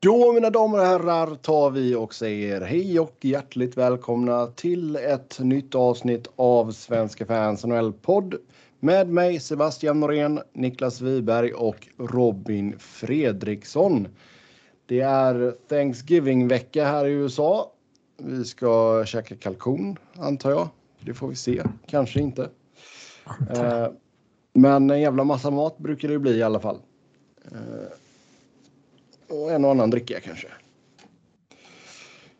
Då mina damer och herrar tar vi och säger hej och hjärtligt välkomna till ett nytt avsnitt av Svenska fans NHL-podd med mig Sebastian Norén, Niklas Wiberg och Robin Fredriksson. Det är Thanksgiving-vecka här i USA. Vi ska käka kalkon antar jag. Det får vi se, kanske inte. Eh, men en jävla massa mat brukar det bli i alla fall. Och en och annan dricka kanske.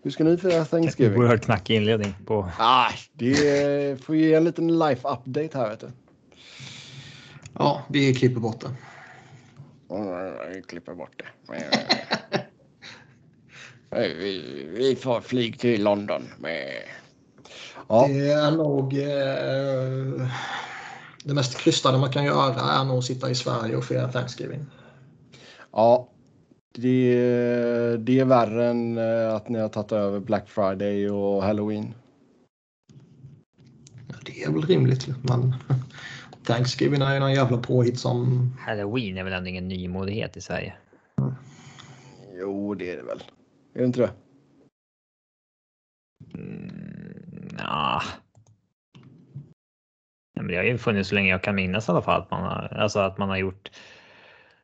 Hur ska ni fira Thanksgiving? Oerhört knackig inledning på. Ah, det får ge en liten life update här vet du. Ja, vi klipper bort det. Vi klipper bort det. vi, vi får flyg till London. Ja. Det är nog eh, det mest krystade man kan göra är nog att sitta i Sverige och fira Thanksgiving. Ja, det, det är värre än eh, att ni har tagit över Black Friday och Halloween. Ja, det är väl rimligt. Men Thanksgiving är ju någon jävla påhitt som... Halloween är väl ändå ingen nymodighet i Sverige? Jo, det är det väl. Är det inte det? Mm. Ja, men det har ju funnits så länge jag kan minnas i alla fall. Att man har, alltså att man har gjort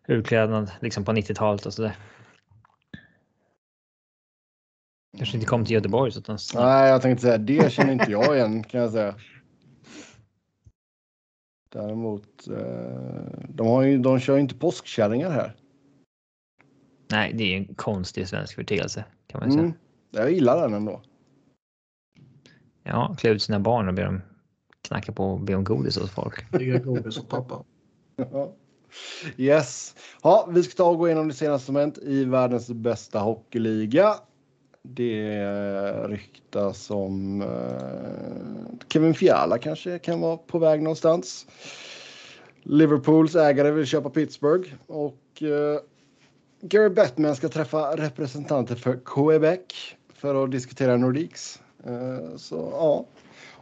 utklädnad liksom på 90-talet och sådär. Kanske inte kom till Göteborg. Så att Nej, jag tänkte säga det känner inte jag igen kan jag säga. Däremot, eh, de, har ju, de kör ju inte påskkärringar här. Nej, det är en konstig svensk förteelse kan man säga. Mm, jag gillar den ändå. Ja, klä ut sina barn och be dem knacka på och be om godis hos folk. Bygga godis åt pappa. Yes. Ja, vi ska ta och gå igenom det senaste som hänt i världens bästa hockeyliga. Det ryktas om eh, Kevin Fiala kanske kan vara på väg någonstans. Liverpools ägare vill köpa Pittsburgh och eh, Gary Bettman ska träffa representanter för Quebec för att diskutera Nordiques. Eh, så ja,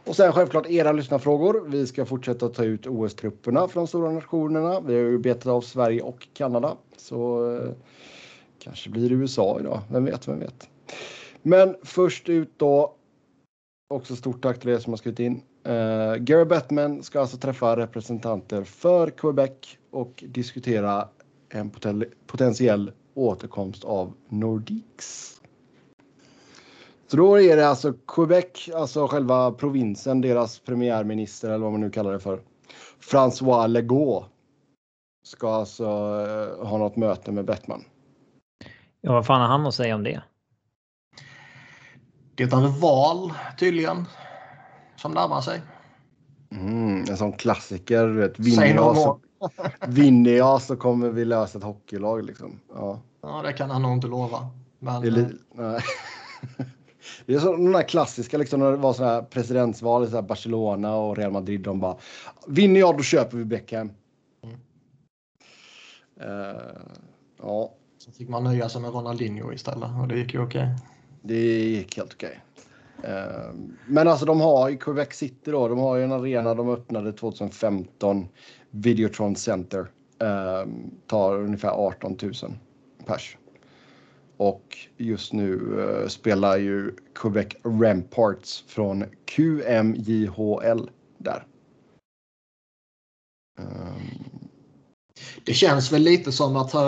och sen självklart era lyssnarfrågor. Vi ska fortsätta ta ut OS-trupperna från de stora nationerna. Vi har ju betat av Sverige och Kanada. Så eh, kanske blir det USA idag. Vem vet, vem vet. Men först ut då. Också stort tack till er som har skrivit in. Uh, Gary Batman ska alltså träffa representanter för Quebec och diskutera en potentiell återkomst av Nordiques. Så då är det alltså Quebec, alltså själva provinsen, deras premiärminister eller vad man nu kallar det för. François Legault ska alltså uh, ha något möte med Bettman. Ja, vad fan har han att säga om det? Det är ett val tydligen som närmar sig. Mm, en sån klassiker. Vet, vinner, jag så, vinner jag så kommer vi lösa ett hockeylag. Liksom. Ja. ja, det kan han nog inte lova. Men... Det är li- nej. Det är så, de där klassiska, liksom, när det var sådana här presidentsval i så Barcelona och Real Madrid. De bara, vinner jag då köper vi Beckham. Mm. Uh, ja. Så fick man nöja sig med Ronaldinho istället och det gick ju okej. Okay. Det gick helt okej. Okay. Uh, eh, men alltså de har i Quebec City då, de har ju en arena de öppnade 2015. Videotron Center. Uh, tar ungefär 18 000 pers. Och just nu uh, spelar ju Quebec Ramparts från QMJHL där. Um... Det känns väl lite som att uh,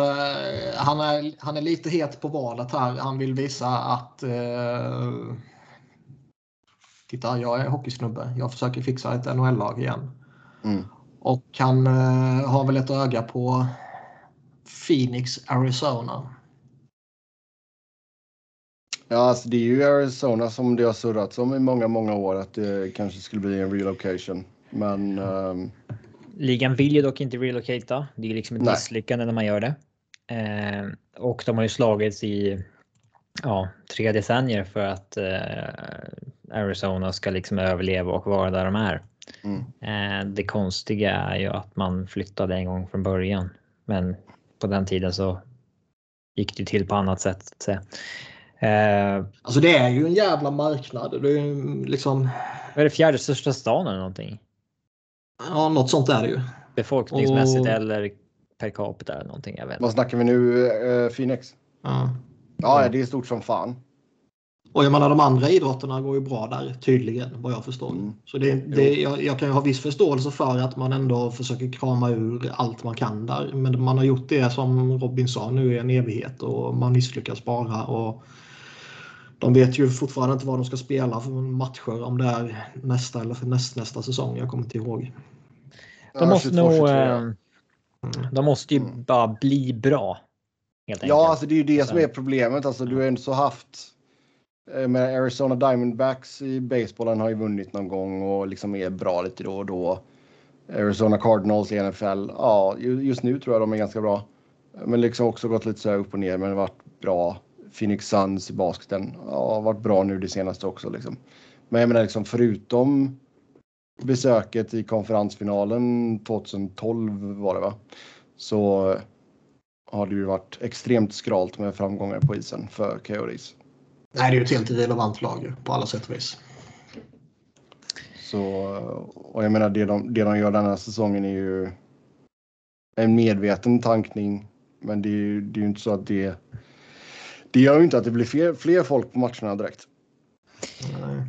han, är, han är lite het på valet här. Han vill visa att uh, Titta, jag är hockeysnubbe. Jag försöker fixa ett NHL-lag igen. Mm. Och han uh, har väl ett öga på Phoenix, Arizona. Ja, alltså det är ju Arizona som det har surrats om i många, många år att det kanske skulle bli en relocation. Men... Um... Ligan vill ju dock inte relocata. Det är liksom ett Nej. misslyckande när man gör det. Eh, och de har ju slagits i ja, tre decennier för att eh, Arizona ska liksom överleva och vara där de är. Mm. Eh, det konstiga är ju att man flyttade en gång från början. Men på den tiden så gick det till på annat sätt. Eh, alltså det är ju en jävla marknad. Det är liksom... Är det fjärde största stan eller någonting? Ja, något sånt är det ju. Befolkningsmässigt och... eller per capita eller någonting. Jag vet. Vad snackar vi nu? Uh, Phoenix? Ja. Ja, det är stort som fan. Och jag menar de andra idrotterna går ju bra där tydligen vad jag förstår. Mm. Så det, det, jag, jag, kan ju ha viss förståelse för att man ändå försöker krama ur allt man kan där. Men man har gjort det som Robin sa nu i en evighet och man misslyckas bara. Och de vet ju fortfarande inte vad de ska spela för matcher om det är nästa eller för nästnästa säsong. Jag kommer inte ihåg. De måste nog... Eh, de måste ju mm. bara bli bra. ja, alltså det är ju det som är problemet. Alltså, du har ju så haft Eh, med Arizona Diamondbacks i basebollen har ju vunnit någon gång och liksom är bra lite då och då. Arizona Cardinals i NFL, ja just nu tror jag de är ganska bra. Men liksom också gått lite så här upp och ner men varit bra. Phoenix Suns i basketen, ja varit bra nu det senaste också liksom. Men jag menar liksom förutom besöket i konferensfinalen 2012 var det va? Så har det ju varit extremt skralt med framgångar på isen för Coyotes. Nej, det är ju ett helt irrelevant lag på alla sätt och vis. Så, och jag menar det de, det de gör den här säsongen är ju en medveten tankning. Men det är ju, det är ju inte så att det... Det gör ju inte att det blir fler, fler folk på matcherna direkt.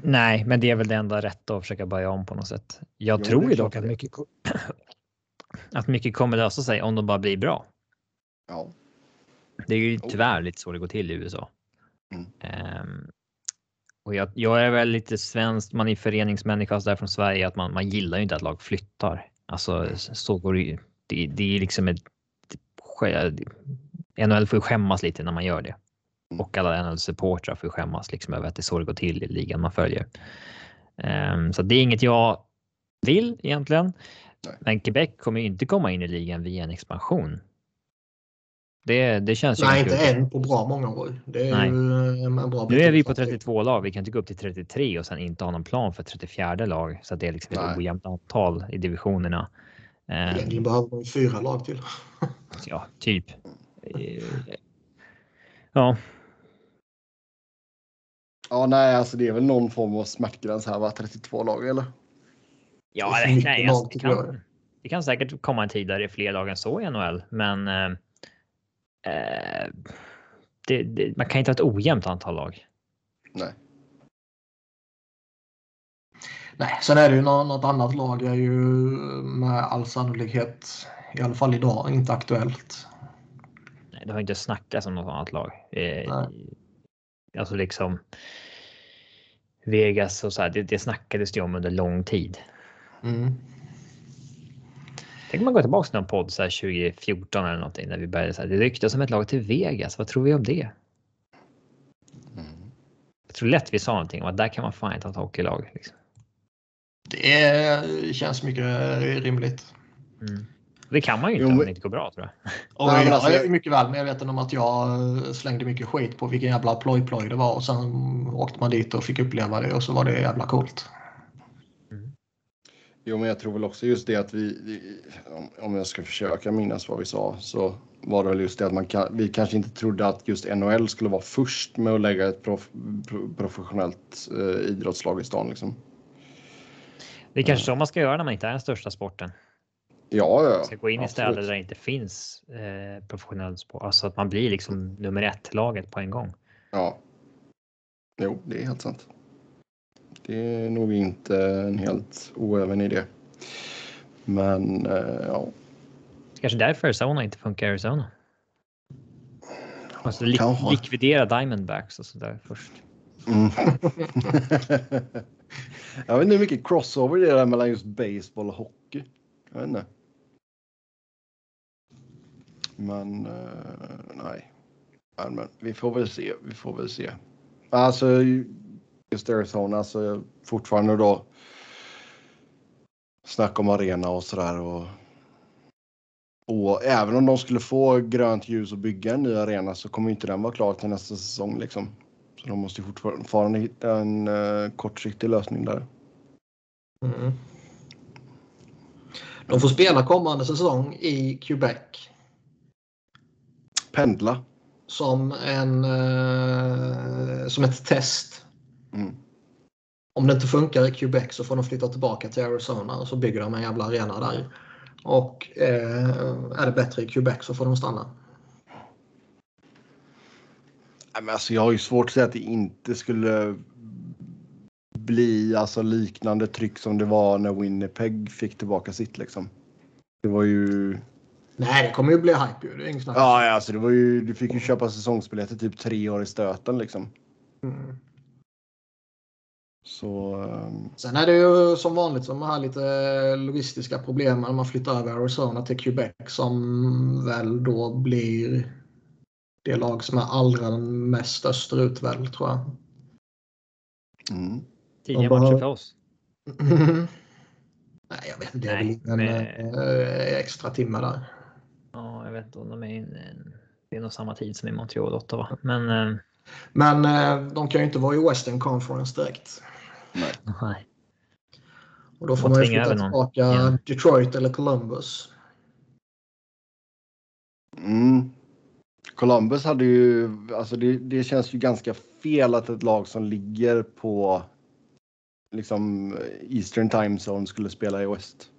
Nej. men det är väl det enda rätta att försöka börja om på något sätt. Jag jo, tror ju dock att mycket, att mycket kommer lösa sig om de bara blir bra. Ja. Det är ju tyvärr lite så det går till i USA. Mm. Um, och jag, jag, är väl lite svensk, man är föreningsmänniska där från Sverige, att man, man gillar ju inte att lag flyttar. Alltså så går det ju. Det, det är liksom ett... NHL får ju skämmas lite när man gör det. Mm. Och alla NHL-supportrar får skämmas liksom över att det är så det går till i ligan man följer. Um, så det är inget jag vill egentligen. Nej. Men Quebec kommer ju inte komma in i ligan via en expansion. Det, det känns ju Nej, inte än på bra många år. Det är nu är vi på 32 lag. Vi kan inte gå upp till 33 och sen inte ha någon plan för 34 lag så att det är liksom ett ojämnt antal i divisionerna. Egentligen behöver man fyra lag till. ja, typ. Ja. Ja, nej, alltså det är väl någon form av smärtgräns här, va? 32 lag eller? Ja, det, nej, alltså, det, kan, det kan säkert komma en tid där det är fler lag än så i NHL, men eh, Eh, det, det, man kan inte ha ett ojämnt antal lag. Nej. Nej, sen är det ju något, något annat lag är ju med all sannolikhet, i alla fall idag, inte aktuellt. Nej, det har inte snackats om något annat lag. Eh, Nej. Alltså liksom Vegas och så här, det, det snackades det om under lång tid. Mm. Tänk om man går tillbaka till någon podd så här 2014 eller någonting när vi började så här. Det ryktas som ett lag till Vegas. Vad tror vi om det? Mm. Jag tror lätt vi sa någonting om att där kan man fan inte ha ett hockeylag. Liksom. Det känns mycket rimligt. Mm. Det kan man ju inte jo, om det inte går bra tror jag. Och jag alltså, är mycket väl medveten om att jag slängde mycket skit på vilken jävla ploj-ploj det var och sen åkte man dit och fick uppleva det och så var det jävla coolt. Jo, men jag tror väl också just det att vi, om jag ska försöka minnas vad vi sa, så var det väl just det att man kan, vi kanske inte trodde att just NHL skulle vara först med att lägga ett prof, professionellt eh, idrottslag i stan. Liksom. Det är kanske så man ska göra när man inte är den största sporten. Ja, ja. Ska gå in i städer där det inte finns eh, professionellt sport, alltså att man blir liksom nummer ett laget på en gång. Ja. Jo, det är helt sant. Det är nog inte en helt oäven idé. Men eh, ja. Kanske därför Arizona inte funkar i Arizona. Måste li likvidera Diamondbacks och sådär först. Mm. jag vet inte hur mycket crossover det är mellan just baseball och hockey. Jag vet inte. Men uh, nej. Men vi får väl se. Vi får väl se. Alltså just Arizona alltså fortfarande då snack om arena och sådär. Och, och även om de skulle få grönt ljus och bygga en ny arena så kommer inte den vara klar till nästa säsong liksom. Så de måste fortfarande hitta en uh, kortsiktig lösning där. Mm. De får spela kommande säsong i Quebec. Pendla. Som, en, uh, som ett test Mm. Om det inte funkar i Quebec så får de flytta tillbaka till Arizona och så bygger de en jävla arena där. Och eh, är det bättre i Quebec så får de stanna. Men alltså, jag har ju svårt att säga att det inte skulle bli alltså, liknande tryck som det var när Winnipeg fick tillbaka sitt. Liksom. Det var ju... Nej, det kommer ju bli hype ju. Det är inget snack. Ja, alltså, det var ju, du fick ju köpa säsongsbiljetter typ tre år i stöten. Liksom. Mm. Så... Um... Sen är det ju som vanligt som här lite logistiska problem när man flyttar över Arizona till Quebec som väl då blir det lag som är allra mest österut väl tror jag. Mm. Tidiga matcher för oss. Nej, jag vet inte. Det är väl en extra timme där. Ja, jag vet inte om de är in, det är nog samma tid som i Montreal och Ottawa. Men, eh... Men eh, de kan ju inte vara i Western Conference direkt. Nej. Nej. Och då får man ju flytta tillbaka yeah. Detroit eller Columbus. Mm. Columbus hade ju, alltså det, det känns ju ganska fel att ett lag som ligger på liksom Eastern Time Zone skulle spela i West.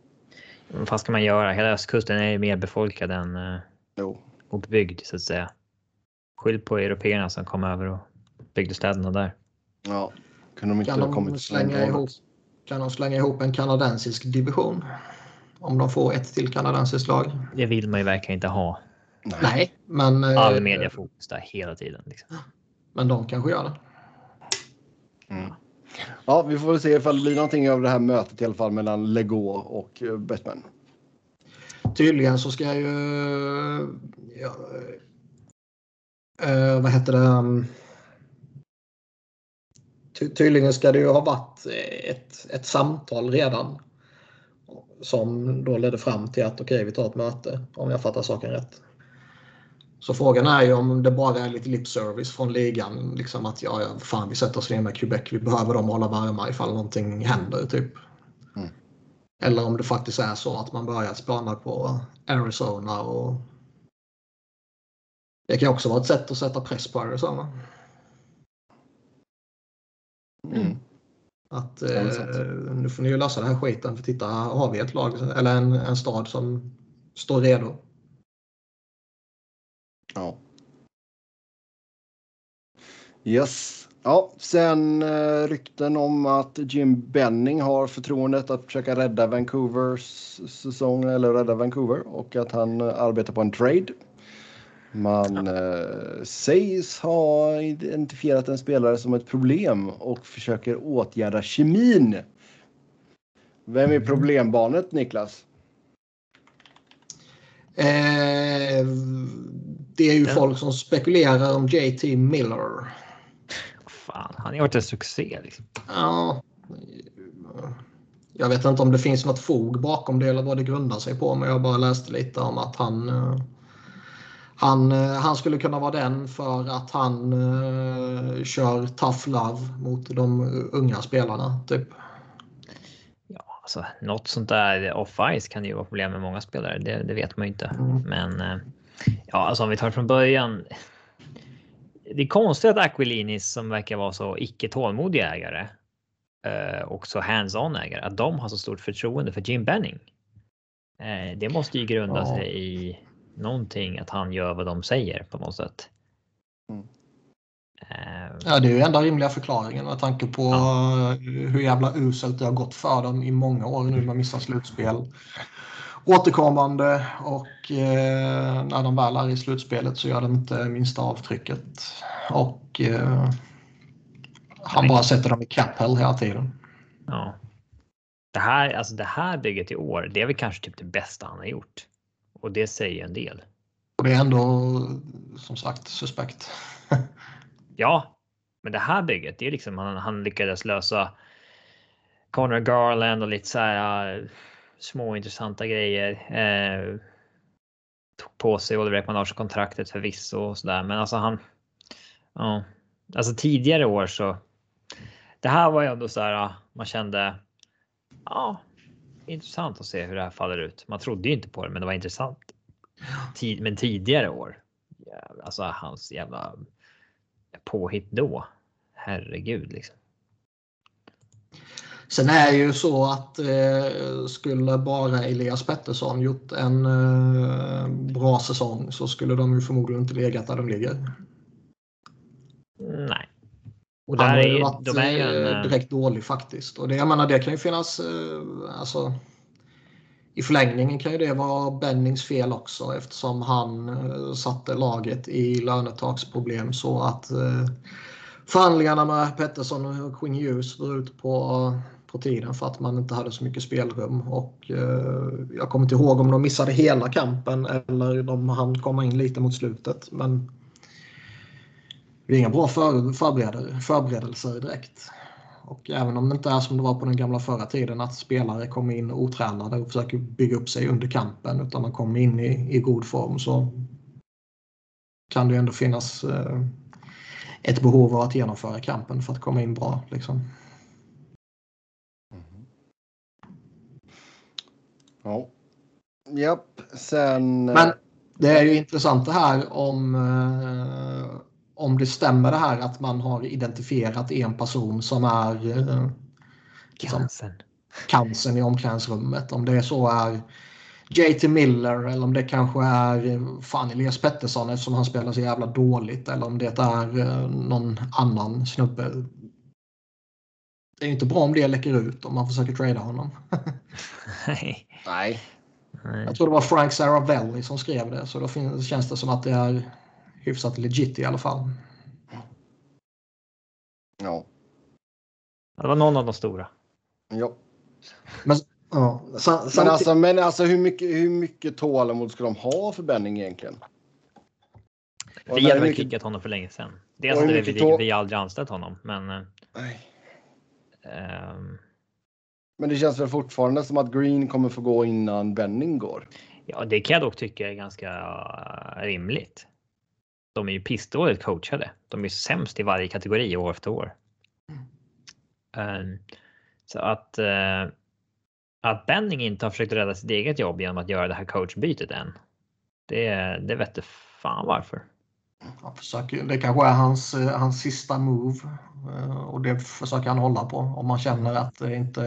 Vad ska man göra? Hela östkusten är ju mer befolkad än uh, jo. och byggd så att säga. Skyll på européerna som kom över och byggde städerna där. Ja, kunde de inte kan ha de kommit slänga ihop, Kan de slänga ihop en kanadensisk division? Om de får ett till kanadensiskt lag? Det vill man ju verkligen inte ha. Nej, Nej men... All eh, mediafokus där hela tiden. Liksom. Men de kanske gör det. Mm. Ja, vi får väl se ifall det blir någonting av det här mötet i alla fall mellan Lego och eh, Batman. Tydligen så ska jag ju... Ja, eh, vad heter det? Ehm, ty tydligen ska det ju ha varit ett, ett samtal redan. Som då ledde fram till att okej, okay, vi tar ett möte om jag fattar saken rätt. Så frågan är ju om det bara är lite lipservice från ligan. Liksom att ja, ja, fan vi sätter oss ner med Quebec. Vi behöver dem hålla varma ifall någonting händer. typ. Mm. Eller om det faktiskt är så att man börjar spana på Arizona. och Det kan också vara ett sätt att sätta press på Arizona. Mm. Att eh, nu får ni ju lösa den här skiten. För titta, har vi ett lag eller en, en stad som står redo. Ja. Yes. Ja, sen uh, rykten om att Jim Benning har förtroendet att försöka rädda Vancouvers säsong eller rädda Vancouver och att han uh, arbetar på en trade. Man uh, sägs ha identifierat en spelare som ett problem och försöker åtgärda kemin. Vem är mm. problembarnet Niklas? Eh, det är ju ja. folk som spekulerar om JT Miller. Fan, han har varit en succé. Liksom. Ja. Jag vet inte om det finns något fog bakom det eller vad det grundar sig på. Men jag bara läste lite om att han, eh, han, eh, han skulle kunna vara den för att han uh, kör tough love mot de unga spelarna. Typ. Ja, alltså, något sånt där off-ice kan ju vara problem med många spelare. Det, det vet man ju inte. Mm. Men uh, Ja, alltså om vi tar från början. Det är konstigt att Aquilinis som verkar vara så icke tålmodig ägare eh, och så hands-on ägare, att de har så stort förtroende för Jim Benning. Eh, det måste ju grunda ja. sig i någonting att han gör vad de säger på något sätt. Mm. Eh, ja, det är ju enda rimliga förklaringen med tanke på ja. hur jävla uselt det har gått för dem i många år nu med missat slutspel återkommande och eh, när de väl är i slutspelet så gör de inte minsta avtrycket. Och eh, han bara sätter dem i cap hela tiden. Ja. Det här, alltså det här bygget i år, det är väl kanske typ det bästa han har gjort. Och det säger en del. Och det är ändå som sagt suspekt. ja, men det här bygget, det är liksom han, han lyckades lösa Connor Garland och lite så här små intressanta grejer. Eh, tog på sig Oliver Ekman-Larsson-kontraktet förvisso och sådär, men alltså han. Ja, alltså tidigare år så. Det här var ju ändå så här. Man kände. Ja, intressant att se hur det här faller ut. Man trodde ju inte på det, men det var intressant. Tid, men tidigare år. Alltså hans jävla påhitt då. Herregud liksom. Sen är det ju så att eh, skulle bara Elias Pettersson gjort en eh, bra säsong så skulle de ju förmodligen inte legat där de ligger. Och där han har ju varit de ju en, eh, direkt dålig faktiskt. Och det, jag menar, det kan ju finnas... Eh, alltså, I förlängningen kan ju det vara Bennings fel också eftersom han eh, satte laget i lönetaksproblem så att eh, förhandlingarna med Pettersson och Quinn Hughes drog ut på, på tiden för att man inte hade så mycket spelrum. Och, eh, jag kommer inte ihåg om de missade hela kampen eller de hann komma in lite mot slutet. Men det är inga bra för, förberedelser direkt. Och även om det inte är som det var på den gamla förra tiden att spelare kommer in otränade och försöker bygga upp sig under kampen utan man kommer in i, i god form så kan det ändå finnas eh, ett behov av att genomföra kampen för att komma in bra. Liksom. Ja. Japp, sen... Men det är ju intressant det här om, eh, om det stämmer det här att man har identifierat en person som är eh, liksom, cancern. cancern i omklädningsrummet. Om det så är JT Miller eller om det kanske är eh, fan Elias Pettersson eftersom han spelar så jävla dåligt eller om det är eh, någon annan snubbe. Det är inte bra om det läcker ut om man försöker trada honom. Nej. Nej. Nej. Jag tror det var Frank Saravelli som skrev det så då finns, känns det som att det är hyfsat legit i alla fall. Ja. Det var någon av de stora. ja. Men, ja, sam, Men alltså, men alltså hur, mycket, hur mycket tålamod ska de ha för Benning egentligen? Och Vi hade väl kickat honom för länge sedan. Dels hade vi, tå- vi aldrig anställt honom, men eh, Nej. ehm, men det känns väl fortfarande som att Green kommer få gå innan Benning går. ja, det kan jag dock tycka är ganska eh, rimligt. De är ju pissdåligt coachade. De är ju sämst i varje kategori år efter år. Um, så att uh, att Benning inte har försökt rädda sitt eget jobb genom att göra det här coachbytet än. Det, det vette fan varför. Han försöker, det kanske är hans, eh, hans sista move eh, och det försöker han hålla på om man känner att det inte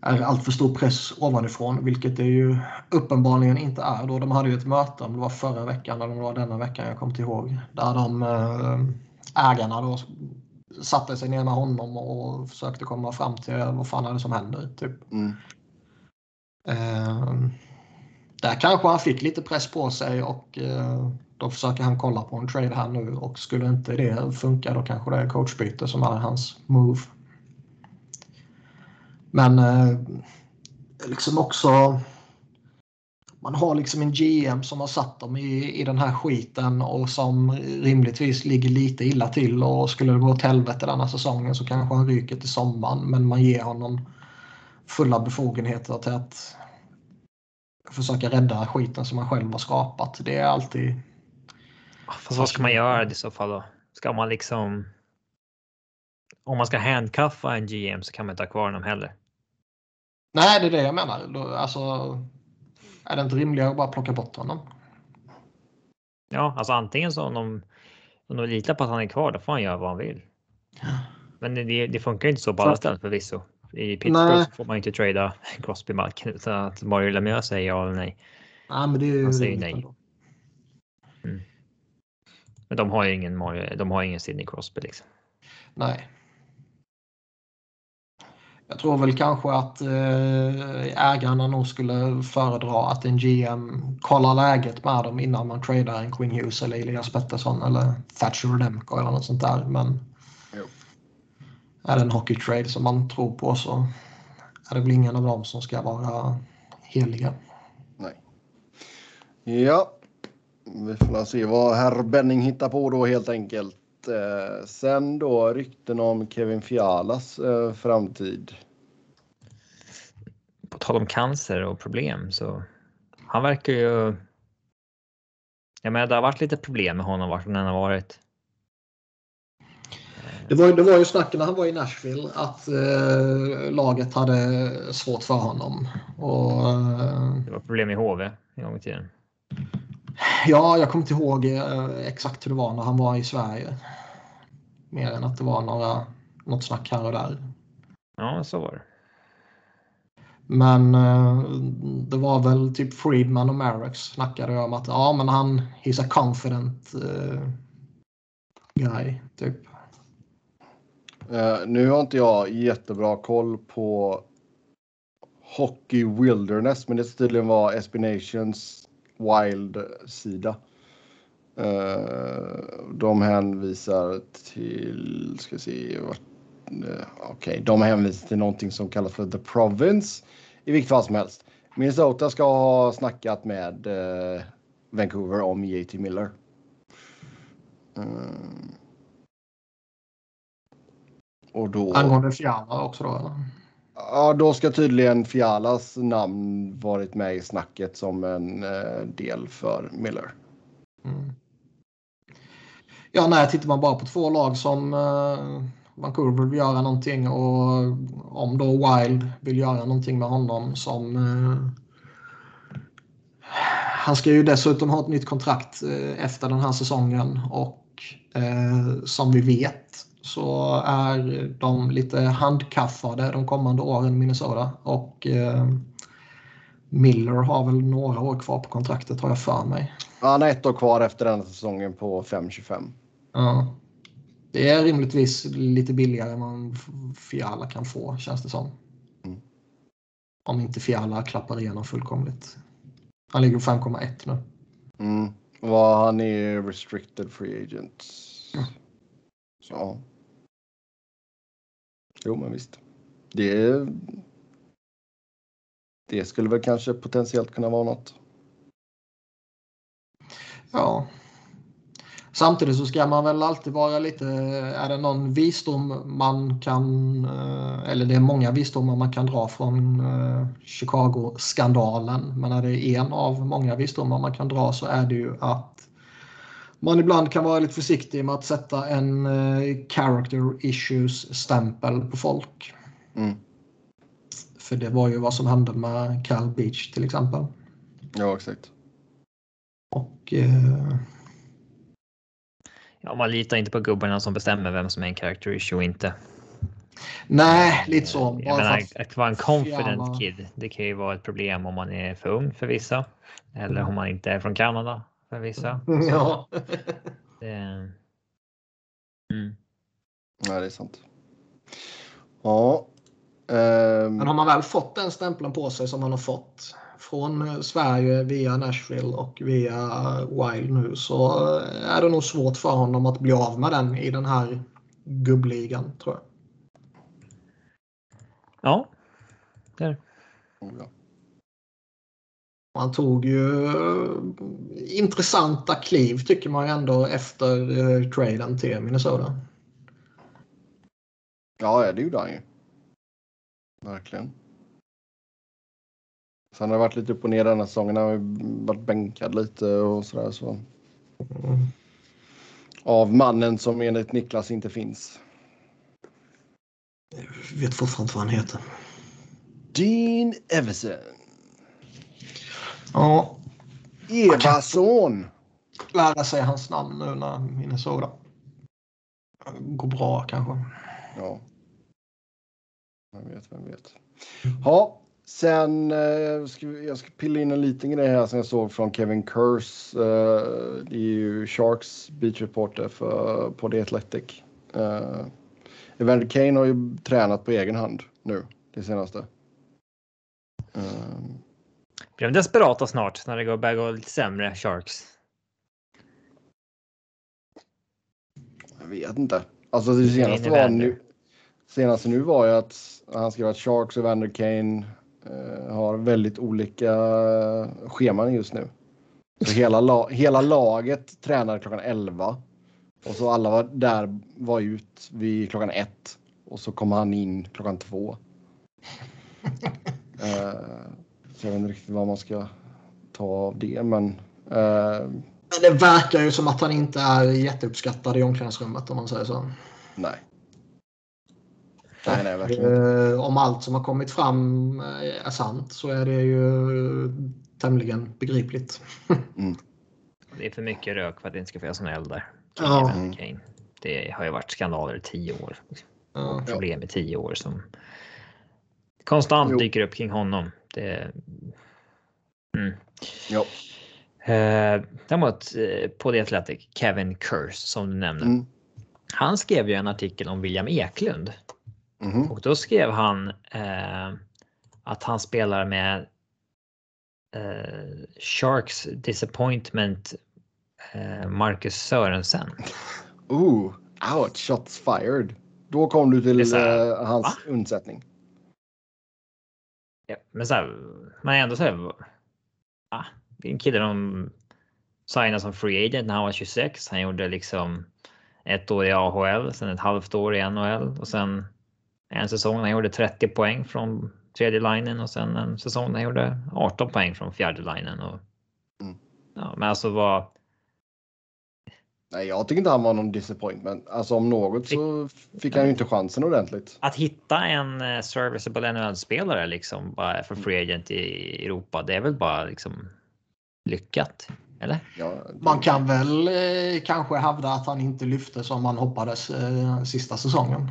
är allt för stor press ovanifrån, vilket det ju uppenbarligen inte är. Då de hade ju ett möte, om det var förra veckan eller om det var denna veckan, jag kommer inte ihåg, där de eh, ägarna då satte sig ner med honom och försökte komma fram till vad fan är det som händer. Typ. Mm. Där kanske han fick lite press på sig och eh, då försöker han kolla på en trade här nu och skulle inte det funka då kanske det är coachbyte som är hans move. Men eh, liksom också man har liksom en GM som har satt dem i, i den här skiten och som rimligtvis ligger lite illa till och skulle det gå åt helvete denna säsongen så kanske han ryker till sommaren men man ger honom fulla befogenheter till att försöka rädda skiten som man själv har skapat. Det är alltid... Fast vad ska man göra i så fall då? Ska man liksom? Om man ska handkaffa en GM så kan man inte ha kvar honom heller. Nej, det är det jag menar. Alltså, är det inte rimligare att bara plocka bort honom? Ja, alltså antingen så om de, om de litar på att han är kvar, då får han göra vad han vill. Men det, det funkar inte så på alla ställen förvisso. I Pittsburgh Nej. så får man inte trada Crosby Malkin utan att Mario Lemieux säger ja eller nej. Nej, men det är ju Han säger nej. ändå. Men de har ju ingen Mario, de har ingen Sidney Crosby liksom. Nej. Jag tror väl kanske att eh, ägarna nog skulle föredra att en GM kollar läget med dem innan man tradar en Quinn Hughes eller Elias Pettersson eller Thatcher Demko eller något sånt där. Men. Är det en hockeytrade som man tror på så är det väl ingen av dem som ska vara heliga. Nej. Ja. Vi får se vad herr Benning hittar på då helt enkelt. Eh, sen då rykten om Kevin Fialas eh, framtid. På tal om cancer och problem så han verkar ju. Jag menar, det har varit lite problem med honom vart han än har varit. Det var, det var ju snack när han var i Nashville att eh, laget hade svårt för honom. Och, eh, Det var problem i HV en gång i tiden. Ja, jag kommer inte ihåg eh, exakt hur det var när han var i Sverige. Mer än att det var några, något snack här och där. Ja, så var det. Men eh, det var väl typ Friedman och Marex snackade om att ja, men han he's a confident eh, guy. Typ. Uh, nu har inte jag jättebra koll på Hockey Wilderness, men det ska tydligen vara Espinations Wild-sida. Uh, de hänvisar till, ska se, uh, okej, okay, de hänvisar till någonting som kallas för The Province. I vilket fall som helst. Minnesota ska ha snackat med uh, Vancouver om JT Miller. Och då... Angående Fiala också då? Eller? Ja, då ska tydligen Fialas namn varit med i snacket som en eh, del för Miller. Mm. Ja, nej, tittar man bara på två lag som eh, Vancouver vill göra någonting och om då Wild vill göra någonting med honom som eh, han ska ju dessutom ha ett nytt kontrakt eh, efter den här säsongen och eh, som vi vet så är de lite handkaffade de kommande åren Minnesota. Och eh, Miller har väl några år kvar på kontraktet har jag för mig. Ja, han har ett år kvar efter den säsongen på 5,25. Ja. Det är rimligtvis lite billigare än vad Fiala kan få känns det som. Mm. Om inte Fiala klappar igenom fullkomligt. Han ligger på 5,1 nu. Mm. Vad han är restricted free agent. Mm. Så. Jo, men visst. Det, det skulle väl kanske potentiellt kunna vara något. Ja. Samtidigt så ska man väl alltid vara lite, är det någon visdom man kan, eh, eller det är många visdomar man kan dra från eh, Chicago-skandalen, men är det en av många visdomar man kan dra så är det ju att man ibland kan vara lite försiktig med att sätta en uh, character issues-stämpel på folk. Mm. För det var ju vad som hände med Cal Beach till exempel. Ja, exakt. Och... Uh... Ja, man litar inte på gubbarna som bestämmer vem som är en character issue och inte. Nej, lite så. Bara jag menar, att, att vara en confident fjärna... kid, det kan ju vara ett problem om man är för ung för vissa. Eller om man inte är från Kanada för vissa. Ja. Det... Mm. Ja, det är sant. Ja. Um... Men har man väl fått den stämpeln på sig som man har fått från Sverige via Nashville och via Wild nu så är det nog svårt för honom att bli av med den i den här gubbligan tror jag. Ja, det är det. Oh, ja. Man tog ju eh, intressanta kliv tycker man ju ändå efter eh, traden till Minnesota. Ja, det gjorde han ju. Verkligen. Sen har det varit lite upp och ner den här säsongen. Han har varit bänkad lite och sådär. Så. Mm. Av mannen som enligt Niklas inte finns. Jag vet fortfarande vad han heter. Dean Everson. Ja. Evason. Lära sig hans namn nu när Minnesota går bra kanske. Ja. Vem vet, vem vet. Ja, sen eh, ska jag ska pilla in en liten grej här som jag såg från Kevin Curse. Eh, det är ju Sharks beach reporter för, på The Athletic. Eh, Evander Kane har ju tränat på egen hand nu det senaste. Um, blir de desperata snart när det börjar gå lite sämre, Sharks? Jag vet inte. Alltså det senaste var nu. Senaste nu var ju att han skrev att Sharks och Vander Kane eh, har väldigt olika scheman just nu. Så hela, la hela laget tränar klockan 11 och så alla var där var ut vid klockan 1 och så kom han in klockan 2. eh, så jag vet inte riktigt vad man ska ta av det, men... Uh... Det verkar ju som att han inte är jätteuppskattad i omklädningsrummet om man säger så. Nej. Nej, nej, verkligen uh, Om allt som har kommit fram eh, är sant så är det ju tämligen begripligt. mm. Det är för mycket rök för att det inte ska finnas någon eld där. Ja. Det har ju varit skandaler i tio år. Ja. Problem i tio år som konstant jo. dyker upp kring honom. Det, mm. ja. Eh, däremot eh, på The Athletic, Kevin Curse som du nämnde. Mm. Han skrev ju en artikel om William Eklund. Mhm. Och då skrev han eh, att han spelar med eh, Sharks Disappointment eh, Marcus Sörensen. Ooh, ouch, shots fired. Då kom du till här, eh, hans va? undsättning. Ja, men så här, man är ändå så här. Ah, det är en kille de signade som free agent när han var 26. Han gjorde liksom ett år i AHL, sen ett halvt år i NHL och sen en säsong när han gjorde 30 poäng från tredje linjen och sen en säsong när han gjorde 18 poäng från fjärde linjen. Och, Mm. ja, men alltså vad Nej, jag tycker inte han var någon disappointment. Alltså om något så fick han ju inte chansen ordentligt. att hitta en eh, serviceable NHL-spelare liksom bara för free agent i Europa. Det är väl bara liksom lyckat, eller? Ja, Man kan väl eh, kanske hävda att han inte lyfte som man hoppades eh, sista säsongen.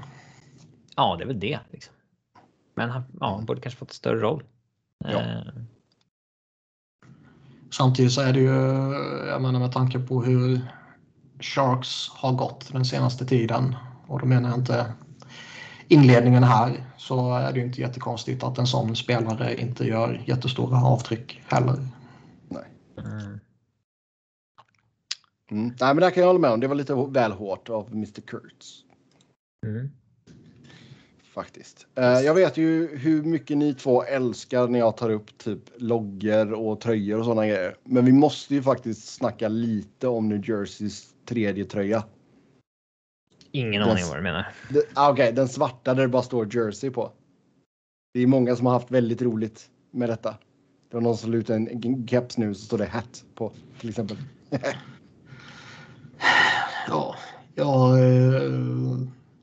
Ja, det är väl det. Liksom. Men han, ja, han borde kanske fått en större roll. Ja. Eh, Samtidigt så är det ju, jag menar med tanke på hur Sharks har gått den senaste tiden och då menar jag inte inledningen här så är det ju inte jättekonstigt att en sån spelare inte gör jättestora avtryck heller. mm. Mm. Nej, men där kan jag hålla med om. Det var lite väl hårt av Mr. Kurtz. Mm. Faktiskt. Eh, jag vet ju hur mycket ni två älskar när jag tar upp typ loggor och tröjor och sådana grejer. Men vi måste ju faktiskt snacka lite om New Jerseys tredje tröja. Ingen Yes. aning vad du menar. Det- ah, Okej, den svarta där det bara står Jersey på. Det är många som har haft väldigt roligt med detta. Det var någon som la ut en keps nu så står det hat på till exempel. Ja, ja eh,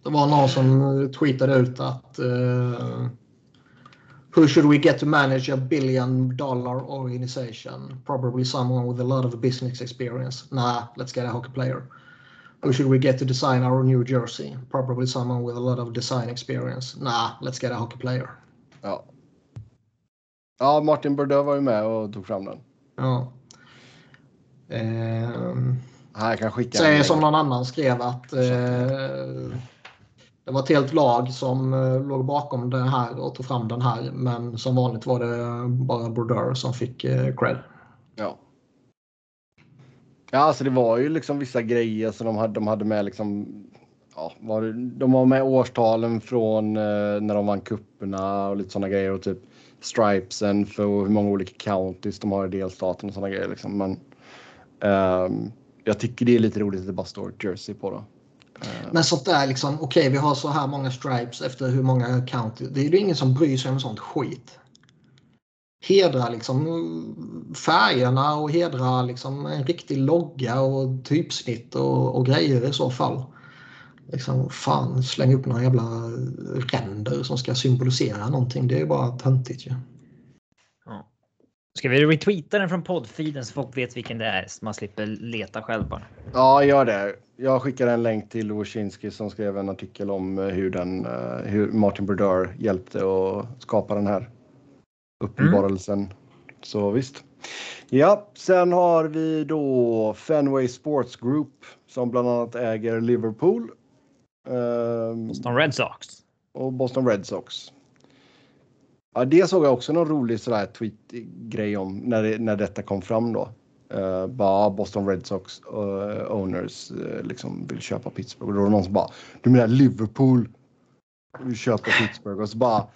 det var någon som tweetade ut att eh, Who should we get to manage a billion dollar organization? Probably someone with a lot of business experience. Nah, let's get a hockey player. Who should we get to design our new jersey? Probably someone with a lot of design experience. Nah, let's get a hockey player. Ja. Ja, Martin Bordeaux var ju med och tog fram den. Ja. Ehm, Här jag kan skicka Säger som någon annan skrev att eh, det var ett helt lag som eh, låg bakom det här och tog fram den här. Men som vanligt var det bara Brodeur som fick eh, cred. Ja. Ja, alltså det var ju liksom vissa grejer som de hade, de hade med liksom. Ja, var, det- de var med årstalen från eh, när de vann kupperna och lite sådana grejer och typ stripesen för hur många olika counties de har i delstaten och sådana grejer liksom. Men ehm, jag tycker det är lite roligt att det bara står Jersey på då. Eh. Men sånt där liksom, okej vi har så här många stripes efter hur många county. Det är ju ingen som bryr sig om sånt skit. Hedra liksom eh, färgerna och hedra liksom en riktig logga och typsnitt och, och grejer i så fall. Liksom, fan, släng upp några jävla ränder som ska symbolisera någonting. Det är ju bara töntigt ju. Ja. Ska vi retweeta den från poddfeeden så folk vet vilken det är så man slipper leta själv bara. Ja, gör det. Jag skickar en länk till Wojcinski som skrev en artikel om eh, hur, den, eh, hur Martin Brodeur hjälpte att skapa den här uppenbarelsen. Så visst. Ja, sen har vi då Fenway Sports Group som bland annat äger Liverpool. ehm, Boston Red Sox. och Boston Red Sox. Ja, det såg jag också någon rolig sådär tweet-grej om när, det, när detta kom fram då. Uh, bara Boston Red Sox eh, owners eh, liksom vill köpa Pittsburgh. Och då var det någon som bara, du menar Liverpool vill köpa Pittsburgh? Och så bara,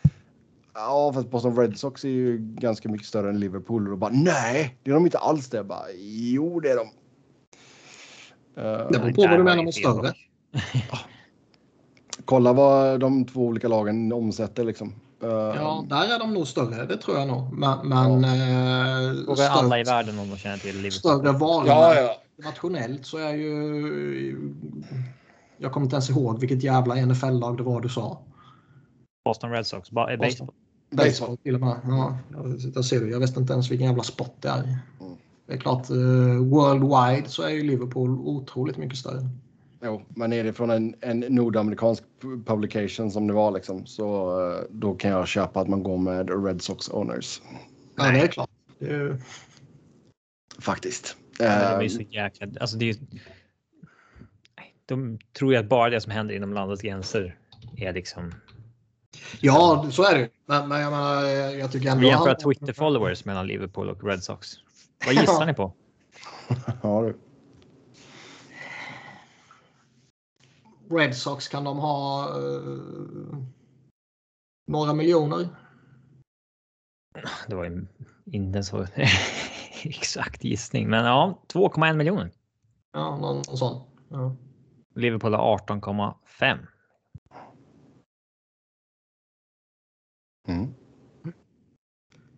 ja fast Boston Red Sox är ju ganska mycket större än Liverpool. Och då bara, nej det är de inte alls det. Jag Bara, jo det är de. Eh, Det beror på vad du menar med större. kolla vad de två olika lagen omsätter liksom. Eh, Ja, där är de nog större. Det tror jag nog. Men, men eh, Fråga alla i världen om de känner till Liverpool. större varumärken ja, ja. nationellt så är ju... Jag kommer inte ens ihåg vilket jävla NFL-lag det var du sa. Boston Red Sox. Ba- eh, baseball. Baseball till och med. Ja, där ser du. Jag vet inte ens vilken jävla sport det är. Mm. Det är klart, eh, worldwide så är ju Liverpool otroligt mycket större. Jo, men är det från en, en nordamerikansk publication som det var liksom så eh, då kan jag köpa att man går med Red Sox owners. Ja, det är klart. Det är, Faktiskt. Ja, men de är Eh, ju så jäkla... Alltså det är de tror ju att bara det som händer inom landets gränser är liksom. Ja, så är det Men, men jag menar, jag tycker ändå. Vi jämför Twitter followers mellan Liverpool och Red Sox. Vad gissar ni på? ja, du. Red Sox kan de ha uh, några miljoner. Det var ju inte så exakt gissning, men ja, 2,1 miljoner. Ja, någon sån. Ja. Liverpool har 18,5.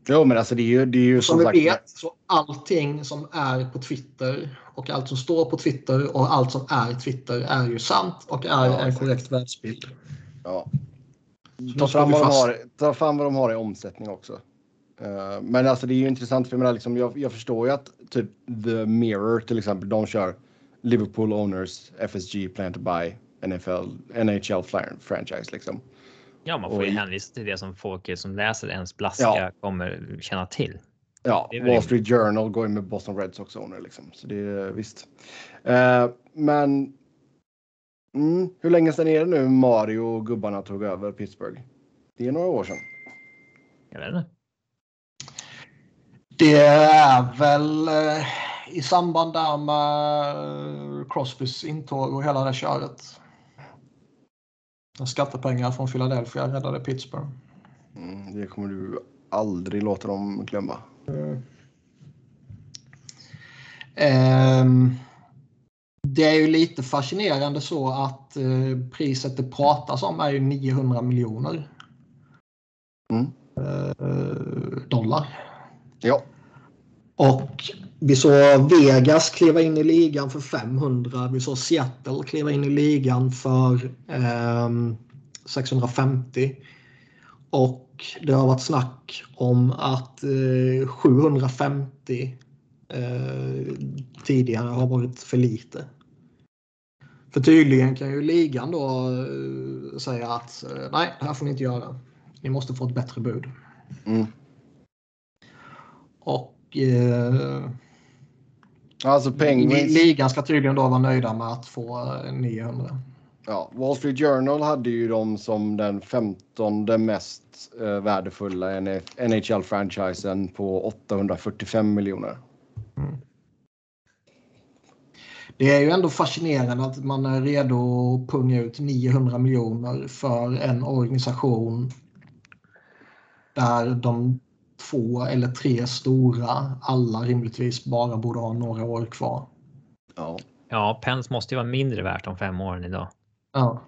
Jo, men alltså det är ju, det är ju som, som vi vet så allting som är på Twitter och allt som står på Twitter och allt som är Twitter är ju sant och är ja, en korrekt världsbild. Ja. Ta fram, vad de har, ta fram vad de har i omsättning också. Uh, men alltså det är ju intressant för jag, menar, liksom, jag, jag förstår ju att typ The Mirror till exempel, de kör Liverpool Owners, FSG plan to buy NFL, NHL franchise liksom. Ja, man får ju hänvisa till det som folk som läser ens blaska ja. kommer känna till. Ja, Wall Street Journal går ju med Boston Red Sox owner liksom, så det är visst. Uh, men. Mm, hur länge sedan är det nu Mario och gubbarna tog över Pittsburgh? Det är några år sedan. Jag vet inte. Det är väl eh, i samband där med Crosbys intåg och hela det köret. Skattepengar från Philadelphia räddade Pittsburgh. Mm, det kommer du aldrig låta dem glömma. Mm. Um, det är ju lite fascinerande så att uh, priset det pratas om är ju 900 miljoner mm. uh, dollar. Ja. Och vi såg Vegas kliva in i ligan för 500. Vi såg Seattle kliva in i ligan för eh, 650. Och det har varit snack om att eh, 750 eh, tidigare har varit för lite. För tydligen kan ju ligan då eh, säga att eh, nej, det här får ni inte göra. Ni måste få ett bättre bud. Mm. Och eh, Alltså Penguins... Ligan ska tydligen då vara nöjda med att få 900. Eh, ja, Wall Street Journal hade ju dem som den 15 mest eh, värdefulla NHL-franchisen på 845 miljoner. Mm. Det är ju ändå fascinerande att man är redo att punga ut 900 miljoner för en organisation där de två eller tre stora alla rimligtvis bara borde ha några år kvar. Ja, ja Pence måste ju vara mindre värt om fem år än idag. Ja.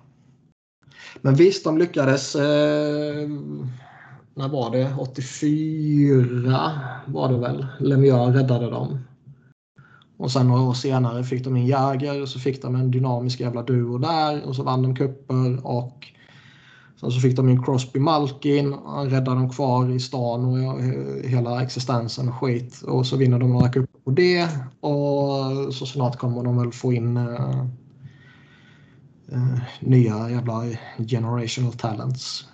Men visst, de lyckades. Eh, när var det? 84 var det väl. Lemieux räddade dem. Och sen några år senare fick de en Jäger och så fick de en dynamisk jävla duo där och så vann de kupper och Sen så fick de in Crosby Malkin. Han räddade dem kvar i stan och hela existensen och skit. Och så vinner de några cuper på det. Och så snart kommer de väl få in uh, uh, nya jävla generational talents.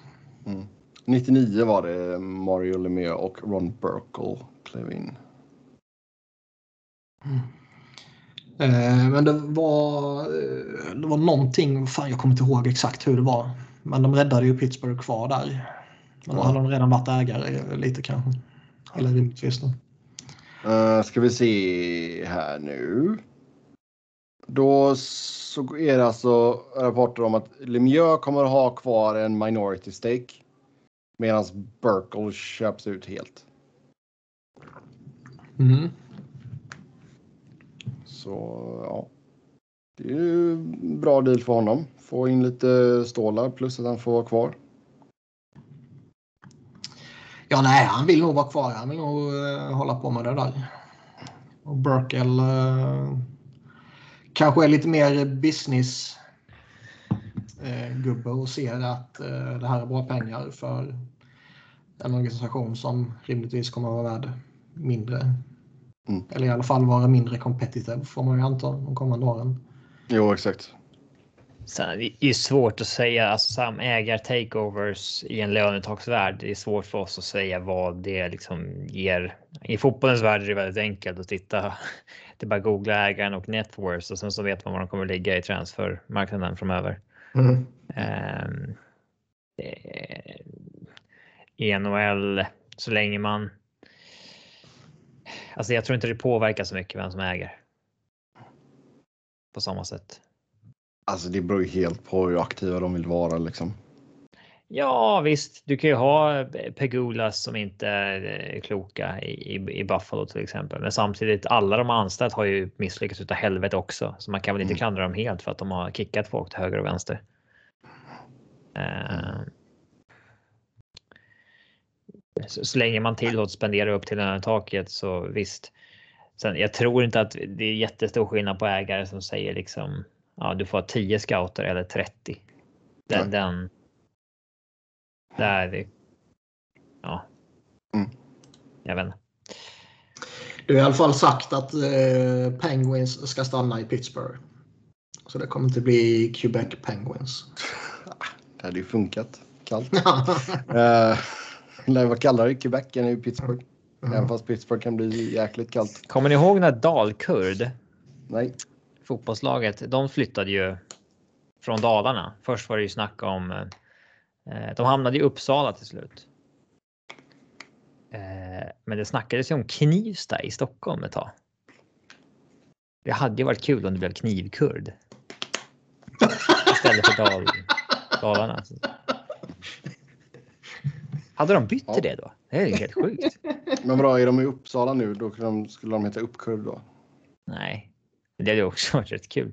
Mm. 99 var det Mario Lemieux och Ron Burkle klev in. Mm. Eh, men det var, det var någonting, fan jag kommer inte ihåg exakt hur det var. Men de räddade ju Pittsburgh kvar där. Men då hade de redan varit ägare lite kanske. Eller rimligtvis då. Uh, ska vi se här nu. Då så är det alltså rapporter om att Lemieux kommer att ha kvar en minority stake. Medan Burkle köps ut helt. Mm. Så ja. Det är ju en bra deal för honom. Få in lite stålar plus att han får vara kvar. Ja, nej, han vill nog vara kvar. Han vill nog uh, hålla på med det där. Och Burkel uh, kanske är lite mer business uh, gubbe och ser att uh, det här är bra pengar för en organisation som rimligtvis kommer att vara värd mindre. Mm. Eller i alla fall vara mindre competitive får man ju anta de kommande åren. Jo, exakt. Sen, det är svårt att säga, alltså som ägar-takeovers i en lönetaksvärld. Det är svårt för oss att säga vad det liksom ger. I fotbollens värld är det väldigt enkelt att titta. Det är bara googla ägaren och networth och sen så vet man var de kommer ligga i transfermarknaden framöver. Mm. Um, I NHL, så länge man. Alltså, jag tror inte det påverkar så mycket vem som äger. På samma sätt. Alltså det beror ju helt på hur aktiva de vill vara liksom. Ja visst, du kan ju ha Pegulas som inte är kloka i, i, Buffalo till exempel. Men samtidigt alla de anställt har ju misslyckats utav helvete också. Så man kan väl inte mm. klandra dem helt för att de har kickat folk till höger och vänster. Uh, så, så, länge man tillåts spendera upp till den taket så visst. Sen, jag tror inte att det är jättestor skillnad på ägare som säger liksom ja, du får 10 scouter eller 30. Den, ja. den. Där. Ja. Mm. Jag vet inte. Du har i alla fall sagt att eh, Penguins ska stanna i Pittsburgh. Så det kommer inte bli Quebec Penguins. Det hade ju funkat. Kallt. uh, vad kallar det? Quebec än i Pittsburgh. Mm. Även fast Pittsburgh kan bli jäkligt kallt. Kommer ni ihåg när Dalkurd? Nej fotbollslaget, de flyttade ju från Dalarna. Först var det ju snack om. Eh, de hamnade i Uppsala till slut. Eh, men det snackades ju om Knivsta i Stockholm ett tag. Det hade ju varit kul om det blev knivkurd. Istället för Dal Dalarna. Hade de bytt till det då? Det är ju helt sjukt. Men bra, är de i Uppsala nu? Då skulle de heta Uppkurd då? Nej, det hade också varit rätt kul.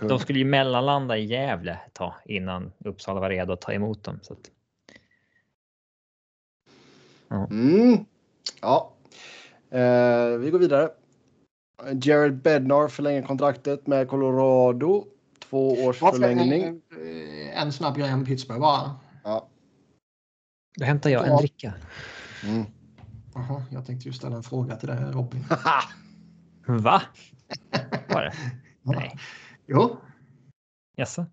De skulle ju mellanlanda i Gävle ett tag innan Uppsala var redo att ta emot dem. Så att... ja. Mm. ja. Eh, vi går vidare. Jared Bednar förlänger kontraktet med Colorado. Två års förlängning. Eh, en snabb grej om Pittsburgh bara. Ja. Då hämtar jag en dricka. Mm. Aha, jag tänkte ju ställa en fråga till dig Robin. Va? Var det? Nej. Jo. Jaså?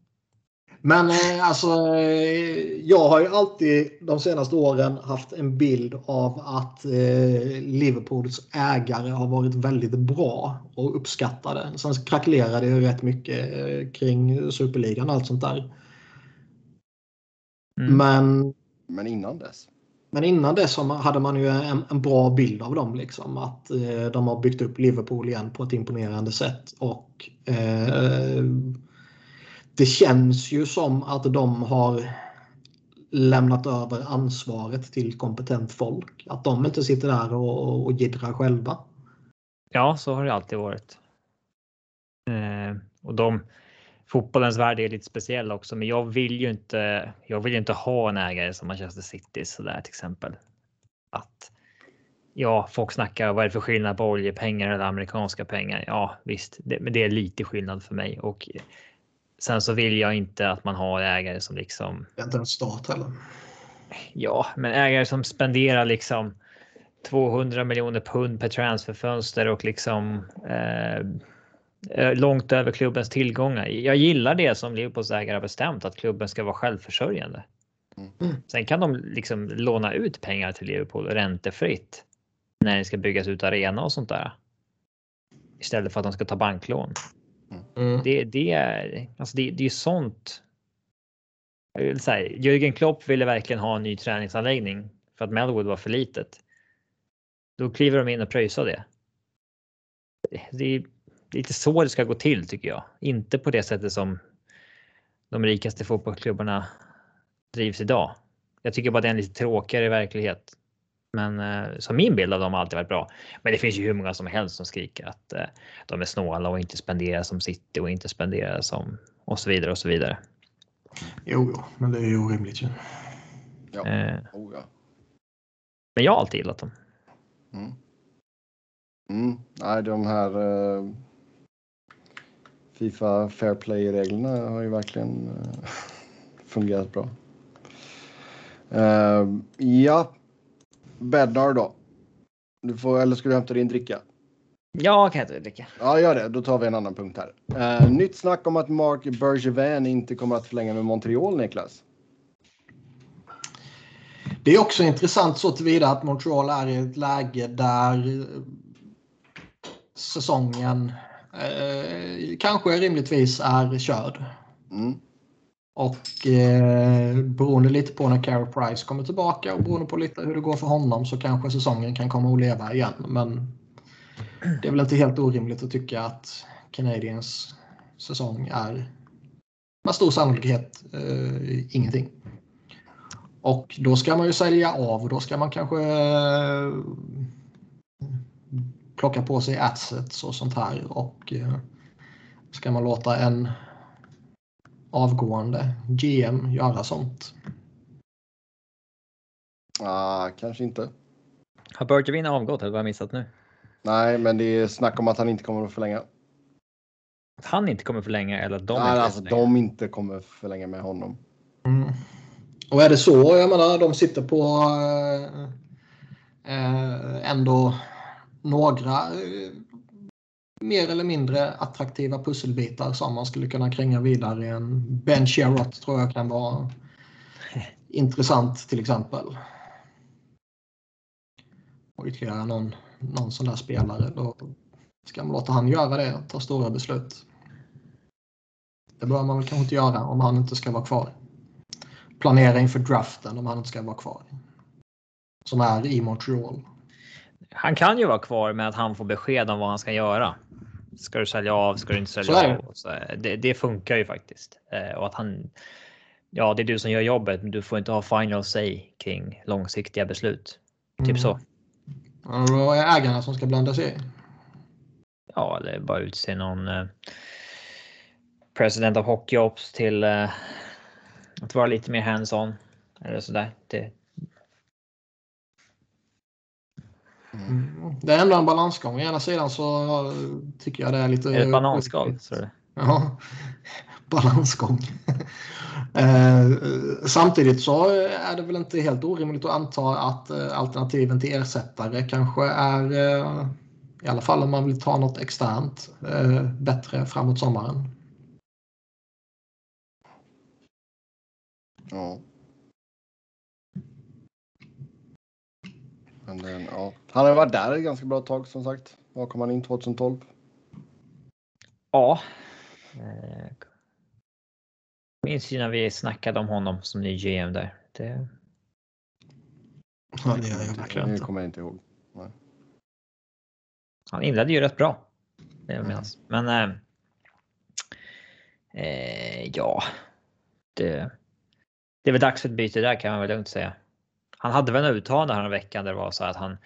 Men eh, alltså, eh, jag har ju alltid de senaste åren haft en bild av att eh, Liverpools ägare har varit väldigt bra och uppskattade. Sen krackelerade det ju rätt mycket eh, kring superligan och allt sånt där. Mm. Men... Men innan dess? Men innan dess hade man ju en, en bra bild av dem. Liksom, att eh, de har byggt upp Liverpool igen på ett imponerande sätt. Och eh, Det känns ju som att de har lämnat över ansvaret till kompetent folk. Att de inte sitter där och, och jiddrar själva. Ja, så har det alltid varit. Eh, och de, fotbollens värld är lite speciell också, men jag vill ju inte. Jag vill ju inte ha en ägare som Manchester City så där till exempel. Att ja, folk snackar vad är det för skillnad på oljepengar eller amerikanska pengar? Ja, visst, det, men det är lite skillnad för mig och sen så vill jag inte att man har ägare som liksom. Det är inte en stat heller. Ja, men ägare som spenderar liksom 200 miljoner pund per transferfönster och liksom eh, Eh, långt över klubbens tillgångar. Jag gillar det som Liverpools ägare har bestämt att klubben ska vara självförsörjande. Mm. Sen kan de liksom låna ut pengar till Liverpool räntefritt när det ska byggas ut arena och sånt där. Istället för att de ska ta banklån. Mm. Det, det, är alltså det, det är sånt. Vill säga, Jürgen Klopp ville verkligen ha en ny träningsanläggning för att Melwood var för litet. Då kliver de in och pröjsar det. Det, lite så det ska gå till tycker jag. Inte på det sättet som de rikaste fotbollsklubbarna drivs idag. Jag tycker bara det är en lite tråkigare verklighet. Men eh, så min bild av dem har alltid varit bra. Men det finns ju hur många som helst som skriker att eh, de är snåla och inte spenderar som City och inte spenderar som och så vidare och så vidare. Jo, jo men det är ju orimligt ju. Ja. Eh, oh, ja. Men jag har alltid gillat dem. Mm. Mm. Nej, de här eh, Fifa Fair Play-reglerna har ju verkligen uh, fungerat bra. Uh, ja, Bednar då. Du får, eller ska du hämta din dricka? Ja, kan jag dricka. Ja, gör det. Då tar vi en annan punkt här. Uh, nytt snack om att Mark Bergevin inte kommer att förlänga med Montreal, Niklas. Det är också intressant så tillvida att Montreal är i ett läge där säsongen eh, kanske rimligtvis är körd. Mm. Och eh, beroende lite på när Carey Price kommer tillbaka och beroende på lite hur det går för honom så kanske säsongen kan komma att leva igen. Men det är väl inte helt orimligt att tycka att Canadiens säsong är med stor sannolikhet eh, ingenting. Och då ska man ju sälja av och då ska man kanske eh, plocka på sig assets och sånt här. Och eh, ska man låta en avgående GM göra sånt? Ah, kanske inte. Har Bergevin avgått eller vad har jag missat nu? Nej, men det är snack om att han inte kommer att förlänga. Att han inte kommer förlänga eller att de Nej, inte alltså de inte kommer förlänga med honom. Mm. Och är det så, jag menar de sitter på eh, ändå några eh, mer eller mindre attraktiva pusselbitar som man skulle kunna kränga vidare. En Ben Sherrott tror jag kan vara intressant till exempel. Och ytterligare någon, någon sån där spelare. Då ska man låta han göra det och ta stora beslut. Det bör man väl kanske inte göra om han inte ska vara kvar. Planera inför draften om han inte ska vara kvar. Som är i Montreal. Han kan ju vara kvar med att han får besked om vad han ska göra. Ska du sälja av? Ska du inte sälja av? Så det, det, funkar ju faktiskt. Eh, och att han. Ja, det är du som gör jobbet, men du får inte ha final say kring långsiktiga beslut. Typ mm. så. Vad är ägarna som ska blanda sig i? Ja, eller bara utse någon eh, president of hockey ops till eh, att vara lite mer hands-on. Eller sådär. Det, Mm. Det är ändå en balansgång. Å ena sidan så tycker jag det är lite... Är det bananskal? Ja, balansgång. eh, samtidigt så är det väl inte helt orimligt att anta att eh, alternativen till ersättare kanske är, eh, i alla fall om man vill ta något externt, eh, bättre framåt sommaren. Ja. Men den, ja. Han har varit där ett ganska bra tag som sagt. Var kom han in 2012? Ja. Eh, minns ju när vi snackade om honom som ny GM där. Det... Ja, det gör jag verkligen inte. Det kommer jag inte ihåg. Nej. Han inledde ju rätt bra. Mm. Men eh, eh, ja, det, det är väl dags för ett byte där kan man väl lugnt säga. Han hade väl en uttalande här veckan där det var så att han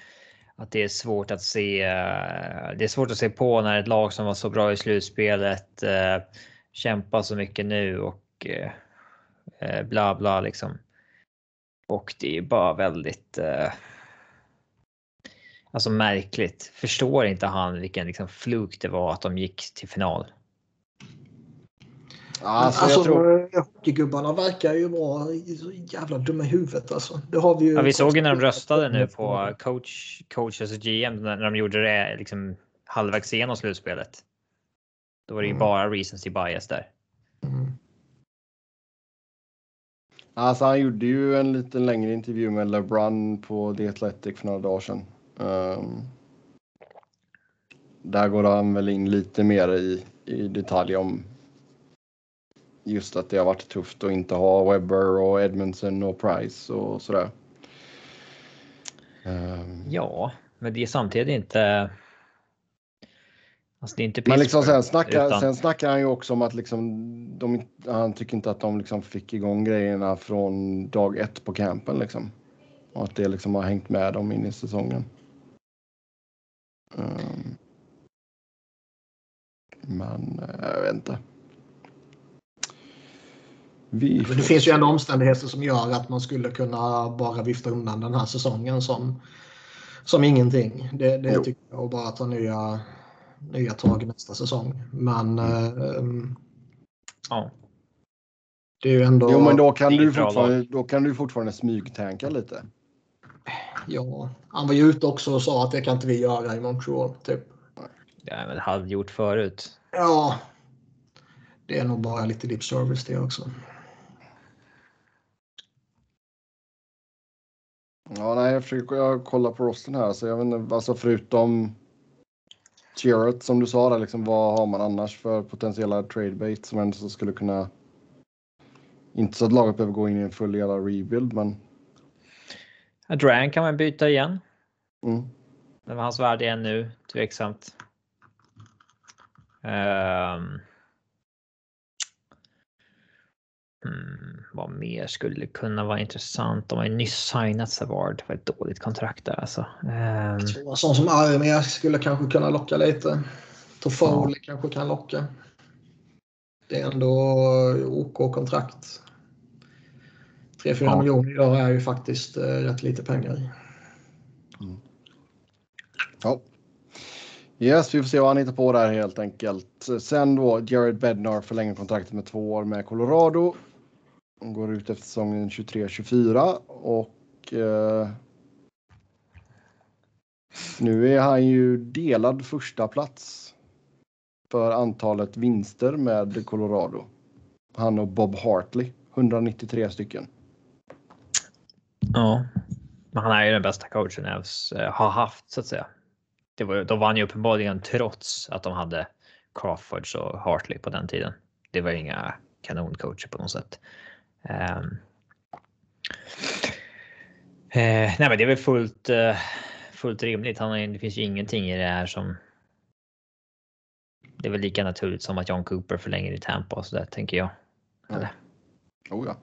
att det är svårt att se. Eh, det är svårt att se på när ett lag som var så bra i slutspelet eh, kämpar så mycket nu och eh, eh, bla bla liksom. Och det är bara väldigt. Eh, alltså märkligt. Förstår inte han vilken liksom fluk det var att de gick till final. Alltså, alltså tror... Hockeygubbarna verkar ju vara jävla dumma i huvudet. Alltså. Det har vi, ju ja, vi såg ju när de röstade nu på coach, coaches och GM när de gjorde det liksom halvvägs igenom slutspelet. Då var det ju mm. bara recency bias där. Mm. Alltså han gjorde ju en lite längre intervju med LeBron på The Athletic för några dagar sedan. Um, där går han väl in lite mer i, i detalj om just att det har varit tufft att inte ha Webber och Edmondson och Price och sådär. Um, ja, men det är samtidigt inte. Alltså det är inte men liksom sen, snackar, utan... sen snackar han ju också om att liksom de, han tycker inte att de liksom fick igång grejerna från dag ett på campen liksom. Och att det liksom har hängt med dem in i säsongen. Um, men eh, jag vet inte. Vi... Men det finns ju ändå omständigheter som gör att man skulle kunna bara vifta undan den här säsongen som, som ingenting. Det, det tycker jag. Och bara ta nya, nya tag nästa säsong. Men... Mm. ja. Det är ju ändå... Jo, men då kan, du fortfarande, då kan du fortfarande smygtanka lite. Ja, han var ju ute också och sa att det kan inte vi göra i Montreal. Typ. Det är väl halvgjort förut. Ja. Det är nog bara lite lip service det också. Ja, nej, jag försöker jag kolla på rosten här. Så jag vet inte, alltså förutom Jarrett som du sa där, liksom, vad har man annars för potentiella trade bait som ändå skulle kunna... Inte så att laget behöver gå in i en full jävla rebuild, men... Adran kan man byta igen. Mm. Men vad hans värde är nu, tveksamt. Um, hmm, vad mer skulle kunna vara intressant? De har ju nyss signat Savard. Det var ett dåligt kontrakt där alltså. Um, Sån som Armia skulle kanske kunna locka lite. Toffoli ja. kanske kan locka. Det är ändå OK kontrakt. 3-4 ja. miljoner idag är ju faktiskt eh, rätt lite pengar. Mm. Ja. Yes, vi får se vad han hittar på där helt enkelt. Sen då Jared Bednar förlänger kontraktet med två år med Colorado. Han går ut efter säsongen 23-24 och eh, nu är han ju delad första plats för antalet vinster med Colorado. Han och Bob Hartley, 193 stycken. Ja, men han är ju den bästa coachen Evs eh, har haft så att säga. Det var, de vann ju uppenbarligen trots att de hade Crawfords och Hartley på den tiden. Det var inga kanoncoacher på något sätt. Um, eh, nej, men det är väl fullt, uh, fullt rimligt. Han, det finns ju ingenting i det här som. Det är väl lika naturligt som att John Cooper förlänger i Tampa och så där tänker jag. Eller? Oh ja.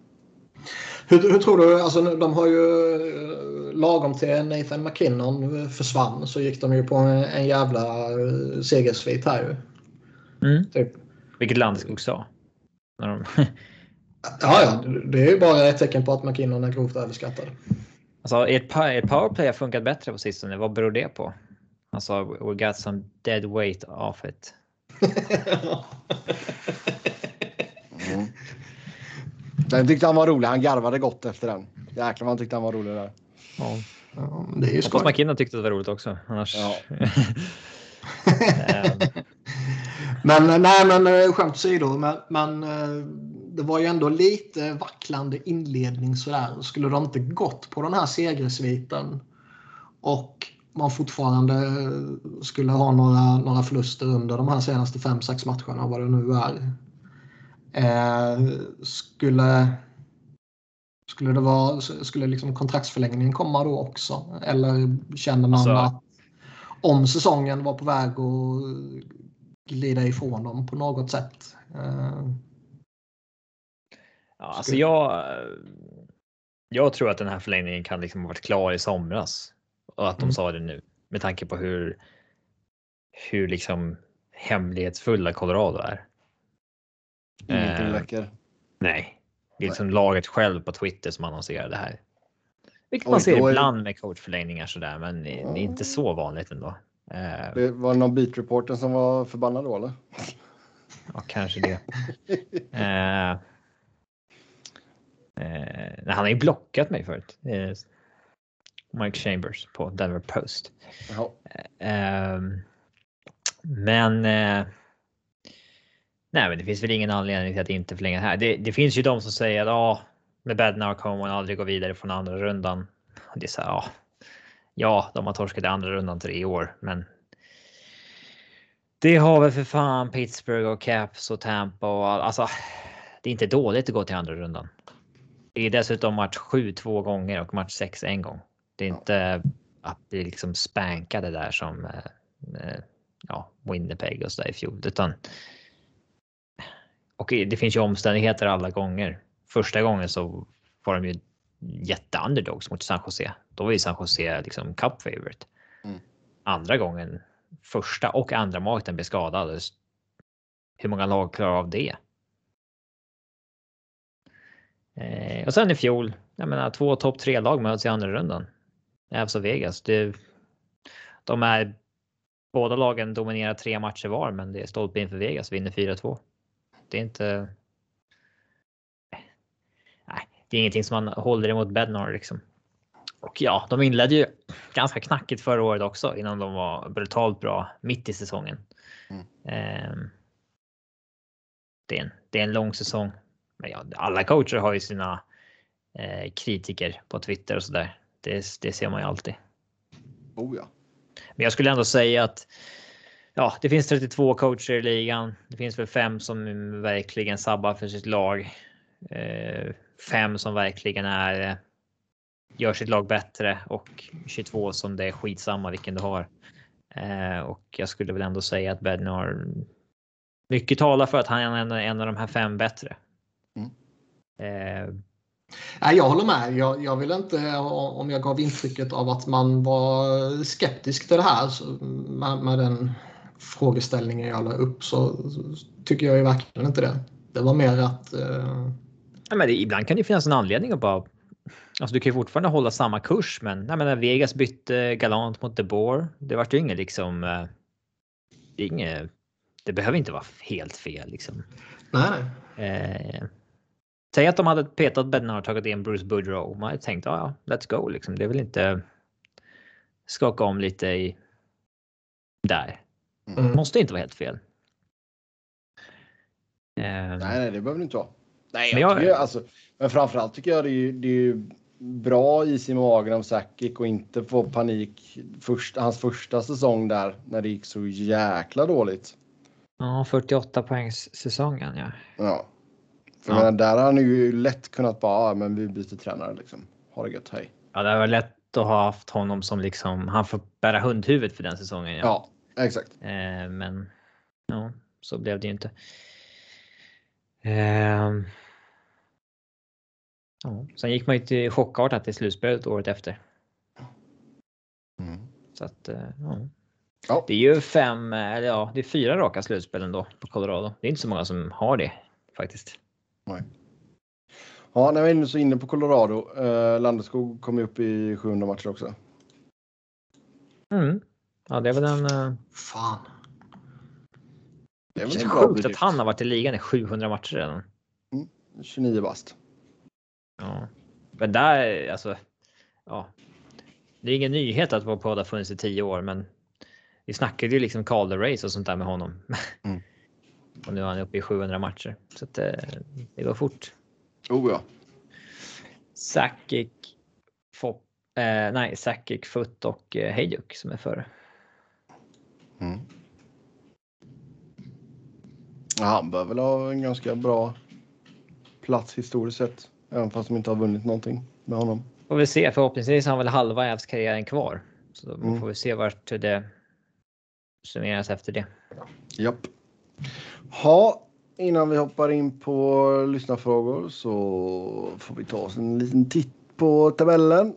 Hur, hur, tror du, alltså de har ju eh, lagom till Nathan McKinnon försvann så gick de ju på en, en jävla eh, segersvit här mm. typ. Vilket Landeskog sa. När de... ja, ja, det är ju bara ett tecken på att McKinnon är grovt överskattad. Alltså ert, ert powerplay har funkat bättre på sistone. Vad beror det på? Alltså, we got some dead weight off it. mm. Den tyckte han var rolig. Han garvade gott efter den. Jäklar vad han tyckte han var rolig där. Ja. ja det är ju Hoppas McKinnon tyckte det var roligt också. Annars... Ja. men nej, men eh, skämt åsido. Men, men eh, det var ju ändå lite vacklande inledning sådär. Skulle de inte gått på den här segersviten och man fortfarande skulle ha några, några förluster under de här senaste 5-6 matcherna, vad det nu är. Eh, skulle skulle, det vara, skulle liksom kontraktsförlängningen komma då också? Eller känner man alltså, att om säsongen var på väg att glida ifrån dem på något sätt? Eh, ja, alltså jag, jag tror att den här förlängningen kan liksom ha varit klar i somras och att de mm. sa det nu med tanke på hur, hur liksom hemlighetsfulla Colorado är. Ingenting eh, läcker. Nej, det är liksom laget själv på Twitter som annonserar det här. Vilket Oj, man ser ibland är... med coachförlängningar sådär, men det är inte så vanligt ändå. Eh, det var det någon beat-reporter som var förbannad då eller? Ja, kanske det. uh, han har ju blockat mig förut. Mike Chambers på Denver Post. Uh, men Nej, men det finns väl ingen anledning till att inte förlänga här. Det, det finns ju de som säger att ja, med Bednar kommer man aldrig gå vidare från andra rundan. Det är så här, ja, ja, de har torskat i andra rundan tre år, men. Det har väl för fan Pittsburgh och Caps och Tampa och all, alltså. Det är inte dåligt att gå till andra rundan. Det är dessutom match 7 två gånger och match 6 en gång. Det är inte att bli liksom spankade där som eh, eh ja, Winnipeg och så där i fjol, utan och det finns ju omständigheter alla gånger. Första gången så var de ju jätteunderdogs mot San Jose. Då var ju San Jose liksom cup favorite. Mm. Andra gången, första och andra målvakten blev skadad. Hur många lag klarar av det? Eh, och sen i fjol, jag menar två topp tre lag möts i andra rundan. Ävs och Vegas. Det, de är båda lagen dominerar tre matcher var, men det är stolpe in för Vegas vinner 4-2. Det är inte. Nej, det är ingenting som man håller emot Bednar liksom. Och ja, de inledde ju ganska knackigt förra året också innan de var brutalt bra mitt i säsongen. Mm. Eh, det, är en, det är en lång säsong. Men ja, alla coacher har ju sina eh, kritiker på Twitter och så där. Det, det ser man ju alltid. Oh ja. Men jag skulle ändå säga att ja, det finns 32 coacher i ligan. Det finns väl fem som verkligen sabbar för sitt lag. Eh, fem som verkligen är gör sitt lag bättre och 22 som det är skitsamma vilken du har. Eh, och jag skulle väl ändå säga att Bednar mycket talar för att han är en av de här fem bättre. Eh, Nej, jag håller med. Jag, jag, vill inte, om jag gav intrycket av att man var skeptisk till det här så, med, med den frågeställningen jag la upp så, så, tycker jag ju verkligen inte det. Det var mer att... Eh... Ja, men det, ibland kan det finnas en anledning att bara... Alltså du kan ju fortfarande hålla samma kurs men jag menar, Vegas bytte galant mot De Boer. Det vart ju inget liksom... Eh, det, inget, det behöver inte vara helt fel liksom. Nej, nej. Eh, Säg att de hade petat Bednar och tagit in Bruce Boudreau. Man hade tänkt ja, let's go liksom. Det är väl inte skaka om lite i där. Mm. Måste inte vara helt fel. Nej, nej, det behöver det inte vara. Nej, men, jag, jag, alltså, men framförallt tycker jag det är, det är bra is i magen av Sakic och inte få panik först, hans första säsong där när det gick så jäkla dåligt. Ja, 48 poängs säsongen ja. Ja. Ja. där har han ju lätt kunnat bara, men vi byter tränare liksom. Ha det gött, hej. Ja, det var lätt att ha haft honom som liksom, han får bära hundhuvudet för den säsongen. Ja, ja exakt. Eh, men ja, så blev det ju inte. Eh, ja. Sen gick man ju till chockartat till slutspelet året efter. Mm. Så att, eh, ja. ja. Det är ju fem, eller ja, det är fyra raka slutspel ändå på Colorado. Det är inte så många som har det faktiskt. Nej. Ja, när vi är så inne på Colorado. Eh, Landeskog kom upp i 700 matcher också. Mm. Ja, det är väl en... Uh... Fan. Det är väl en sjukt att han har varit i ligan i 700 matcher redan. Mm. 29 bast. Ja, men där alltså. Ja. Det är ingen nyhet att vår podd har funnits i 10 år, men vi snackade ju liksom Calder Race och sånt där med honom. Mm. Och nu är han uppe i 700 matcher. Så att, eh, det går fort. Oh ja. Sakic, Fop, eh, nej, Sakic, Foot och eh, Hejduk som är före. Mm. Ja, han bör väl ha en ganska bra plats historiskt sett. Även fast de inte har vunnit någonting med honom. Får vi se. Förhoppningsvis har han väl halva Ävs-karriären kvar. Så mm. får vi se vart det summeras efter det. Japp. Ha, innan vi hoppar in på lyssnarfrågor så får vi ta oss en liten titt på tabellen.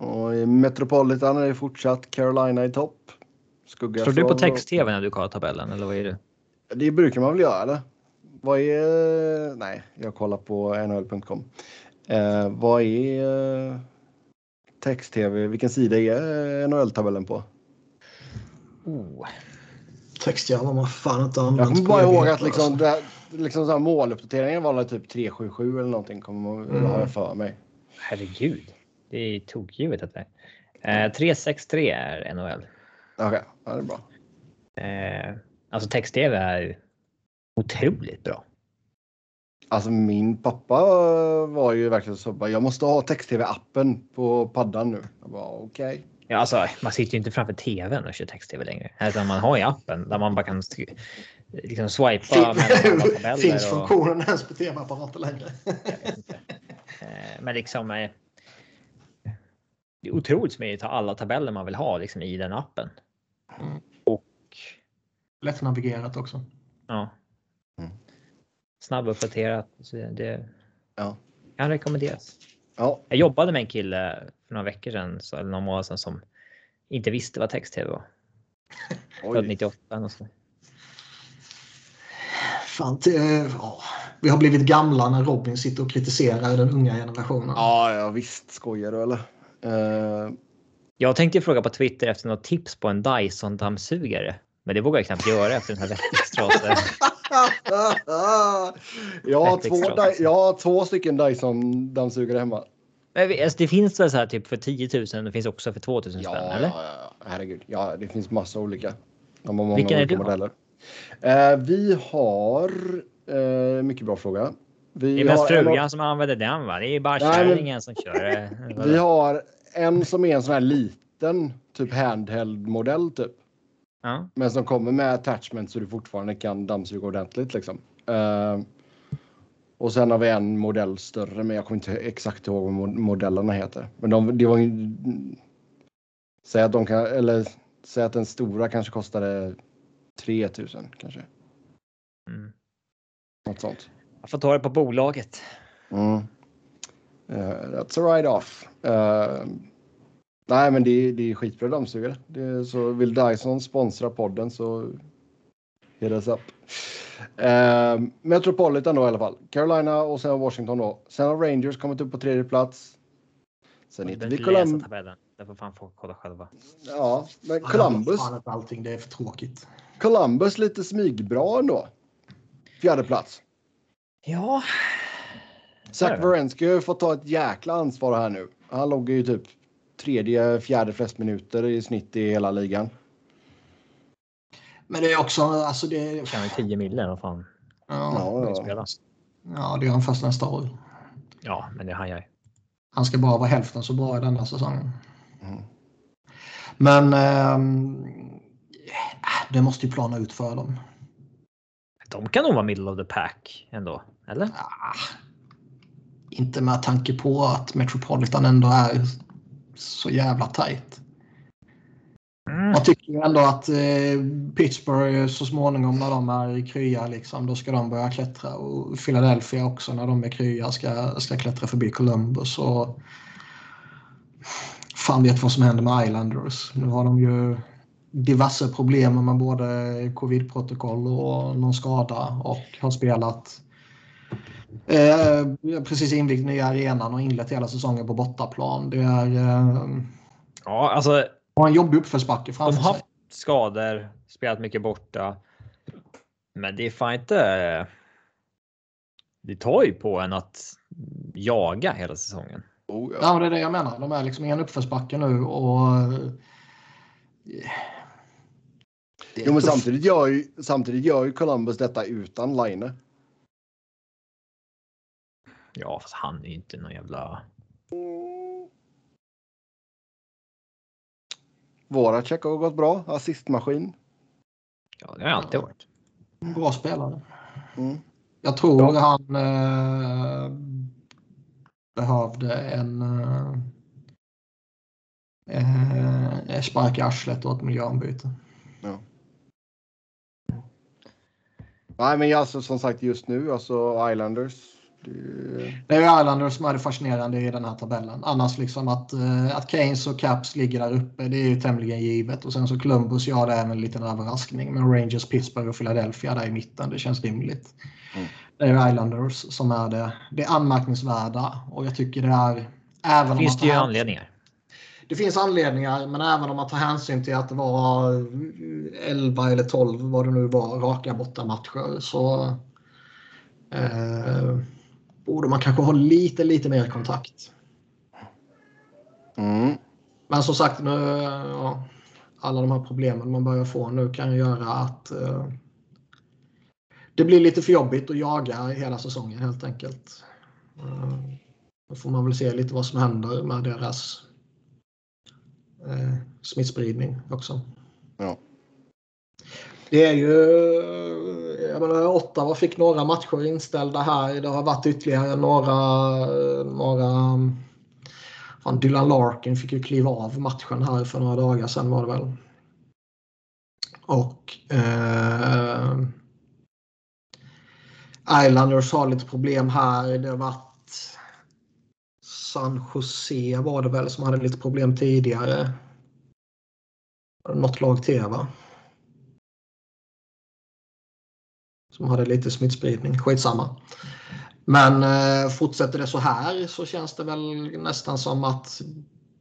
Och i Metropolitan är det fortsatt Carolina i topp. Skugga Står du på text-tv när du kollar tabellen eller vad är det? Det brukar man väl göra eller? Vad är... Nej, jag kollar på nhl.com. Eh, vad är eh, text-tv? Vilken sida är NHL-tabellen på? Oh textjärn man fan inte använt. Jag kommer bara ihåg att liksom, alltså. det, liksom så här måluppdateringen var typ 377 eller någonting. Kommer man mm. ha för mig. Herregud. Det är tokgivet att det är. Eh, 363 är NHL. Okej, okay. ja, det är bra. Eh, alltså text-tv är otroligt bra. Alltså min pappa var ju verkligen så bara, jag måste ha text-tv appen på paddan nu. Jag bara okej. Okay. Ja, alltså, man sitter ju inte framför tvn och kör text-tv längre. Utan man har ju appen där man bara kan liksom swipa mellan Finns och... funktionen ens på tv-apparater längre? Eh, men liksom. Eh, det är otroligt smidigt att ha alla tabeller man vill ha liksom, i den appen. Mm. Och. Lättnavigerat också. Ja. Mm. Snabbuppdaterat. Det ja. kan rekommenderas. Ja. Jag jobbade med en kille för några veckor sedan, så, eller några månader sedan, som inte visste vad text-tv var. Född 98 och så. Fan, ja. Vi har blivit gamla när Robin sitter och kritiserar den unga generationen. Ja, ja visst. Skojar du eller? Uh... Jag tänkte fråga på Twitter efter något tips på en Dyson-dammsugare. Men det vågar jag knappt göra efter den här vettextrasen. jag, har två, jag har två stycken Dyson-dammsugare hemma. Alltså, det finns väl så här typ för 10 000. Det finns också för 2 000 spänn, ja, eller? Ja, ja, herregud. Ja, det finns massa olika. De har många Vilken är olika du? modeller. Eh, vi har... Eh, mycket bra fråga. Vi Det är mest frugan som använder den va? Det är bara men- kärringen som kör. Vi har en som är en sån här liten typ handheld modell typ. Ja. Men som kommer med attachment så du fortfarande kan dammsuga ordentligt liksom. Eh, och sen har vi en modell större men jag kommer inte exakt ihåg vad mo- modellerna heter. Men de, det var ju... Säg att de kan, eller säg att den stora kanske kostade 3000 kanske. Mm. Något sånt. Jag får ta det på bolaget. Mm. Eh, that's a ride off. Eh, nej, men det, är- det är skitbra dammsugare. Det så vill Dyson sponsra podden så hit us up. Uh, Metropolitan då i alla fall. Carolina och sen Washington då. Sen har Rangers kommit upp på tredje plats. Sen hittar vi Columbus. Det får fan folk kolla själva. Ja, men Columbus. allting, det är för tråkigt. Columbus lite smygbra ändå. Fjärde plats. Ja. Zach Där. Werenski har fått ta ett jäkla ansvar här nu. Han låg ju typ tredje, fjärde flest minuter i snitt i hela ligan. Men det är också, alltså det... Kan väl 10 mille vad fan. Ja, Ja, Det ja. spelas. ja, det är han först nästa år. Ja, men det har jag. Han ska bara vara hälften så bra i denna säsongen. Mm. Men ehm, det måste ju plana ut för dem. De kan nog vara middle of the pack ändå. Eller? Ah, inte med tanke på att Metropolitan ändå är så jävla tajt. Mm. Man tycker ju ändå att eh, Pittsburgh så småningom när de är krya liksom, då ska de börja klättra. Och Philadelphia också när de är krya ska, ska klättra förbi Columbus. Och fan vet vad som händer med Islanders. Nu har de ju diverse problem med både covid-protokoll och någon skada och har spelat eh, precis invigt nya arenan och inlett hela säsongen på bortaplan. Det är eh, Ja, alltså har en jobbig uppförsbacke de framför har sig. haft skador, spelat mycket borta. Men det är fan inte. Det tar ju på en att jaga hela säsongen. Oh, ja. Ja, det är det jag menar. De är liksom i en uppförsbacke nu och... eh, Jo, men samtidigt gör, ju, samtidigt gör ju Columbus detta utan Line. Ja, fast han är ju inte någon jävla. Voracek har gått bra. Assistmaskin. Ja, det har jag alltid varit. Bra spelare. Mm. Jag tror han eh, behövde en eh, eh, spark i arslet och ett miljöombyte. Nej, men alltså, som sagt just nu, alltså Islanders. Det, Det är Islanders som är det fascinerande i den här tabellen. Annars liksom att, eh, att Keynes och Caps ligger där uppe, det är ju tämligen givet. Och sen så Columbus, ja det är en liten överraskning. Men Rangers, Pittsburgh och Philadelphia där i mitten, det känns rimligt. Mm. Det är Islanders som är det, det anmärkningsvärda. Och jag tycker det är... Även om Finns det ju anledningar. Det finns anledningar, men även om man tar hänsyn till att det var 11 eller 12, vad det nu var, raka bortamatcher så eh, borde man kanske ha lite, lite mer kontakt. mm. Men som sagt, nu, ja, alla de här problemen man börjar få nu kan göra att eh, det blir lite för jobbigt att jaga hela säsongen helt enkelt. Eh, då får man väl se lite vad som händer med deras eh, smittspridning också. Ja. Det är ju, jag menar Ottawa fick några matcher inställda här. Det har varit ytterligare några, några Fan, Dylan Larkin fick ju kliva av matchen här för några dagar sedan var det väl. Och eh, Islanders har lite problem här. Det har varit San Jose var det väl som hade lite problem tidigare. Något lag till va? Som hade lite smittspridning. Skitsamma. Men eh, fortsätter det så här så känns det väl nästan som att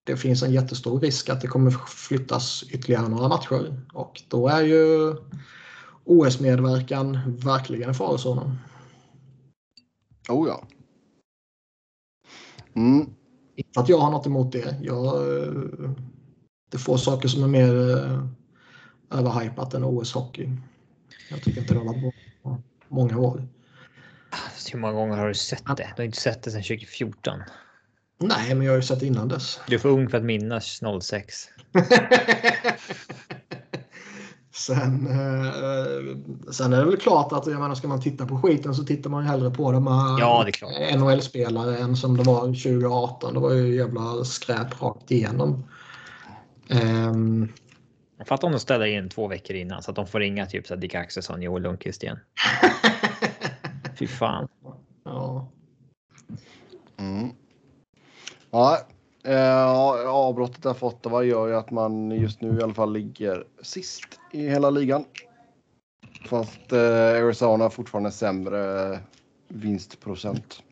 det finns en jättestor risk att det kommer flyttas ytterligare några matcher. Och då är ju OS-medverkan verkligen i farozonen. Oh ja. Mm. Inte att jag har något emot det. Jag, eh, det får saker som är mer eh, överhypat än OS-hockey. Jag tycker inte det har varit bra många år. Hur många gånger har du sett det? Du har inte sett det sedan 2014. Nej, men jag har ju sett innan dess. Du är för ung för att minnas 06. sen, eh, sen är det väl klart att jag menar, ska man titta på skiten så tittar man ju hellre på Ja, det är klart. NHL-spelare än som det var 2018. Det var ju jävla skräp rakt igenom. Jag fattar om de ställer in två veckor innan så att de får ringa typ så här Dick Axelsson, Joel Lundqvist igen. Fy fan. ja. Mm. Ja, eh, avbrottet av Ottawa gör ju att man just nu i alla fall ligger sist i hela ligan. Fast eh, Arizona har fortfarande sämre vinstprocent.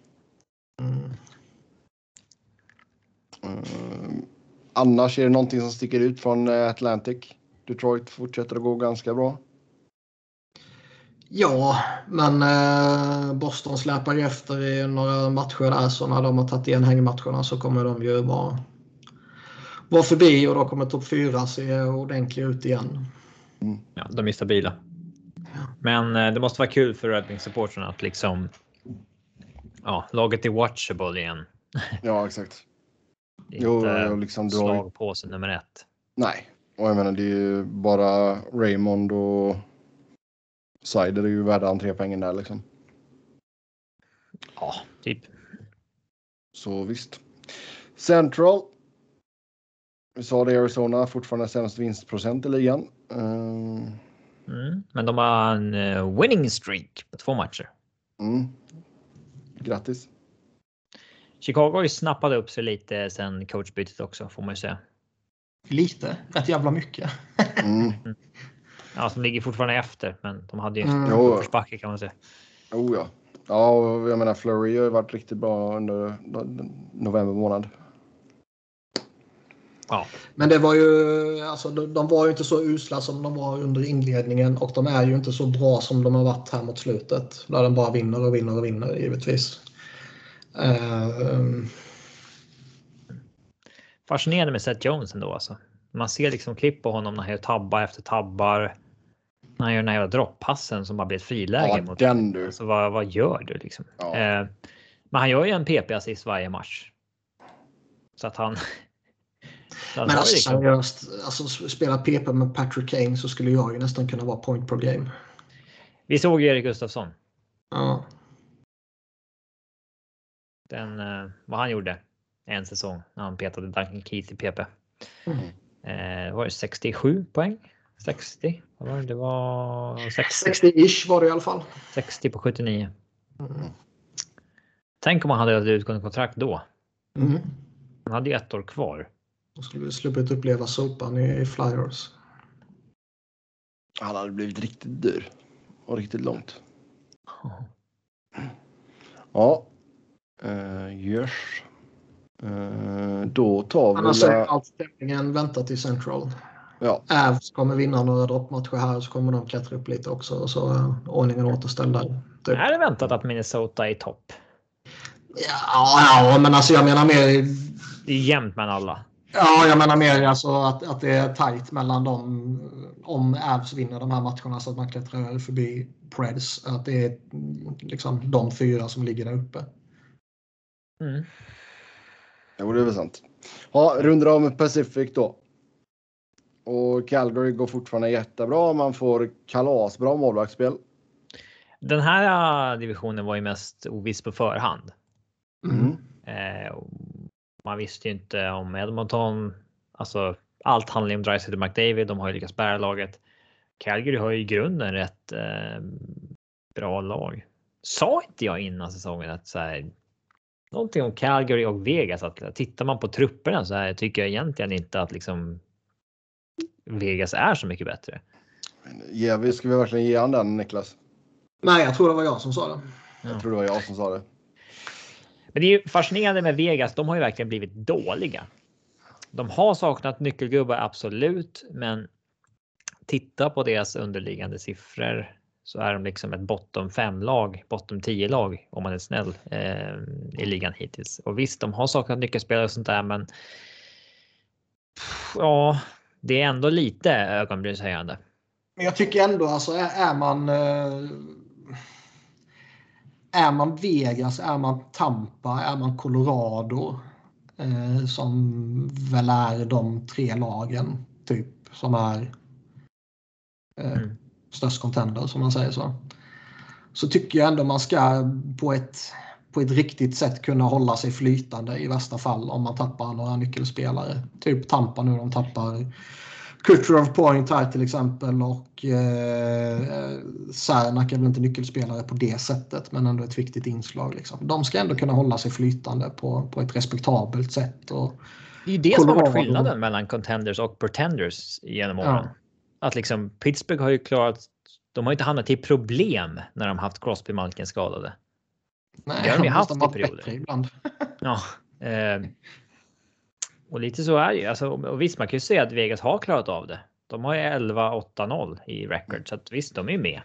Mm. Mm. Annars är det någonting som sticker ut från eh, Atlantic. Detroit fortsätter att gå ganska bra. Ja, men eh, Boston släpar ju efter i några matcher där så när de har tagit igen hängmatcherna så kommer de ju vara, vara förbi och då kommer topp 4 se ordentligt ut igen. Ja, de är stabila. Men eh, det måste vara kul för Red Wings-supportrarna att liksom. Ja, laget är watchable igen. Ja, exakt. Det är Jo, inte liksom slagpåse nummer ett. Nej, och jag menar det är ju bara Raymond och Sider är ju värda entrépengen där liksom. Ja, typ. Så visst. Central. Vi sa det Arizona fortfarande sämst vinstprocent i ligan. Mm. Mm. Men de har en eh, winning streak på två matcher. Mm. Grattis. Chicago har ju snappat upp sig lite sen coachbytet också får man ju säga. Lite, rätt jävla mycket. Mm. Ja, som ligger fortfarande efter, men de hade ju Mm. uppförsbacke kan man säga. Oh ja. Ja, jag menar Flurry har ju varit riktigt bra under no- november månad. Ja, Men det var ju, alltså de, de var ju inte så usla som de var under inledningen och de är ju inte så bra som de har varit här mot slutet. Där de bara vinner och vinner och vinner givetvis. Ehm, fascinerande med Seth Jones ändå alltså. Man ser liksom klipp på honom när han gör tabbar efter tabbar. När han gör den här jävla droppassen som bara blir ett friläge. Ja, mot, den du. alltså, vad, vad gör du liksom? Ja. Eh, men han gör ju en PP-assist varje match. Så att han... så men alltså liksom, seriöst, alltså, spela PP med Patrick Kane så skulle jag ju nästan kunna vara point per game. vi såg ju Erik Gustafsson. Ja. Den, eh, vad han gjorde en säsong när han petade Duncan Keith i PP. Mm. Eh, var det 67 poäng? 60? Vad var det? det var 60, 60-ish var det i alla fall. 60 på 79. Mm. Tänk om han hade ett utgående kontrakt då. Mm. Han hade ju ett år kvar. Då skulle vi sluppit uppleva sopan i, i Flyers. Han hade blivit riktigt dyr. Och riktigt långt. Ja. Uh, yes. Eh, då tar vi... Annars är allt stämningen väntat i Central. Ja, Avs kommer vinna några droppmatcher här så kommer de klättra upp lite också och så är ordningen återställd där. Typ. Är det väntat att Minnesota är i topp? Ja, ja, men alltså jag menar mer Det är jämnt mellan alla. Ja, jag menar mer alltså att, att det är tajt mellan dem om Avs vinner de här matcherna så att man klättrar förbi Preds. Att det är liksom de fyra som ligger där uppe. Mm. jo, det är väl sant. Ja, rundar av med Pacific då. Och Calgary går fortfarande jättebra. Man får kalasbra målvaktsspel. Den här eh, divisionen var ju mest oviss på förhand. Mm. Eh, man visste ju inte om Edmonton. Alltså allt handlar ju om Dreisaitl och McDavid. De har ju lyckats bära laget. Calgary har ju i grunden rätt eh, bra lag. Sa inte jag innan säsongen att så här, någonting om Calgary och Vegas att tittar man på trupperna så här tycker jag egentligen inte att liksom Vegas är så mycket bättre. Ja, vi ska vi verkligen ge han den Niklas? Nej, jag tror det var jag som sa det. Jag tror det var jag som sa det. Men det är ju fascinerande med Vegas. De har ju verkligen blivit dåliga. De har saknat nyckelgubbar, absolut, men titta på deras underliggande siffror. Så är de liksom ett bottom 5-lag, bottom 10-lag om man är snäll eh, i ligan hittills. Och visst, de har saknat nyckelspelare och sånt där, men ja, det är ändå lite ögonbrynshöjande. Men jag tycker ändå alltså är, är man eh, är man Vegas, är man Tampa, är man Colorado eh, som väl är de tre lagen typ som är eh, mm. Störst contender som man säger så. Så tycker jag ändå man ska på ett, på ett riktigt sätt kunna hålla sig flytande i värsta fall om man tappar några nyckelspelare. Typ Tampa nu, de tappar Kutjerov Point här till exempel och eh, Särnak är väl inte nyckelspelare på det sättet men ändå ett viktigt inslag. Liksom. De ska ändå kunna hålla sig flytande på, på ett respektabelt sätt. Och det är ju det som har varit skillnaden mellan contenders och pretenders genom åren. Ja. Att liksom Pittsburgh har ju klarat. De har inte hamnat i problem när de haft Crosby Malkin skadade. Nej, det har de ju haft i perioder. Ibland. ja, eh, och lite så är det ju. Alltså, och visst, man kan ju säga att Vegas har klarat av det. De har ju 11-8-0 i record så att visst, de är med.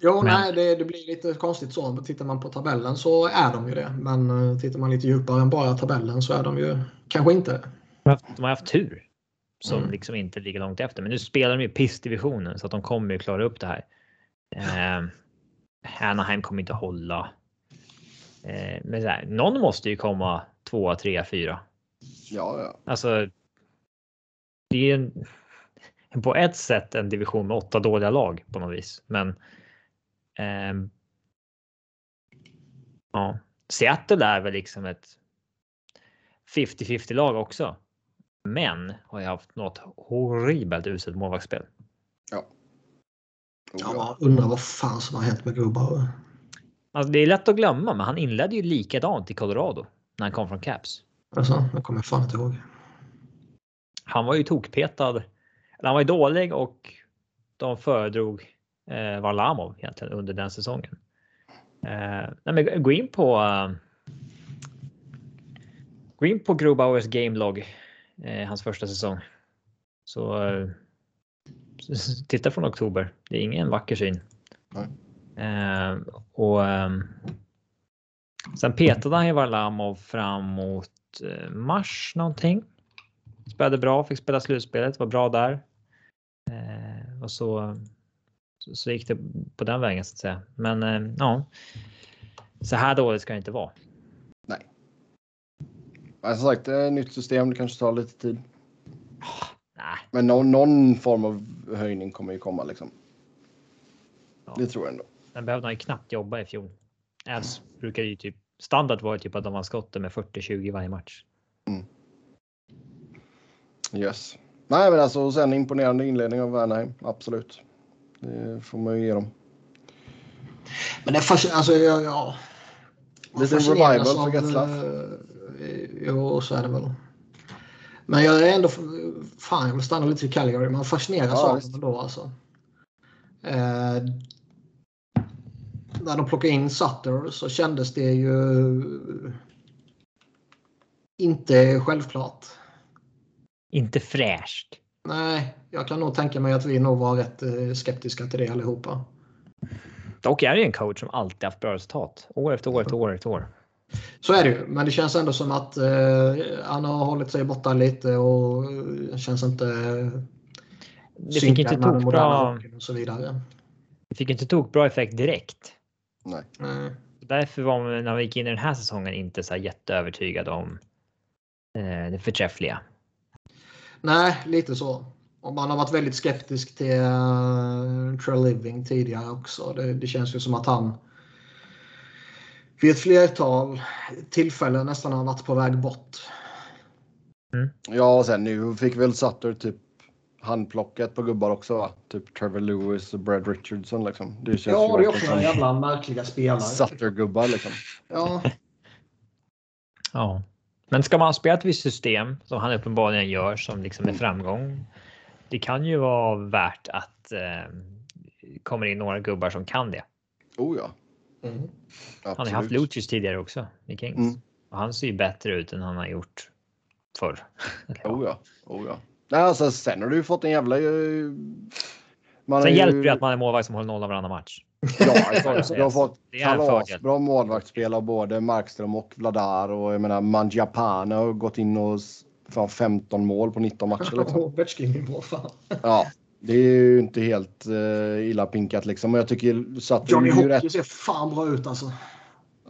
Jo, men... nej, det, det, blir lite konstigt så. Tittar man på tabellen så är de ju det. Men uh, tittar man lite djupare än bara tabellen så är de ju kanske inte De har haft tur som mm. liksom inte ligger långt efter. Men nu spelar de ju pissdivisionen så att de kommer ju klara upp det här. Eh, Anaheim kommer inte hålla. Eh, men så här, någon måste ju komma tvåa, trea, fyra. Ja, ja. Alltså. Det är en, på ett sätt en division med åtta dåliga lag på något vis, men. Eh, ja, Seattle är väl liksom ett 50-50 lag också. Men har ju haft något horribelt uselt målvaktsspel. Ja. Ja, undrar vad fan som har hänt med Grubauer. Alltså, det är lätt att glömma, men han inledde ju likadant i Colorado när han kom från Caps. Alltså, jag kommer fan inte ihåg. Han var ju tokpetad. Han var ju dålig och de föredrog eh, Varlamov egentligen under den säsongen. Eh, nej, men gå in på. Uh, gå in på Grobauers gamelog. Eh, hans första säsong. Så eh, titta från oktober. Det är ingen vacker syn. Eh, och ehm, sen petade han ju Varlamov fram mot Eh, mars någonting. Spelade bra, fick spela slutspelet, var bra där. Eh, och så, så, gick det på den vägen så att säga. Men eh, ja, så här dåligt ska det inte vara. Men som sagt, det är ett nytt system. Det kanske tar lite tid. nej. Men någon, någon, form av höjning kommer ju komma liksom. Ja. Det tror jag ändå. Den behövde han ju knappt jobba i fjol. Avs brukar ju typ standard var typ att de var skotten med 40-20 varje match. Mm. Yes. Nej, men alltså sen imponerande inledning av Wernheim. Absolut. Det får man ju ge dem. Men det är fast, alltså, ja, ja. Lite revival för Getzlaff. Eh, jo, så är det väl. Men jag är ändå... Fan, jag vill stanna lite i Calgary. Man fascineras ja, av dem ändå alltså. Eh, när de plockade in Sutter så kändes det ju inte självklart. Inte fräscht. Nej, jag kan nog tänka mig att vi nog var rätt eh, skeptiska till det allihopa. Dock är det en coach som alltid haft bra resultat. År efter år efter år efter år. Så är det ju, men det känns ändå som att eh, han har hållit sig borta lite och känns inte det fick inte tokbra och så vidare. Det fick inte tokbra effekt direkt. Nej. Mm. Därför var man när vi gick in i den här säsongen inte så jätteövertygad om eh, det förträffliga. Nej, lite så. Och man har varit väldigt skeptisk till uh, Trail Living tidigare också. Det, det, känns ju som att han vid ett flertal tillfällen nästan har varit på väg bort. Mm. Ja, och sen nu fick väl Sutter typ handplockat på gubbar också va? Typ Trevor Lewis och Brad Richardson liksom. Det känns ja, det är också några jävla märkliga spelare. Sutter-gubbar liksom. Ja. ja. Men ska man spela ett visst system som han uppenbarligen gör som liksom är framgång. Det kan ju vara värt att eh, kommer in några gubbar som kan det. Oh ja. Mm. Han har haft Lucius tidigare också i Kings. Mm. Och han ser ju bättre ut än han har gjort förr. oh ja. Oh ja. Nej, alltså, sen har du fått en jävla uh, Man Sen ju... hjälper det att man är målvakt som håller nollan varannan match. Ja. Du har fått kalasbra målvaktsspel av både Markström och Vladar och jag menar Mangiapane har gått in och fan 15 mål på 19 matcher. Liksom. Ovechkin-nivå, fan. Ja, det är ju inte helt uh, illa pinkat liksom. Och jag tycker Sutter Johnny Hockey rätt... ser fan bra ut alltså.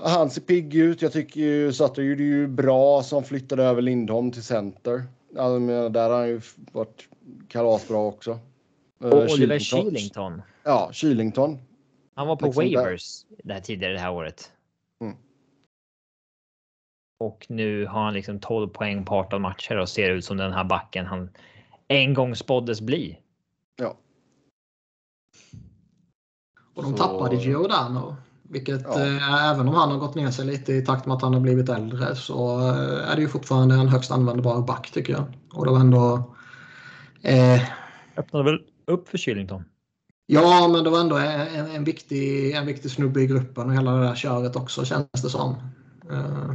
Han ser pigg ut. Jag tycker ju Sutter gjorde ju bra som flyttade över Lindholm till center. Alltså, där har han ju varit kalasbra också. Och uh, Oliver Shillington. Ja, Shillington. Han var på liksom waivers det här tidigare det här året. Mm. Och nu har han liksom 12 poäng på 18 matcher och ser ut som den här backen han en gång spåddes bli. Ja. Och de så... tappade Giordano. Vilket ja. eh, även om han har gått ner sig lite i takt med att han har blivit äldre så eh, är det ju fortfarande en högst användbar back tycker jag. Och det var ändå... Eh, Öppnade väl upp för Kylington? Ja, men det var ändå en, en, viktig, en viktig snubbe i gruppen och hela det där köret också känns det som. Uh,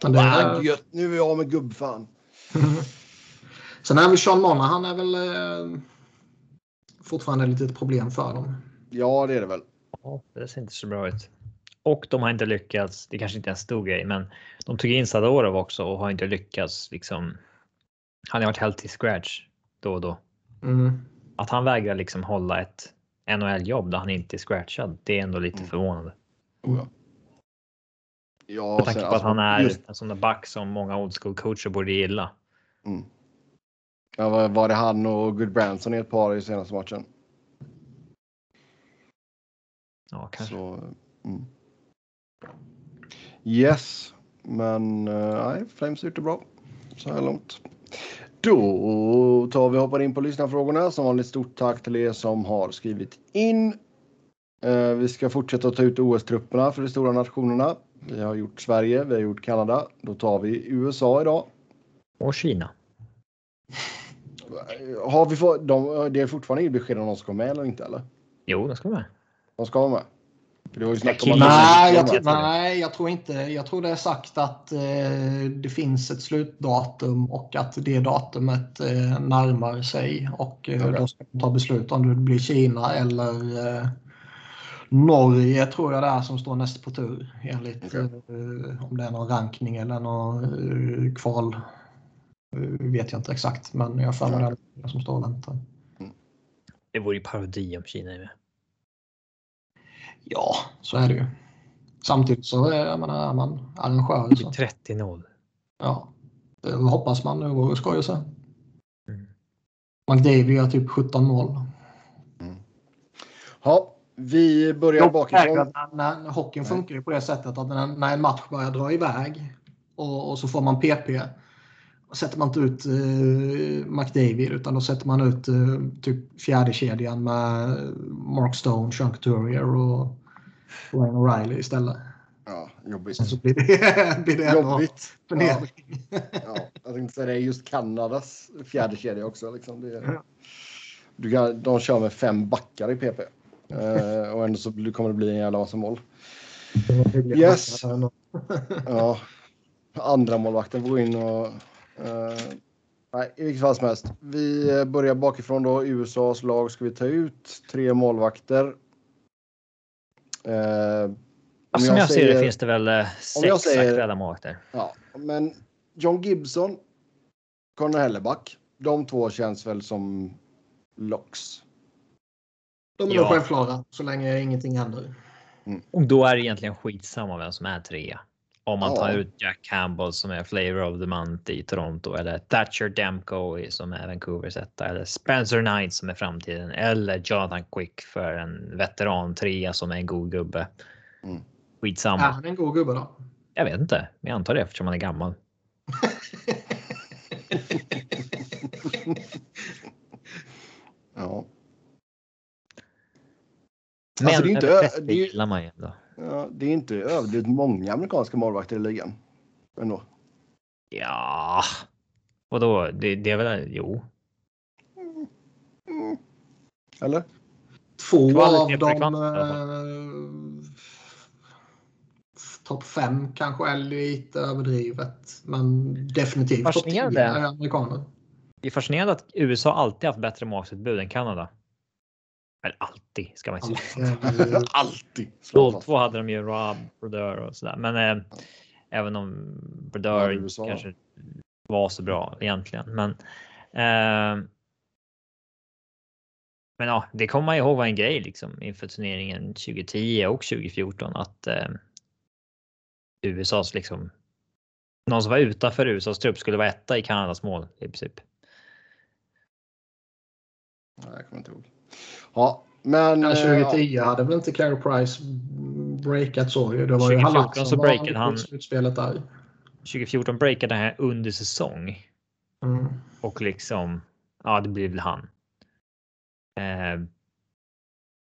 det, ah, gött, nu är vi av med gubbfan. Sen är väl Sean Monahan är väl uh, fortfarande lite ett problem för dem. Ja, det är det väl. Ja, det ser inte så bra ut. Och de har inte lyckats. Det kanske inte är en stor grej, men de tog in Sadorov också och har inte lyckats. Liksom, han har varit helt till scratch då och då. Mm att han vägrar liksom hålla ett NHL-jobb där han inte är scratchad, det är ändå lite mm. förvånande. Oh ja. Ja, Med tanke på alltså, att han är just... en sån där back som många old school coacher borde gilla. Mm. Ja, var, det han och Good Branson i ett par i senaste matchen? Ja, kanske. Så, mm. Yes, men eh, nej, Flames har gjort det bra så här långt. Då tar vi och hoppar in på lyssnarfrågorna. Som vanligt stort tack till er som har skrivit in. Eh, vi ska fortsätta ta ut OS-trupperna för de stora nationerna. Vi har gjort Sverige, vi har gjort Kanada. Då tar vi USA idag. Och Kina. Har vi fått, de, det är fortfarande inget besked om de ska med eller inte eller? Jo, de ska med. De ska vara med. Det var ju snack om nej, jag, tror, nej, jag tror inte. Jag tror det är sagt att eh, det finns ett slutdatum och att det datumet eh, närmar sig och eh, okay. då ska man ta beslut om det blir Kina eller eh, Norge tror jag det är som står näst på tur enligt okay. Eh, om det är någon rankning eller någon eh, kval. Vet jag inte exakt, men jag har för mig det som står och väntar. Mm. Det vore ju parodi om Kina är med. Ja, så är det ju. Samtidigt så är, jag menar, är man arrangör. 30-0. Ja, det hoppas man. Det vore skoj att se. Mm. McDavid gör typ 17 mål. Mm. Ja, vi börjar bakifrån. När, hockeyn funkar ju på det sättet att när, när en match börjar dra iväg och, och så får man PP sätter man inte ut uh, McDavid utan då sätter man ut uh, typ fjärde kedjan med Mark Stone, Sean Couturier och Ryan O'Reilly istället. Ja, jobbigt. så blir det, blir det jobbigt. Ja. ja, jag tänkte säga det, är just Kanadas fjärde kedja också. Liksom. Det, är, du kan, de kör med fem backar i PP. Eh, och ändå så kommer det bli en jävla massa mål. Yes. ja. Andra målvakten får gå in och Uh, nej, i vilket fall som helst. Vi eh, börjar bakifrån då. USAs lag ska vi ta ut tre målvakter. Uh, som jag, jag ser det finns det väl sex säger, aktuella målvakter. Ja, men John Gibson, Conor Helleback. De två känns väl som locks. De är ja. självklara så länge ingenting händer. Mm. Och då är det egentligen skitsamma vem som är trea. Om man tar ut Jack Campbell som är flavor of the month i Toronto eller Thatcher Demko som är Vancouvers etta eller Spencer Knight som är framtiden eller Jonathan Quick för en veteran trea som är en god gubbe. Mm. Skitsamma. Är han en god gubbe då? Jag vet inte, men jag antar det eftersom han är gammal. ja. Men alltså, det är inte, det gillar man ju ändå. Ja, det är inte överdrivet många amerikanska målvakter i ligan. Ändå. Ja, vadå? Det, det är väl, jo. Mm. Mm. Eller? Två Kvalitet av dem. Eh, Topp fem kanske är lite överdrivet. Men definitivt topp tio är amerikaner. Det är fascinerande att USA alltid haft bättre matutbud än Kanada. Eller alltid ska man inte säga. Alltid. 02 hade de ju Rob, Brodeur och sådär. Men eh, även om Brodeur Ja, kanske var så bra egentligen. Men, eh, men ja, det kommer man ihåg var en grej liksom inför turneringen 2010 och 2014 att eh, USAs liksom någon som var utanför USAs trupp skulle vara etta i Kanadas mål i princip. Nej, jag kommer inte ihåg. Ja, men... Ja, eh, 2010 hade väl inte Carey Price breakat så ju. Det var ju 2014 Halak som så breakade han- i slutspelet där. 2014 breakade han under säsong Mm. och liksom ja, det blir väl han. Eh,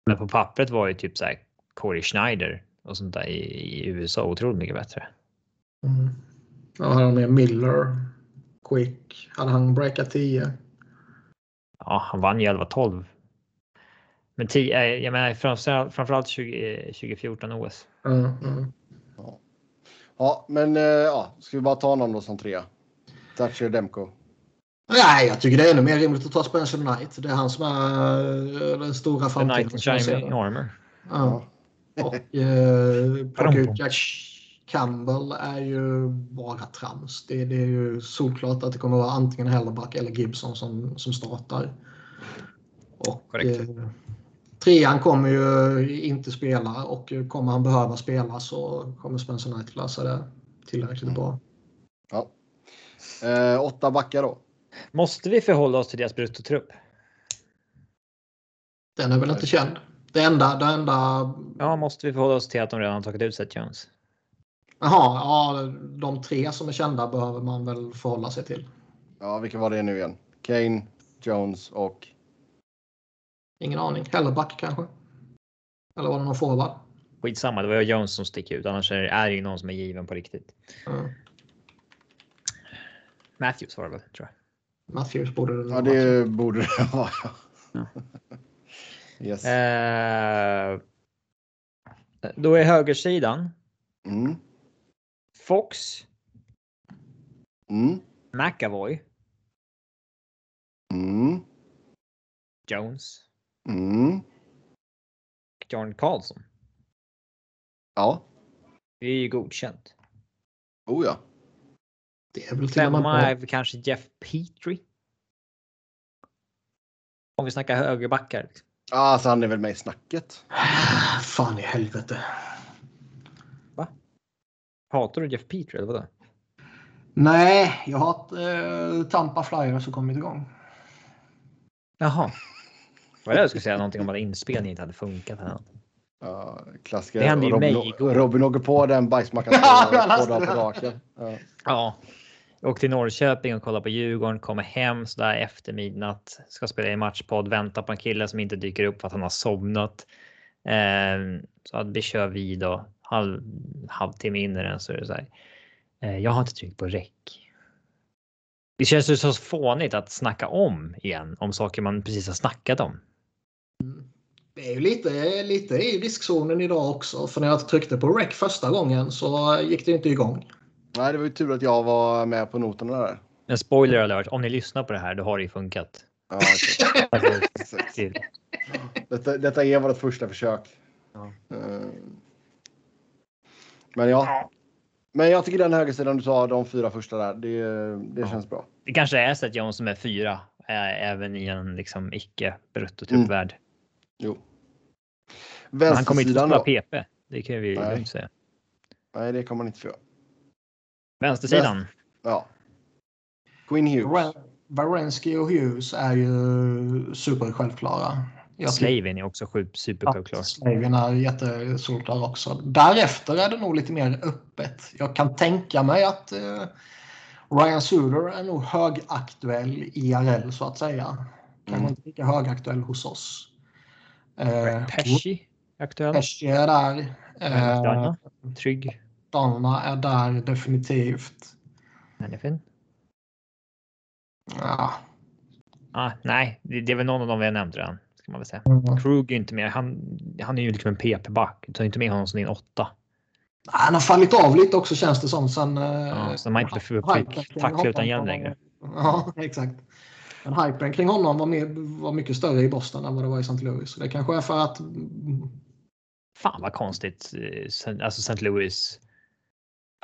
men på pappret var ju typ så här Corey Schneider och sånt där i, i USA otroligt mycket bättre. Mm. Ja, hade han med Miller, Quick. Hade han breakat 10? Ja, han vann ju 11-12. Men 10, eh, jag menar framförallt, framförallt 20, eh, 2014 OS. Mm. Mm. Ja, men eh, ja, ska vi bara ta någon då som trea? Thatcher Demko. Nej, jag tycker det är ännu mer rimligt att ta Spencer Knight. Det är han som är eh, den stora The framtiden. Knight jag ser Shining. Armor. Ja. Och eh, plocka ut Jack Campbell är ju bara trams. Det, det är ju solklart att det kommer vara antingen Hellerback eller Gibson som, som startar. Och Korrekt. eh, trean kommer ju inte spela och kommer han behöva spela så kommer Spencer Knight lösa det tillräckligt bra. Ja. Eh, åtta backar då. Måste vi förhålla oss till deras bruttotrupp? Den är väl inte känd. Det enda, det enda Ja, måste vi förhålla oss till att de redan har tagit ut Seth Jones? Jaha, ja, de tre som är kända behöver man väl förhålla sig till. Ja, vilka var det nu igen? Kane, Jones och... Ingen aning. Hellerback kanske? Eller var det någon forward? Skitsamma, det var ju Jones som sticker ut. Annars är det ju någon som är given på riktigt. Mm. Matthews var det väl, tror jag. Matthews borde det Ja, det borde det vara. Ja. Yes. Eh, då är högersidan Mm. Fox, Mm. McAvoy, Mm. Jones Mm. och John Carlson. Ja. Det är ju godkänt. Oh ja. Det är väl till Femma bra. är kanske Jeff Petrie. Om vi snackar högerbackar. liksom. Ah, Alltså han är väl med i snacket. Fan i helvete. Hatar du Jeff Petrie eller vadå? Nej, jag har eh, Tampa Flyers som kommit igång. Jaha. Var det jag skulle säga någonting om att inspelningen inte hade funkat. Här. Ja, klassiker. Det hände ju Robin, mig igår. Robin åker på den bajsmackan två dagar på raken. Ja. Ja. Jag åkte till Norrköping och kollade på Djurgården, kommer hem så där efter midnatt, ska spela i matchpodd, vänta på en kille som inte dyker upp för att han har somnat. Eh, så att vi kör vid och halv, halvtimme in i den så är det så här. Eh, jag har inte tryckt på räck. Det känns ju så fånigt att snacka om igen om saker man precis har snackat om. Det är ju lite, lite i riskzonen idag också. För när jag tryckte på rec första gången så gick det inte igång. Nej, det var ju tur att jag var med på noterna där. En spoiler alert, om ni lyssnar på det här, då har det ju funkat. Ja. Alltså, det- detta, detta är vårt första försök. Ja. Eh, Men ja. Men jag tycker den högersidan du sa, de fyra första där, det, det Ja. känns bra. Det kanske är Seth Jones som är fyra, äh, även i en liksom icke bruttotruppvärld. Jo. Men han kommer inte Vänstersidan spela då? PP. Det kan vi Nej. lugnt säga. Nej, det kommer han inte få. Vänstersidan. Ja. Queen Hughes. Ren- Varensky och Hughes är ju supersjälvklara. Jag Slavin är också supersjälvklar. att Slavin är jättesolklar också. Därefter är det nog lite mer öppet. Jag kan tänka mig att eh, Ryan Suder är nog högaktuell IRL så att säga. Kanske Mm. inte lika högaktuell hos oss. Eh, Pesci aktuell. Pesci är där. Eh, Donna. Trygg. Donna är där definitivt. Den är fin. Ja. Ah, nej, det, det är väl någon av dem vi har nämnt redan. Ska man väl säga. Mm. Krug är inte med. Han, han är ju liksom en PP-back. Du tar inte med honom som din åtta. Han har fallit av lite också känns det som sen. eh, Ja, så de har inte kring fackla utan hjälm längre. Ja, exakt. Men hypen kring honom var, mer, var mycket större i Boston än vad det var i St. Louis. Det kanske är för att... Fan vad konstigt eh, alltså St. Louis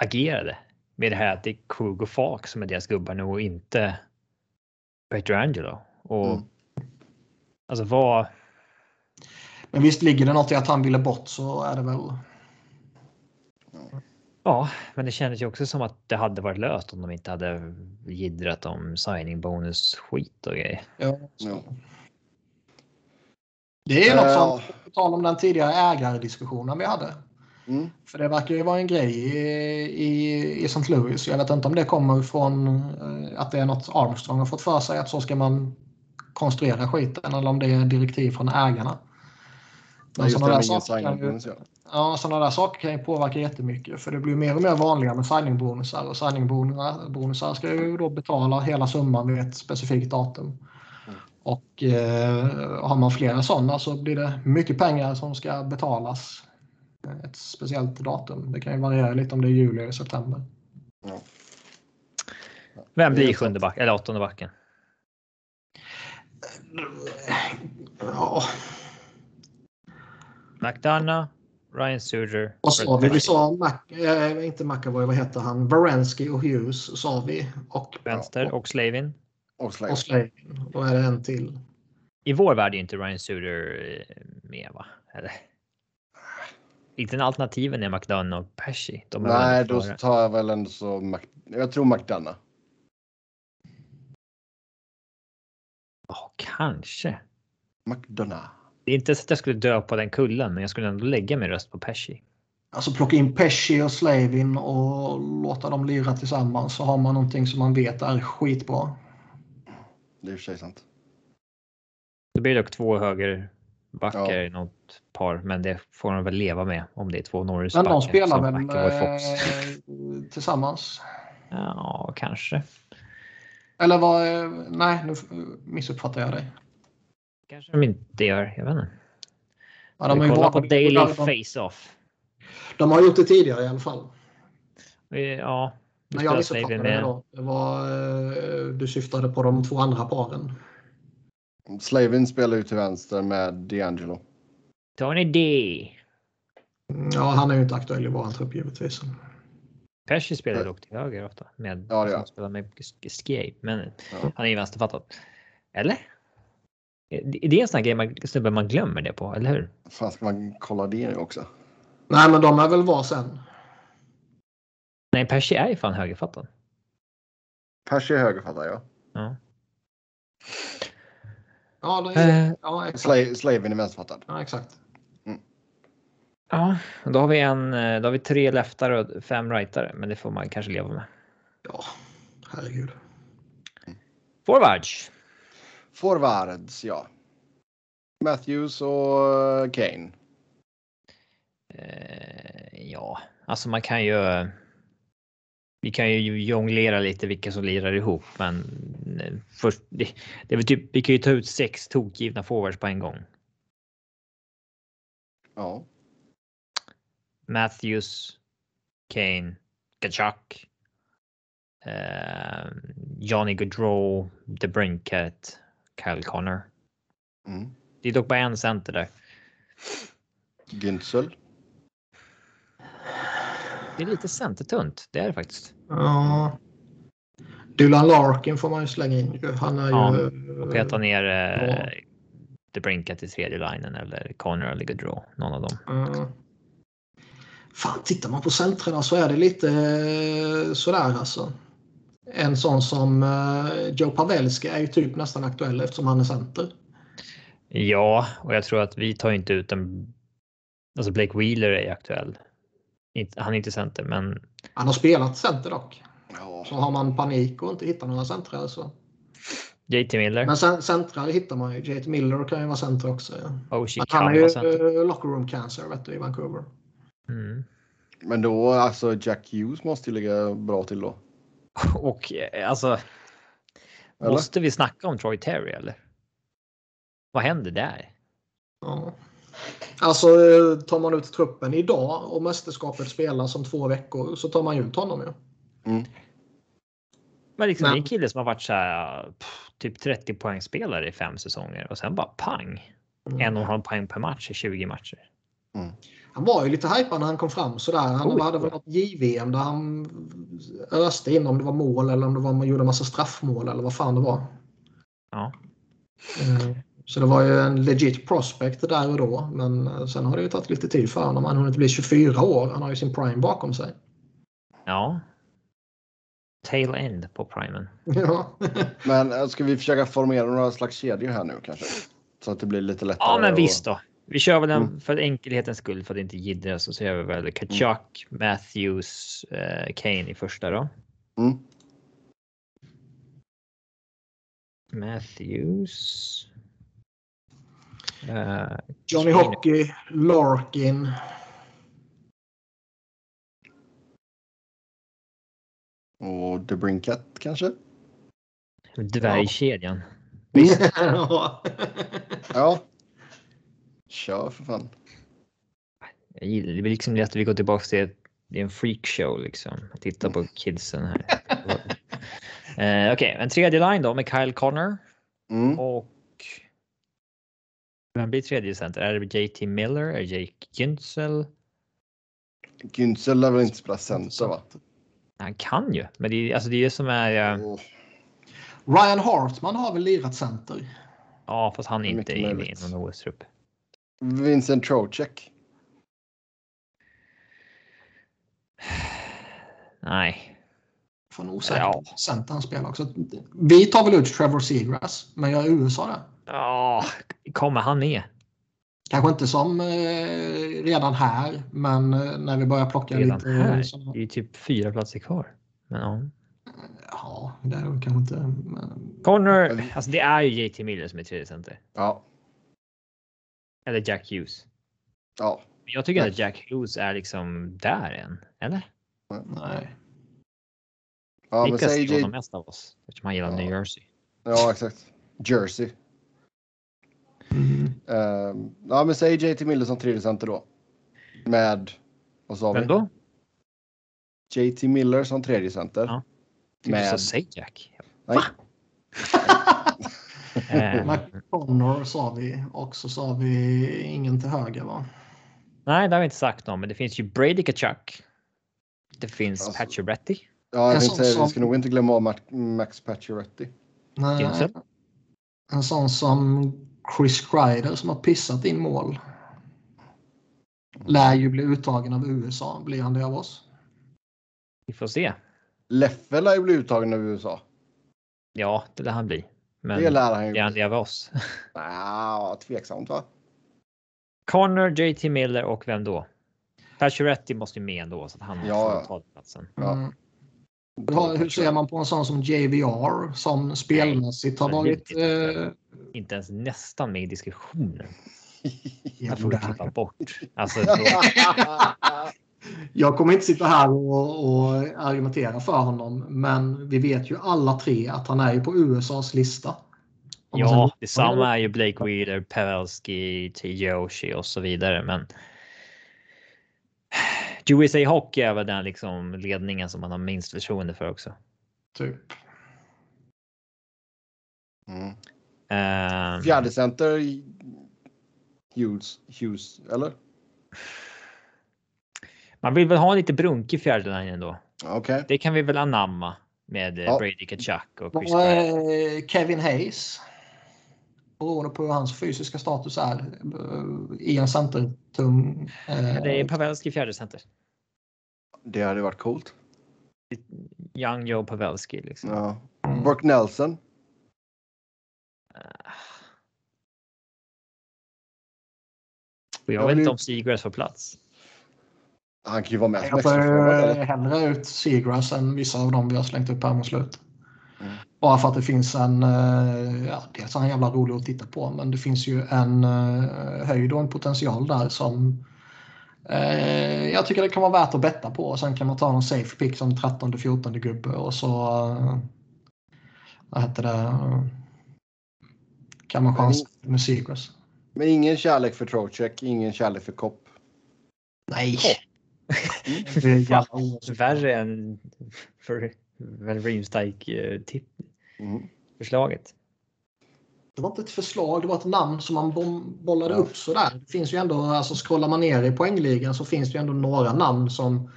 agerade med det här att det är Krug och Falk som är deras gubbar nu och inte Petrangelo. Och mm. alltså vad. Men visst ligger det något i att han ville bort så är det väl. Ja, men det kändes ju också som att det hade varit löst om de inte hade gidrat om signing bonus skit och grejer. Ja. ja. Det är något som, på tal om den tidigare ägardiskussionen vi hade. Mm. För det verkar ju vara en grej i, i, i St. Louis. Jag vet inte om det kommer från eh, att det är något Armstrong har fått för sig att så ska man konstruera skiten eller om det är direktiv från ägarna. Men ja, sådana, där saker kan ju, ja, sådana där saker kan ju påverka jättemycket för det blir mer och mer vanliga med signingbonusar och signingbonusar ska ju då betala hela summan vid ett specifikt datum. Mm. Och eh, har man flera sådana så blir det mycket pengar som ska betalas ett speciellt datum. Det kan ju variera lite om det är juli eller september. Ja. Vem blir sjunde back eller åttonde backen? Ja. McDonough, Ryan Suger. Och så vi, vi sa Mac, äh, inte McAvoy, vad heter han? Varensky och Hughes sa vi. Och, Vänster och Slavin. Och Slavin. Och Slavin. Då är det en till. I vår värld är inte Ryan Suger eh, med va? Eller? Inte en alternativen är McDonough och Pesci. Nej, då tar jag väl ändå så. Mac jag tror McDonough. Ja, kanske. McDonough. Det är inte så att jag skulle dö på den kullen, men jag skulle ändå lägga min röst på Pesci. Alltså plocka in Pesci och Slavin och låta dem lira tillsammans så har man någonting som man vet är skitbra. Det är i och för sig sant. Det blir dock två högerbackar ja. i något par, men det får de väl leva med om det är två Norris. Men de spelar väl eh, tillsammans? Ja, kanske. Eller vad? Nej, nu missuppfattar jag dig. Kanske de inte gör. Jag vet inte. Ja, de har kolla på Daily Face-Off. De har gjort det tidigare i alla fall. Ja. Men jag missuppfattade det då. Det var, eh, du syftade på de två andra paren. Slavin spelar ju till vänster med D'Angelo. Tony D. Ja, han är ju inte aktuell i våran trupp givetvis. Pesci spelar dock till höger ofta. Med, ja, det gör spelar med Escape. Men ja. han är ju vänsterfattad. Eller? Det är en sån här grej man, snubbe man glömmer det på, eller hur? Fan, ska man kolla det också? Nej, men de är väl var sen. Nej, Percy är ju fan högerfattad. Percy är högerfattad, ja. Ja. Ja, det är, uh, ja exakt. Slaven är vänsterfattad. Ja, exakt. Mm. Ja, då har vi en. Eh, då har vi tre leftare och fem rightare, men det får man kanske leva med. Ja, herregud. Forwards. Forwards, ja. Matthews och eh, Kane. Uh, ja, alltså man kan ju. Vi kan ju jonglera lite vilka som lirar ihop, men eh, först, det, det är väl typ, vi kan ju ta ut sex tokgivna forwards på en gång. Ja. Matthews, Kane, Kachuk, uh, Johnny Gaudreau, The Brinket, Kyle Connor. Mm. Det är dock bara en center där. Günzel. Det är lite centertunt, det är det faktiskt. Ja. Dylan Larkin får man ju slänga in. Han är ja, ju... Och peta ner eh, The Brinkat i tredje linen eller Connor eller Gaudreau. Någon av dem. Mm. Fan, tittar man på centrarna så är det lite eh, sådär alltså. En sån som eh, Joe Pavelski är ju typ nästan aktuell eftersom han är center. Ja, och jag tror att vi tar inte ut en... Alltså Blake Wheeler är aktuell. Han är inte center, men... Han har spelat center dock. Ja. Så har man panik och inte hittar några centrar så... JT Miller. Men centrar hittar man ju. JT Miller kan ju vara center också. Ja. Oh, han är ju center. locker room cancer vet du, i Vancouver. Mm. Men då, alltså Jack Hughes måste ju ligga bra till då. Och eh, alltså. Eller? Måste vi snacka om Troy Terry eller? Vad händer där? Ja. Alltså tar man ut truppen idag och mästerskapet spelas om två veckor så tar man ut honom ju. Mm. Men liksom, det är en kille som har varit så här, typ 30 poängspelare i fem säsonger och sen bara pang. En och en halv poäng per match i 20 matcher. Han var ju lite hypad när han kom fram sådär. Han Oh, hade väl något JVM där han öste in om det var mål eller om det var man gjorde en massa straffmål eller vad fan det var. Ja. Eh, Så det var ju en legit prospect där och då. Men eh, sen har det ju tagit lite tid för honom. Han har hunnit bli 24 år. Han har ju sin prime bakom sig. Ja. Tail end på primen. Ja, Men eh, ska vi försöka formera några slags kedjor här nu kanske? Så att det blir lite lättare. Ja, men visst då. Vi kör väl en Mm. för enkelhetens skull för att inte jiddra så ser vi väl Kachuk, Matthews, eh, Kane i första då. Mm. Matthews. Eh, Johnny Kane. Hockey, Larkin. Och DeBrincat kanske? Dvärgkedjan. Ja. Ja. Kör för fan. Jag gillar, det blir liksom lätt att vi går tillbaka till det är en freakshow liksom. Titta på kidsen här. eh, Okej, en tredje line då med Kyle Connor Mm. och. Vem blir tredje center? Är det JT Miller? Är det Jake Güntzel? Günzel lär väl inte spela center va? Han kan ju, men det är alltså det är det som är. Åh, Ryan Hartman har väl lirat center. Ja, fast han är inte inne i någon OS-trupp. Vincent Trocek. Nej, Fan osäker Ja. på center han spelar också. Vi tar väl ut Trevor Seagrass, men jag är USA där. ja, kommer han med? Kanske inte som eh, redan här, men eh, när vi börjar plocka Redan lite... här? såna- Det är ju typ fyra platser kvar. Men ja. Ja, det är det kanske inte. Men... Connor, alltså det är ju JT Miller som är tredje center. Ja. Eller Jack Hughes. Ja. Men Jag tycker Nej. att Jack Hughes är liksom där än. Eller? Nej. Ja, men Niklas säg J- de mest av oss. Eftersom han gillar Ja. New Jersey. Ja, exakt. Jersey. Mm. Ehm, ja, men säg JT Miller som tredje center då. Med, vad sa vi? Vem då? JT Miller som tredje center. Ja. Med- så säg Jack. Nej. McConnor sa vi och så sa vi ingen till höger va? nej, det har vi inte sagt någon, men det finns ju Brady Kachuk. Det finns Alltså, Pacioretty. Ja, jag tänkte säga, vi ska nog inte glömma Max- Pacioretty. Nej. En sån som Chris Kreider som har pissat in mål. Lär ju bli uttagen av USA. Blir han det av oss? Vi får se. Leffe lär ju bli uttagen av USA. Ja, det lär han bli. Men det lär han ju. är han det av oss? Nja, tveksamt va? Connor, JT Miller och vem då? Pacioretty måste ju med ändå så att han Ja, får ta platsen. Ja. Mm. Hur, hur ser man på en sån som JVR som spelmässigt har varit... Eh, Inte ens nästan med i diskussionen. ja, Jag får klippa bort. Alltså, då, Jag kommer inte sitta här och, och argumentera för honom, men vi vet ju alla tre att han är ju på USAs lista. Om ja, detsamma är ju Blake Wheeler, Pavelski, Yoshi och så vidare. Men USA Hockey är väl den liksom ledningen som man har minst förtroende för också. Typ. Mm. Ehm, Fjärde center Hughes, Hughes, eller? Man vill väl ha lite brunkig fjärde linjen då. Okej. Det kan vi väl anamma med eh, Ja. Brady Kachuk och Chris Och, eh, Kevin Hayes. Beroende på hur hans fysiska status är eh, i en centertung. eh, Det är Pavelski fjärde center. Det hade varit coolt. Young Joe Pavelski liksom. Ja. Brock Nelson. Och jag vet inte om Seagrass får plats. Han kan ju vara med som Jag eller? hellre ut Seagrass än vissa av dem vi har slängt upp här mot slut. Mm. Bara för att det finns en, eh, ja, dels är han jävla rolig att titta på, men det finns ju en eh, höjd och en potential där som eh, jag tycker det kan vara värt att betta på. Och sen kan man ta någon safe pick som 13-14 gubbe och så eh, vad heter det? Kan man chansa med Seagrass. Men ingen kärlek för Trocek, ingen kärlek för Kopp. Nej! Mm. Jävla Värre än för väl Reamstike Mm. förslaget. Det var inte ett förslag, det var ett namn som man bollade upp sådär. Det finns ju ändå, alltså scrollar man ner i poängligan så finns det ju ändå några namn som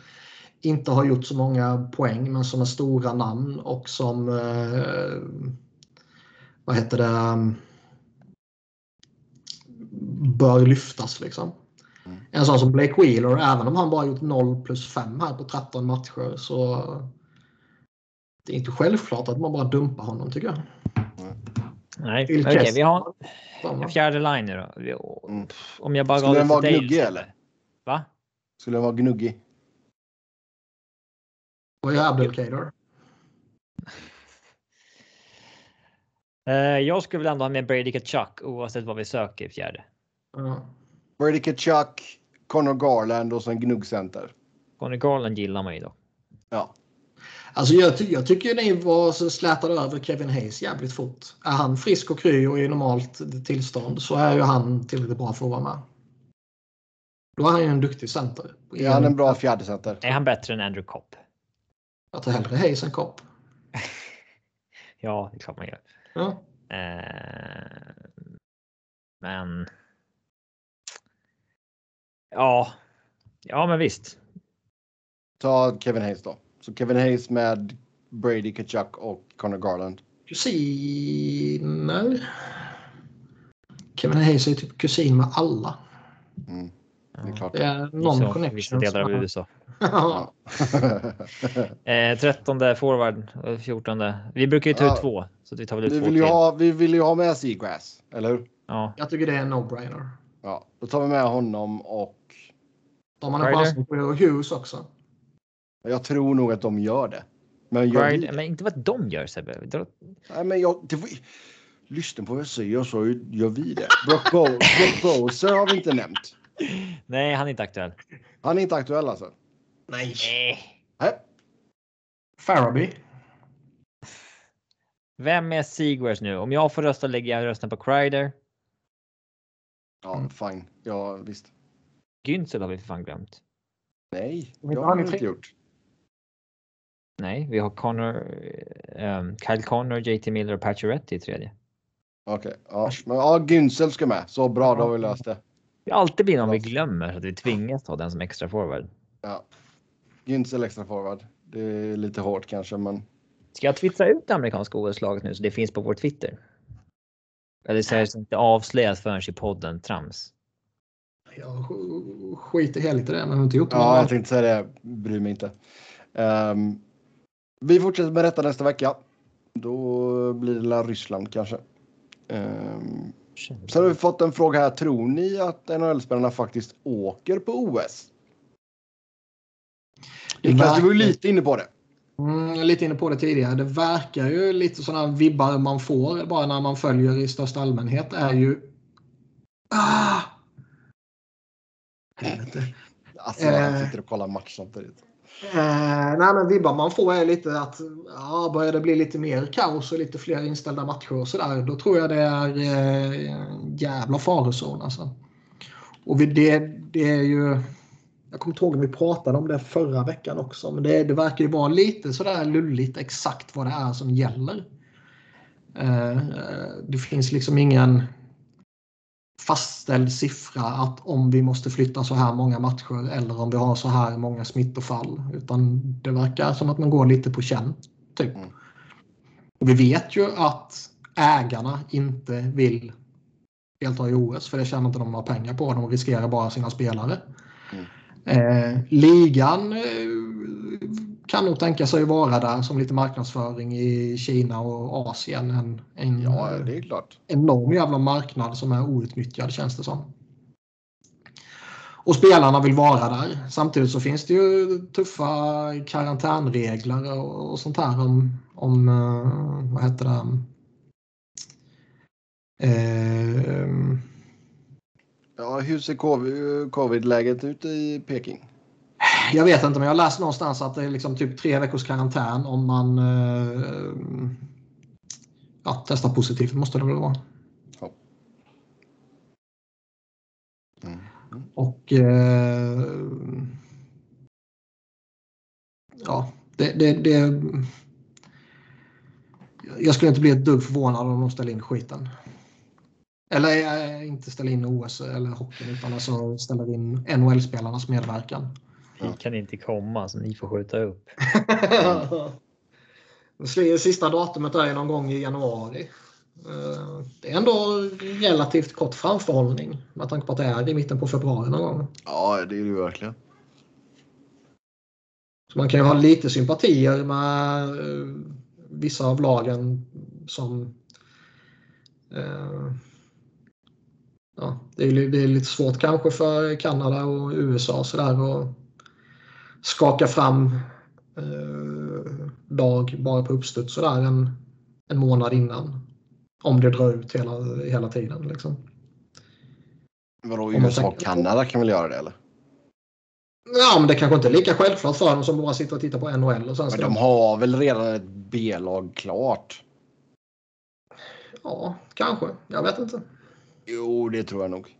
inte har gjort så många poäng men som är stora namn och som eh, vad heter det bör lyftas liksom. Mm. En sån som Blake Wheeler, även om han bara gjort 0 plus 5 här på 13 matcher så det är inte självklart att man bara dumpar honom tycker jag. Nej, okej, Kessel. vi har en fjärde line nu då. Mm. Om jag bara Skulle den vara gnuggig, eller? Va? Skulle den vara gnuggig? Vad gör Abdelkader? Eh, jag skulle väl ändå ha med Brady Kachuk oavsett vad vi söker i fjärde. Ja. Brady Kachuk, Connor Garland och sen gnuggcenter. Conny Garland gillar man ju då. Ja. Alltså jag, ty jag tycker ni var så slätade över Kevin Hayes jävligt fort. Är han frisk och kry och i normalt tillstånd så är ju han tillräckligt bra för att vara med. Då är han ju en duktig center. Är han en bra fjärdecenter? Är han bättre än Andrew Kopp? Jag tar hellre Hayes än Kopp. Ja, det är klart man gör. Ja. Eh, men. Ja. Ja, men visst. Ta Kevin Hayes då. Så Kevin Hayes med Brady Kachuk och Connor Garland. Kusiner. Kevin Hayes är typ kusin med alla. Mm, det är klart. Det är någon Så, connection. Vissa delar av USA. Ja. Eh, 13 forward och 14. Vi brukar ju ta Ja. ut två så att vi tar väl ut vi, två vill ju ha, vi vill ju ha med Seagrass, eller hur? Ja, Jag tycker det är en no-brainer. Ja, då tar vi med honom och De har en chans på Hughes också. jag tror nog att de gör det. Men Pride, det? men inte vad de gör Sebbe. Nej, men jag... Det var, lyssna på vad jag säger så gör vi det. Brock, Bo, Brock Boser har vi inte nämnt. Nej, han är inte aktuell. Han är inte aktuell alltså. Nej. Nej. Faraby. Vem är Seagrass nu? Om jag får rösta lägger jag rösten på Kreider. Ja, Mm. fine. Ja, visst. Günzel har vi för fan glömt. Nej, det har han inte gjort. Nej, vi har Connor, um, Kyle Connor, JT Miller och Pacioretty i tredje. Okej, ja. Men ja, Günzel ska med. Så bra, då har vi löst det. Det alltid blir någon vi glömmer så att vi tvingas ta den som extra forward. Ja. Günzel extra forward. Det är lite hårt kanske, men Ska jag twittra ut det amerikanska OS-laget nu så det finns på vår Twitter? Eller så är det inte avslöjat förrän i podden trams. Jag sk- skiter helt i det, men jag har inte gjort det. ja, jag tänkte säga det. Bryr mig inte. Ehm, vi fortsätter med detta nästa vecka. Då blir det la Ryssland kanske. Um, sen har vi fått en fråga här. Tror ni att NHL-spelarna faktiskt åker på OS? Det Niklas, du var ju lite inne på det. Mm, jag är lite inne på det tidigare. Det verkar ju lite sådana vibbar man får bara när man följer i största allmänhet är ju... Ah! Helvete. Alltså, jag Eh. sitter och kollar match samtidigt. Eh, nej, men vibbar man får är lite att ja, börjar det bli lite mer kaos och lite fler inställda matcher och sådär. Då tror jag det är eh, jävla farozon alltså. Och det, det är ju... Jag kommer inte ihåg om vi pratade om det förra veckan också. Men det, det verkar ju vara lite sådär lulligt exakt vad det är som gäller. Eh, det finns liksom ingen fastställd siffra att om vi måste flytta så här många matcher eller om vi har så här många smittofall. Utan det verkar som att man går lite på känn. Typ. Mm. Och vi vet ju att ägarna inte vill delta i OS för det tjänar inte de några pengar på. De riskerar bara sina spelare. Eh, ligan eh, kan nog tänka sig vara där som lite marknadsföring i Kina och Asien. En, en Ja, eh, det är klart. enorm jävla marknad som är outnyttjad känns det som. Och spelarna vill vara där. Samtidigt så finns det ju tuffa karantänregler och, och sånt här om, om eh, vad heter det? Eh, Ja, hur ser covid- covid-läget ut i Peking? jag vet inte, men jag har läst någonstans att det är liksom typ tre veckors karantän om man eh, ja, testar positivt. måste det väl vara. Ja. Mm. Och eh, ja, det, det, det, jag skulle inte bli ett dugg förvånad om de ställer in skiten. Eller äh, inte ställer in OS eller hockeyn utan alltså ställer in NHL-spelarnas medverkan. Vi kan inte komma så ni får skjuta upp. Sista datumet är någon gång i januari. Eh, det är ändå relativt kort framförhållning med tanke på att det är i mitten på februari någon gång. Ja, det är det verkligen. Så man kan ju ha lite sympatier med eh, vissa av lagen som eh, ja, det, är, det är lite svårt kanske för Kanada och USA så där att skaka fram eh, dag bara på uppstuds sådär en, en månad innan. Om det drar ut hela, hela tiden. Liksom. Vadå, USA och Kanada kan väl göra det eller? Ja, men det kanske inte är lika självklart för dem som bara sitter och tittar på NHL. Och sen men de har väl redan ett B-lag klart? Ja, kanske. Jag vet inte. Jo, det tror jag nog.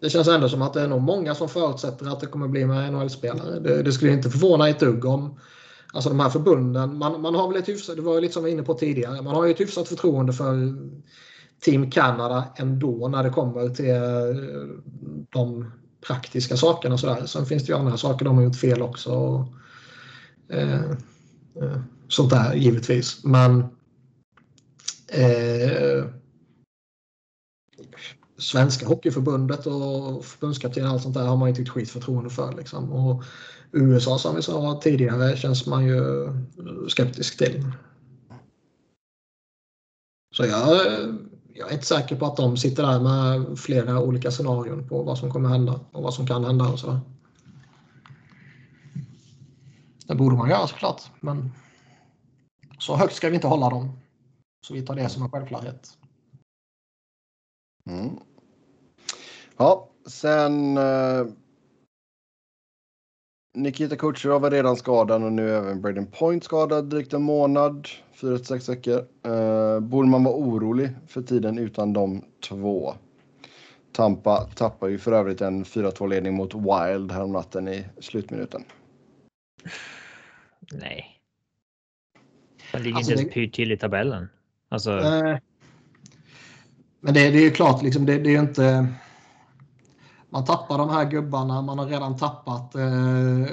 Det känns ändå som att det är nog många som förutsätter att det kommer bli med NHL-spelare. Det, det, skulle inte förvåna ett dugg om alltså de här förbunden. Man, man har väl ett hyfsat, det var ju lite som vi var inne på tidigare, man har ju ett hyfsat förtroende för Team Canada ändå när det kommer till eh, de praktiska sakerna. Och så där. Sen finns det ju andra saker de har gjort fel också. Och, eh, eh sånt där givetvis. Men eh, Svenska Hockeyförbundet och förbundskapten och allt sånt där har man ju tyckt skitförtroende för. Liksom. Och USA som vi sa tidigare känns man ju skeptisk till. Så jag, jag är inte säker på att de sitter där med flera olika scenarion på vad som kommer hända och vad som kan hända och sådär. Det borde man göra såklart, men så högt ska vi inte hålla dem. Så vi tar det som en självklarhet. Mm. Ja, sen uh, Nikita Kucherov är redan skadad och nu är även Braden Point skadad drygt en månad. 4-6 veckor. Uh, borde man vara orolig för tiden utan de två? Tampa tappar ju för övrigt en 4-2 ledning mot Wild häromnatten i slutminuten. Nej. Man ligger alltså, inte ens pyrt till i tabellen. Alltså... Äh, men det, det är ju klart, liksom, det, det är ju inte... Man tappar de här gubbarna, man har redan tappat eh,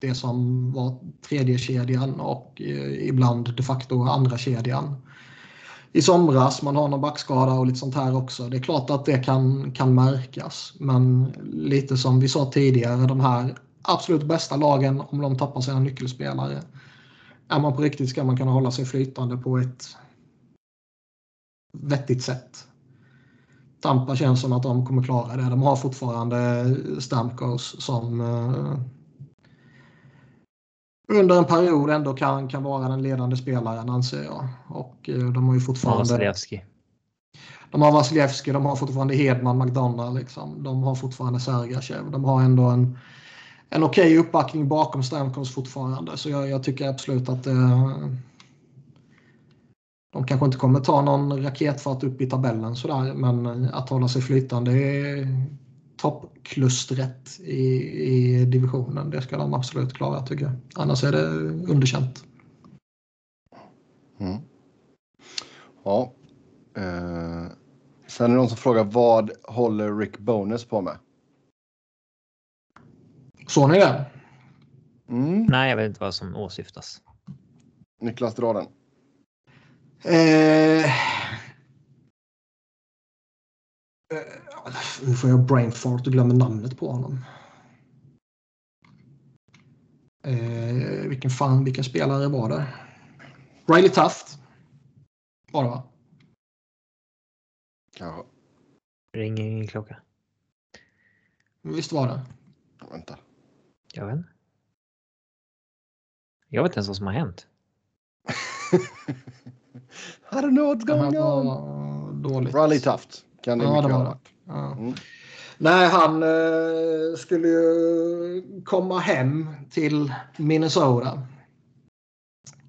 det som var tredje kedjan och eh, ibland de facto andra kedjan. I somras, man har någon backskada och lite sånt här också. Det är klart att det kan, kan märkas. Men lite som vi sa tidigare, de här absolut bästa lagen, om de tappar sina nyckelspelare, är man på riktigt ska man kunna hålla sig flytande på ett vettigt sätt. Tampa känns som att de kommer klara det. De har fortfarande Stamkos som eh, under en period ändå kan, kan vara den ledande spelaren anser jag. Och eh, de har ju fortfarande... Vasilevski. De har Vasilevski, de har fortfarande Hedman, McDonald. Liksom. De har fortfarande Sergachev. De har ändå en, en okej okay uppbackning bakom Stamkos fortfarande. Så jag, jag tycker absolut att det, eh, de kanske inte kommer ta någon raketfart upp i tabellen sådär, men att hålla sig flytande är toppklustret i, i divisionen. Det ska de absolut klara tycker jag. Annars är det underkänt. Mm. Ja. Eh. Sen är det någon som frågar vad håller Rick Bonus på med? Såg ni det? Mm. Nej, jag vet inte vad som åsyftas. Niklas, dra den. Eh, nu får jag brain fart och glömmer namnet på honom. Eh, vilken fan, vilken spelare var det? Riley. Var det va? Ja. Ringer ingen klocka. Visst var det? Vänta. Jag vet inte. Jag vet inte ens vad som har hänt. I don't know what's going on. Dåligt. Riley Tuft kan det ja, mycket. Ja. Mm. Nej, han eh, skulle ju komma hem till Minnesota.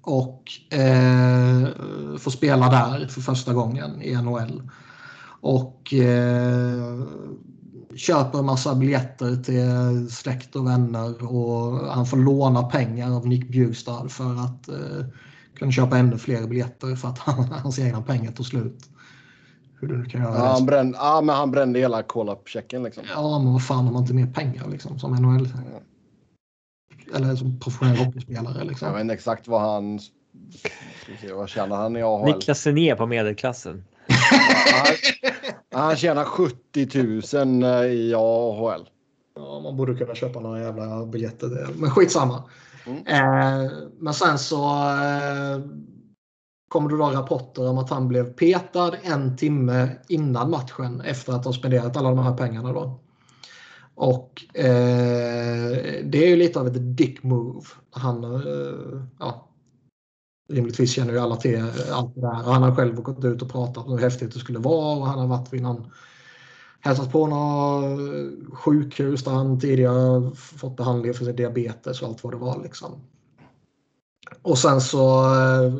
Och eh, få spela där för första gången i NHL. Och eh, köper en massa biljetter till släkt och vänner och han får låna pengar av Nick Bjugstad för att eh, kunde köpa ännu fler biljetter för att hans egna pengar tog slut. Hur du kan göra ja, Han brände, ja, men han brände hela call-up-checken. Liksom. Ja, men vad fan har man inte mer pengar liksom, som NHL? Ja. Eller som professionell hockeyspelare. Liksom. Jag vet inte exakt vad han... Se, vad tjänar han i AHL? Niklas ner på medelklassen. han, han tjänar 70 000 eh, i AHL. Ja, man borde kunna köpa några jävla biljetter. Men skitsamma. Mm. Eh, men sen så eh, kommer det då rapporter om att han blev petad en timme innan matchen efter att ha spenderat alla de här pengarna. Då. Och eh, det är ju lite av ett dick move. Han, eh, ja, rimligtvis känner ju alla till allt det där. Han har själv gått ut och pratat om hur häftigt det skulle vara och han har varit vid någon hälsat på några eh, sjukhus där han tidigare fått behandling för sin diabetes och allt vad det var. Liksom. Och sen så eh,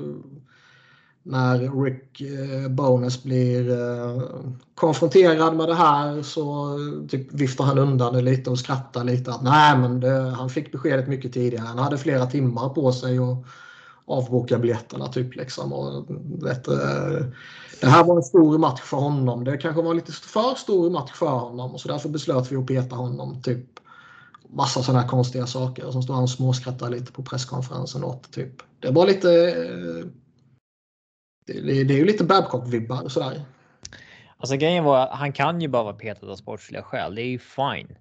när Rick eh, Bonus blir konfronterad med det här så typ viftar han undan det lite och skrattar lite. Att, Nej, men det, han fick beskedet mycket tidigare. Han hade flera timmar på sig att avboka biljetterna. Typ, liksom. och, vet, det här var en stor match för honom. Det kanske var en lite för stor match för honom och så därför beslöt vi att peta honom. Typ massa sådana här konstiga saker. Och så står han och småskrattar lite på presskonferensen åt typ. Det var lite det, det, är ju lite Babcock-vibbar sådär. Alltså grejen var att han kan ju bara vara petad av sportsliga skäl. Det är ju fine.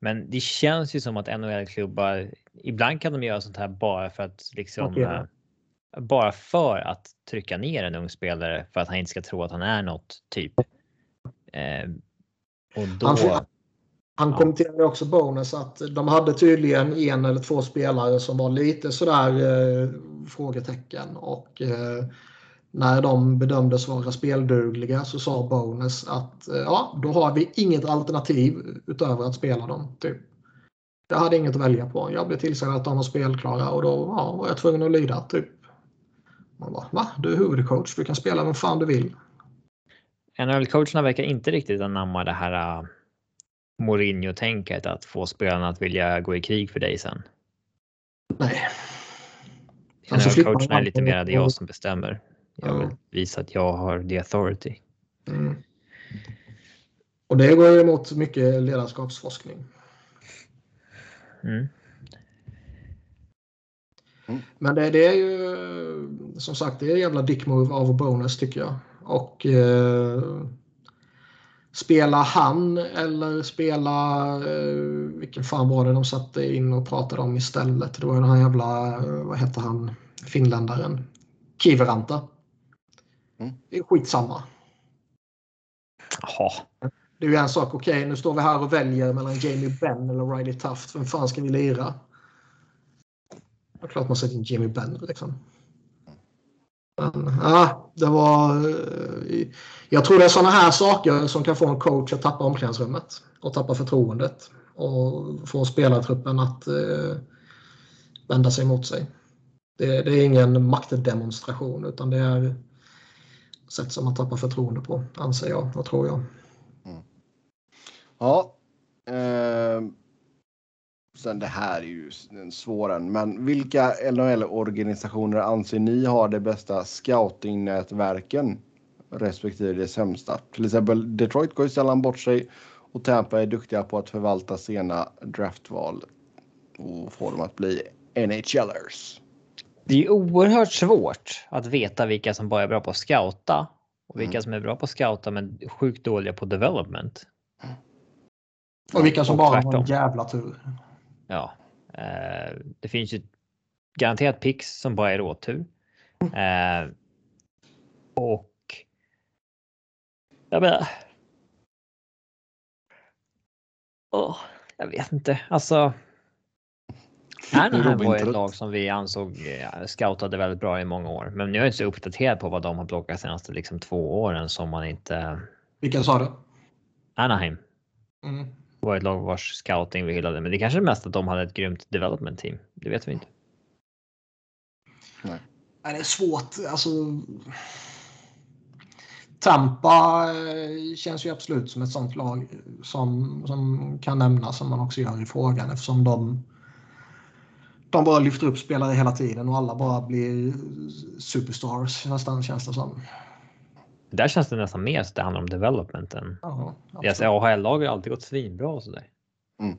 Men det känns ju som att NHL-klubbar, ibland kan de göra sånt här bara för att liksom okay. Bara för att trycka ner en ung spelare för att han inte ska tro att han är något typ. Eh, och då. Han, han kommenterade också bonus att de hade tydligen en eller två spelare som var lite sådär eh, frågetecken och eh, när de bedömdes vara speldugliga så sa Bonus att eh, ja, då har vi inget alternativ utöver att spela dem. Typ. Jag hade inget att välja på. Jag blev tillsagd att de var spelklara och då ja, var jag tvungen att lyda. Typ. Man bara, va? Du är huvudcoach, du kan spela vem fan du vill. NHL-coacherna verkar inte riktigt anamma det här uh, Mourinho-tänket att få spelarna att vilja gå i krig för dig sen. Nej. NHL-coacherna är lite mer det jag som bestämmer. Jag vill visa att jag har the authority. Mm. Och det går emot mycket ledarskapsforskning. Mm. Mm. Men det, det, är ju som sagt det är jävla dick move av bonus tycker jag. Och eh, spela han eller spela eh, vilken fan var det de satte in och pratade om istället. Det var den här jävla, eh, vad heter han, finländaren, Kiveranta. Mm. Det är skitsamma. Jaha. Det är ju en sak, okej okay, nu står vi här och väljer mellan Jamie Benn eller Riley Tuft. Vem fan ska vi lira? Det är klart man sätter in Jamie Benn liksom. Men, ja, det var... Eh, jag tror det är sådana här saker som kan få en coach att tappa omklädningsrummet och tappa förtroendet och få spelartruppen att eh, vända sig mot sig. Det, det, är ingen maktdemonstration utan det är sätt som man tappar förtroende på, anser jag och tror jag. Mm. Ja. Eh, sen det här är ju en svår en, men vilka NHL-organisationer anser ni har de bästa scoutingnätverken respektive det sämsta? Till exempel Detroit går ju sällan bort sig och Tampa är duktiga på att förvalta sena draftval och få dem att bli NHLers. Det är oerhört svårt att veta vilka som bara är bra på att scouta och vilka mm. som är bra på att scouta men sjukt dåliga på development. Och vilka som och bara har en jävla tur. Ja, eh, det finns ju garanterat pix som bara är råtur. Eh, och. Jag menar. Oh, jag vet inte, alltså. Anaheim var ett lag som vi ansåg eh, scoutade väldigt bra i många år, men nu är inte så uppdaterad på vad de har plockat senaste liksom två åren som man inte. Vilka sa du? Anaheim. Mm. Var ett lag vars scouting vi hyllade, men det kanske är mest att de hade ett grymt development team. Det vet vi inte. Nej. Det är svårt. Alltså. Tampa eh, känns ju absolut som ett sånt lag som, som kan nämnas som man också gör i frågan eftersom de de bara lyfter upp spelare hela tiden och alla bara blir superstars nästan känns det som. Där känns det nästan mer att det handlar om developmenten. Ja, Deras AHL-lag har alltid gått svinbra och sådär. Mm.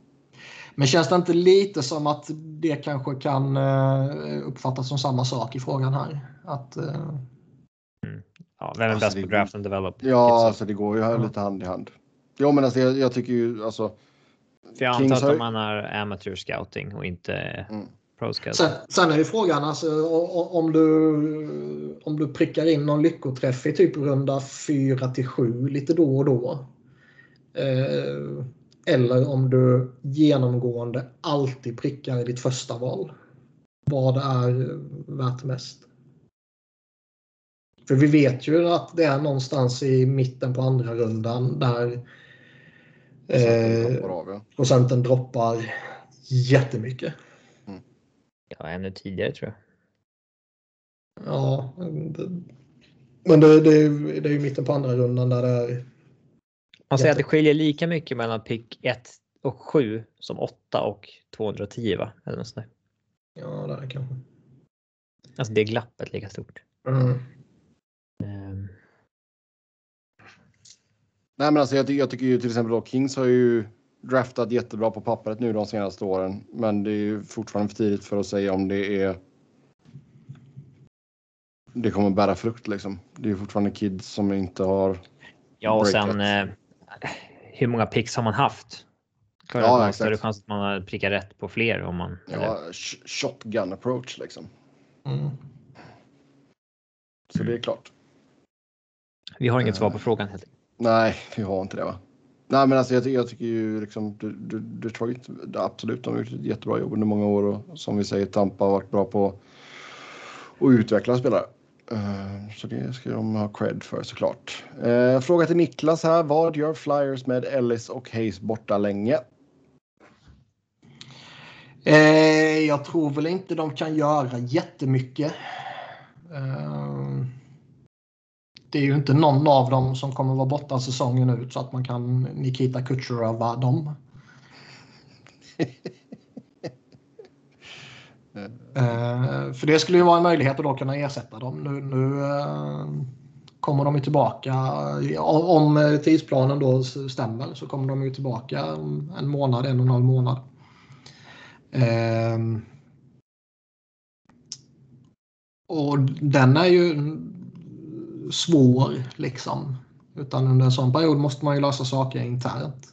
Men känns det inte lite som att det kanske kan uh, uppfattas som samma sak i frågan här? Att, uh... mm. Ja, vem är alltså, bäst på draft and develop? Ja, alltså det går ju här lite hand i hand. Jo, men alltså jag, jag tycker ju alltså. För jag antar att har... man har amateur scouting och inte mm. Pro scouting. Sen, sen är ju frågan alltså om du, om du prickar in någon lyckoträff i typ runda 4 till 7 lite då och då. Eh, eller om du genomgående alltid prickar i ditt första val. Vad är värt mest? För vi vet ju att det är någonstans i mitten på andra rundan där eh, procenten droppar jättemycket. Ja, ännu tidigare tror jag. Ja, det, men det, det, det är ju mitten på andra rundan där det är. Man säger att det skiljer lika mycket mellan pick 1 och 7 som 8 och 210 va? Eller något sånt Ja, det är kanske. Alltså det är glappet lika stort. Mm. Um. Nej, men alltså jag, jag, tycker ju till exempel då Kings har ju draftat jättebra på pappret nu de senaste åren, men det är ju fortfarande för tidigt för att säga om det är. Det kommer bära frukt liksom. Det är fortfarande kids som inte har. Ja, och breakat. sen. Eh, hur många picks har man haft? För ja, att man större chans att man prickar rätt på fler om man. Ja, eller? shotgun approach liksom. Mm. Så det är klart. Vi har inget svar på frågan helt. Nej, vi har inte det va? Nej, men alltså jag, jag tycker ju liksom Detroit, absolut, de har gjort ett jättebra jobb under många år och som vi säger, Tampa har varit bra på att utveckla spelare. Eh, så det ska de ha cred för såklart. Eh, fråga till Niklas här. Vad gör Flyers med Ellis och Hayes borta länge? Eh, jag tror väl inte de kan göra jättemycket. Eh, det är ju inte någon av dem som kommer vara borta säsongen ut så att man kan Nikita Kucherova dem. uh, för det skulle ju vara en möjlighet att då kunna ersätta dem. Nu, nu uh, kommer de ju tillbaka. Om tidsplanen då stämmer så kommer de ju tillbaka om en månad, en och en halv månad. Uh, och den är ju svår liksom. Utan under en sån period måste man ju lösa saker internt.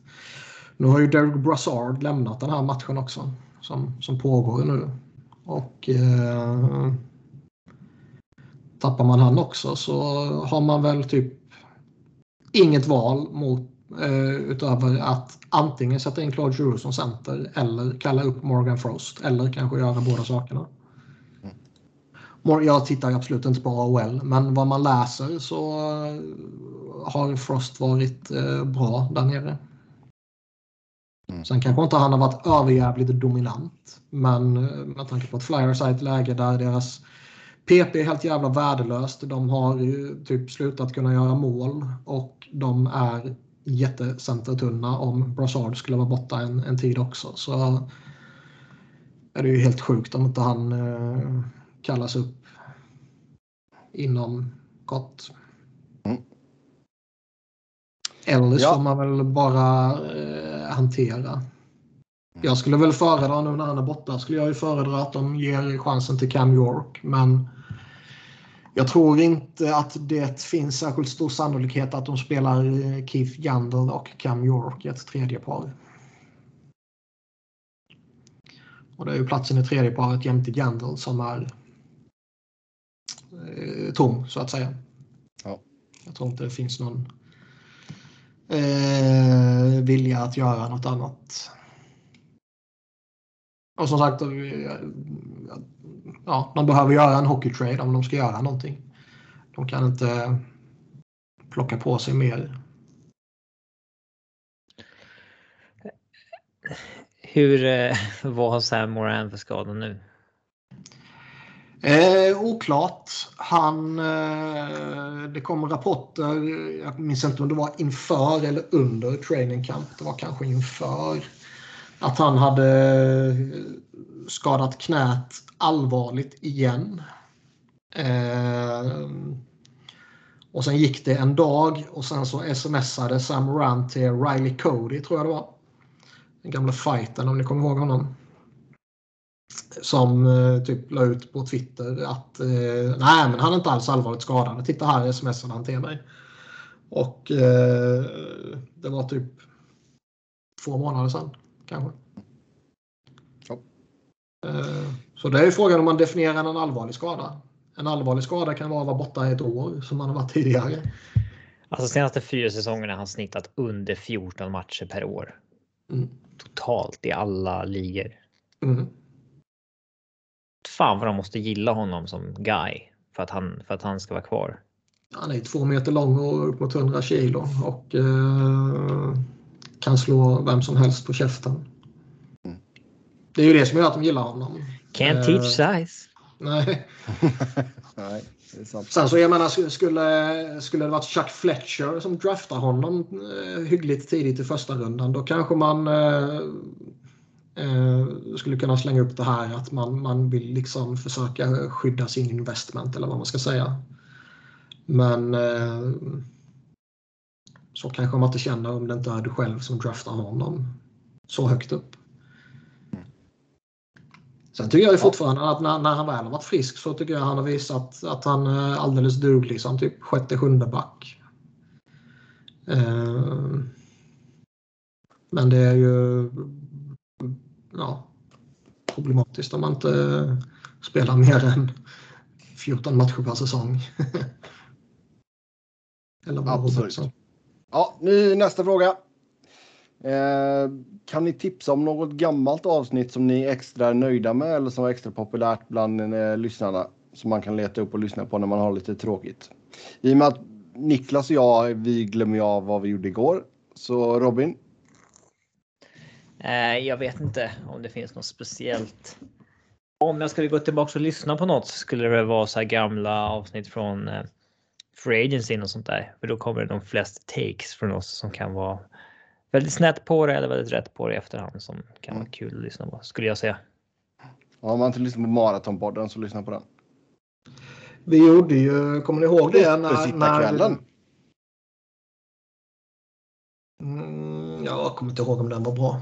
Nu har ju Derek Brassard lämnat den här matchen också som, som pågår nu. Och eh, tappar man han också så har man väl typ inget val mot eh, utöver att antingen sätta in Claude Giroux som center eller kalla upp Morgan Frost eller kanske göra båda sakerna. Jag tittar absolut inte på AOL, men vad man läser så eh, har Frost varit eh, bra där nere. Mm. Sen kanske inte han har varit överjävligt dominant, men eh, med tanke på att Flyers är ett läge där deras PP är helt jävla värdelöst. De har typ slutat kunna göra mål och de är jättecentertunna om Brassard skulle vara borta en, en tid också. Så är det ju helt sjukt om inte han kallas upp inom kort. Mm. Eller ja. får man väl bara eh, hantera. Jag skulle väl föredra nu när han är borta skulle jag ju föredra att de ger chansen till Cam York. Men jag tror inte att det finns särskilt stor sannolikhet att de spelar eh, Keith Yandel och Cam York i ett tredje par. Och det är ju platsen i tredje paret jämte Yandel som är eh, tom så att säga. Ja. Jag tror inte det finns någon eh, vilja att göra något annat. Och som sagt, ja, de behöver göra en hockeytrade om de ska göra någonting. De kan inte plocka på sig mer. Hur, eh, vad har Sam Moran för skada nu? Eh, oklart. Han, eh, det kom rapporter, jag minns inte om det var inför eller under training camp. Det var kanske inför. att han hade eh, skadat knät allvarligt igen. Eh, och sen gick det en dag och sen så smsade Sam Rand till Riley Cody tror jag det var. Den gamla fighten om ni kommer ihåg honom. Som eh, typ la ut på Twitter att eh, nej men han är inte alls allvarligt skadad. Titta här smsade han till mig. Och eh, det var typ två månader sedan kanske. Ja. Eh, så det är frågan om man definierar en allvarlig skada. En allvarlig skada kan vara att vara borta ett år som man har varit tidigare. Alltså senaste fyra säsongerna har han snittat under 14 matcher per år. Mm. Totalt i alla ligor. Mm. Fan vad de måste gilla honom som guy för att han, för att han ska vara kvar. Han är två meter lång och upp mot 100 kilo och eh, kan slå vem som helst på käften. Mm. Det är ju det som gör att de gillar honom. Can't Eh, teach size. Nej. Nej, det är sant. Sen så jag menar, sk- skulle, skulle det varit Chuck Fletcher som draftar honom eh, hyggligt tidigt i första rundan då kanske man eh, eh, skulle kunna slänga upp det här att man, man vill liksom försöka skydda sin investment eller vad man ska säga. Men eh, så kanske man inte känner om det inte är du själv som draftar honom så högt upp. Sen tycker jag ju fortfarande att när, när han väl har varit frisk så tycker jag han har visat att han är alldeles duglig som typ sjätte, sjunde back. Eh, Men det är ju ja, problematiskt om man inte spelar mer än 14 matcher per säsong. Eller vad Absolut. Ja, nu nästa fråga. Eh, kan ni tipsa om något gammalt avsnitt som ni är extra nöjda med eller som var extra populärt bland eh, lyssnarna som man kan leta upp och lyssna på när man har lite tråkigt? I och med att Niklas och jag, vi glömmer av vad vi gjorde igår. Så Robin, Eh, jag vet inte om det finns något speciellt. Om jag skulle gå tillbaka och lyssna på något så skulle det vara så här gamla avsnitt från eh, Free Agency och sånt där. För då kommer det de flesta takes från oss som kan vara väldigt snett på det eller väldigt rätt på det i efterhand som kan vara kul att lyssna på skulle jag säga. om man inte lyssnar på Maratonpodden så lyssna på den. Vi gjorde ju, kommer ni ihåg det? När, Uppesittarkvällen. Mm, jag kommer inte ihåg om den var bra.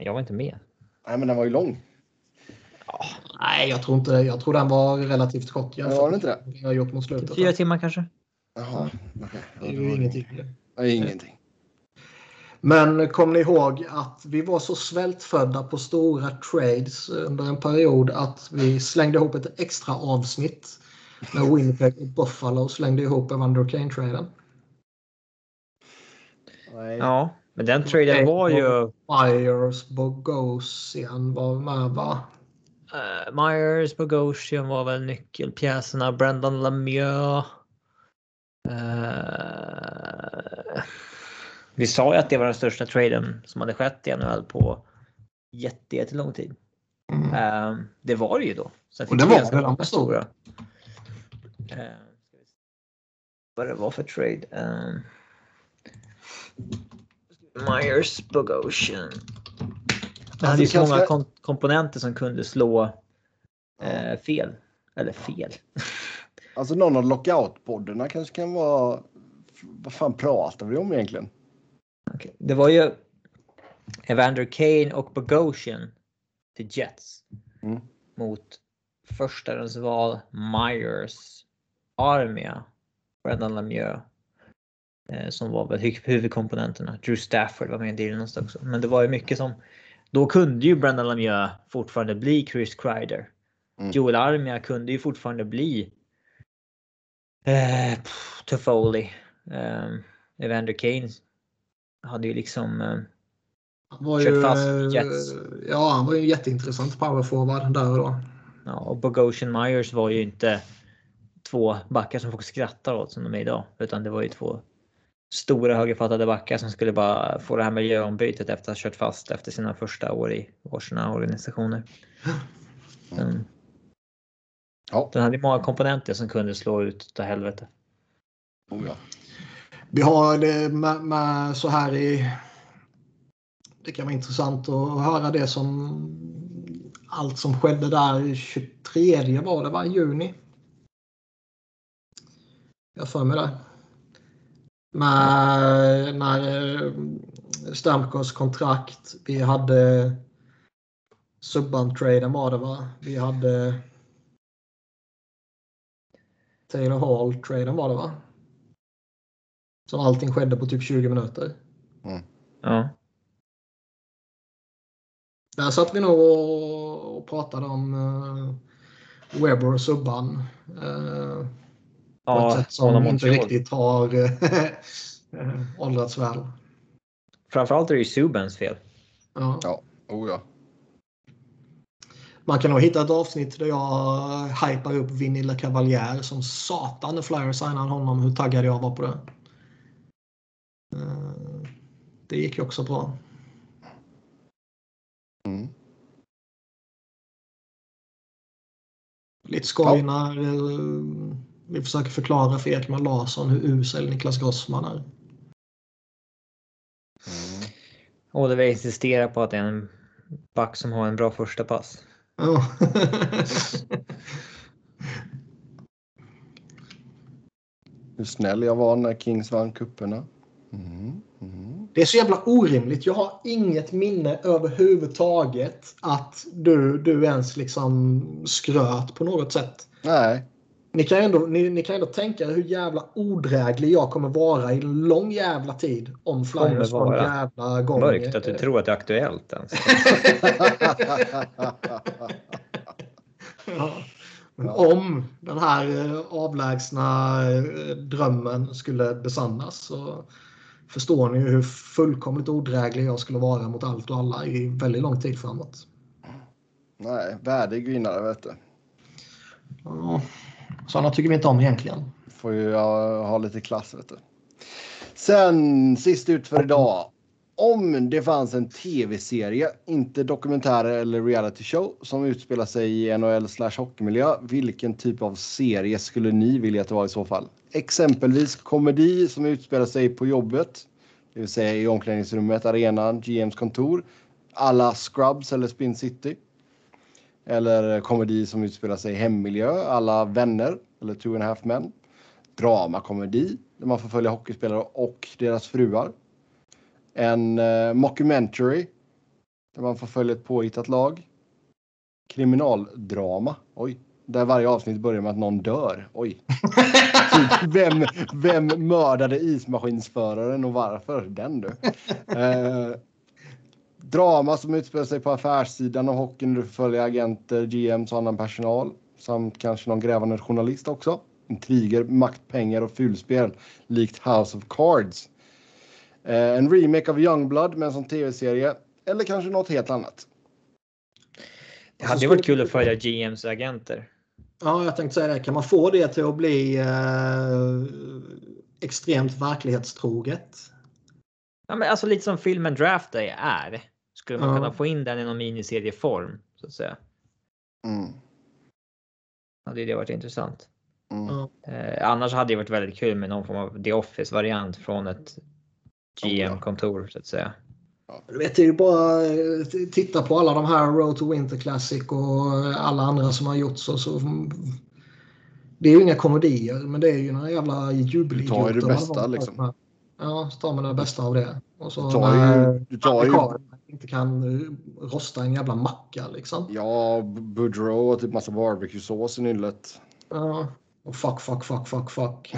Jag var inte med. Nej, men den var ju lång. Nej, jag tror inte det. Jag tror den var relativt kort Ja, var den inte det? med jag har gjort mot slutet. Fyra timmar kanske? Jaha, okej. Det är ju ingenting. Nej, ingenting. Men kom ni ihåg att vi var så svältfödda på stora trades under en period att vi slängde ihop ett extra avsnitt när Winnipeg och Buffalo slängde ihop Evander Kane-traden. Nej. Ja, men den traden var ju Myers, Bogosian var med va? Uh, Myers, Bogosian var väl nyckelpjäserna. Brendan Lemieux. Eh, vi sa ju att det var den största traden som hade skett i NHL på jätte, jättelång tid. Mm. Eh, det var det ju då. Sen Och det var det, de stora. Eh, vad det var för trade. Eh, Myers, Bogosian. Det hade ju så många kom komponenter som kunde slå eh, fel. Eller fel. Alltså någon av lockout-poddarna kanske kan vara... Vad fan pratar vi om egentligen? Okej, Det var ju Evander Kane och Bogosian till Jets. Mm. Mot förstahundsval Myers, Armia, Brendan Lemieux. Eh, som var väl hu- huvudkomponenterna. Drew Stafford var med i dealen också. Men det var ju mycket som... Då kunde ju Brendan Lemieux fortfarande bli Chris Kreider. Mm. Joel Armia kunde ju fortfarande bli eh, pff, Toffoli. Eh, Evander Kane hade ju liksom eh, Han var Kört ju, fast eh, Jets. Ja, han var ju en jätteintressant powerforward där och då. ja, och Bogosian Myers var ju inte två backar som folk skrattar åt som de är idag. Utan det var ju två stora högerfattade backar som skulle bara få det här miljöombytet efter att ha kört fast efter sina första år i varsina organisationer. Mm. Ja, Den hade många komponenter som kunde slå ut utav helvete. oh ja. Vi har det med, med så här i det kan vara intressant att höra det som allt som skedde där 23 var det va? Juni. Jag för mig det. Med, när Stamkos kontrakt. Vi hade Subban-traden var det va? Vi hade Taylor Hall-traden var det va? Som allting skedde på typ 20 minuter. Mm. Ja. Där satt vi nog och pratade om uh, Webber och Subban. Ja, på ett sätt som inte riktigt har uh, åldrats väl. Framförallt är det ju Subans fel. Ja. ja. Oh, ja. Man kan nog hitta ett avsnitt där jag hypar upp Vinny Cavalier som satan när Flyers signade honom. Hur taggad jag var på det. Det gick ju också bra. Mm. Lite skoj när vi försöker förklara för Ekman Larsson hur usel Niklas Grossman är. Mm. Och det vi insisterar på att det är en back som har en bra första pass. Ja. hur snäll jag var när Kings vann kupperna. Mm. Mm. Det är så jävla orimligt. Jag har inget minne överhuvudtaget att du, du ens liksom skröt på något sätt. Nej. Ni kan, ändå, ni, ni kan ändå tänka hur jävla odräglig jag kommer vara i en lång jävla tid om Flyers någon jävla gång. Mörkt att du tror att det är aktuellt ens. ja. Om den här eh, avlägsna eh, drömmen skulle besannas så förstår ni hur fullkomligt odräglig jag skulle vara mot allt och alla i väldigt lång tid framåt. Nej, värdig vinnare vet du. Ja, sådana tycker vi inte om egentligen. Får ju ha lite klass vet du. Sen sist ut för idag. Om det fanns en tv-serie, inte dokumentärer eller reality show, som utspelar sig i NHL slash hockeymiljö, vilken typ av serie skulle ni vilja att det var i så fall? Exempelvis komedi som utspelar sig på jobbet, det vill säga i omklädningsrummet, arenan, GMs kontor, alla Scrubs eller Spin City. Eller komedi som utspelar sig i hemmiljö, alla vänner eller Two and a half men. Dramakomedi där man får följa hockeyspelare och deras fruar. En eh, mockumentary där man får följa ett påhittat lag. Kriminaldrama. Oj, där varje avsnitt börjar med att någon dör. Oj. vem, vem mördade ismaskinsföraren och varför? Den du. Eh, drama som utspelar sig på affärssidan av hockeyn. Du följer agenter, GMs och annan personal. Samt kanske någon grävande journalist också. Intriger, makt, pengar och fulspel likt House of Cards. Eh, en remake av Youngblood med en sån tv-serie. Eller kanske något helt annat. Det hade varit kul att följa GMs agenter. Ja, jag tänkte säga det. Kan man få det till att bli eh, extremt verklighetstroget? Ja, men alltså lite som filmen Draft Day är. Skulle man ja. kunna få in den i någon miniserieform så att säga. Mm. Hade det varit intressant. Mm. Eh, annars hade det varit väldigt kul med någon form av The Office variant från ett GM-kontor så att säga. Du vet, det är ju bara eh, titta på alla de här Road to Winter Classic och alla andra som har gjort så. så det är ju inga komedier, men det är ju några jävla jubelidioter. Du tar ju det bästa liksom. Ja, så tar man det bästa av det. Och så du tar ju, du tar ju... inte kan eh, rosta en jävla macka liksom. Ja, Boudreau och typ massa barbecue-sås i nyllet. Ja, och fuck, fuck, fuck, fuck, fuck.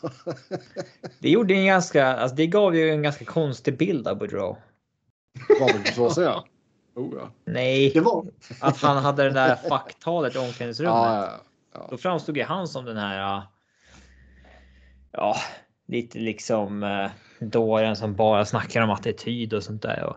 det gjorde en ganska, alltså det gav ju en ganska konstig bild av Boudreau. Barbecuesåsen ja. Oh, ja. Nej, det var... att han hade det där facktalet i omklädningsrummet. Ja, ja, ja. Då framstod ju han som den här. Ja, lite liksom uh, dåren som bara snackar om attityd och sånt där. Och.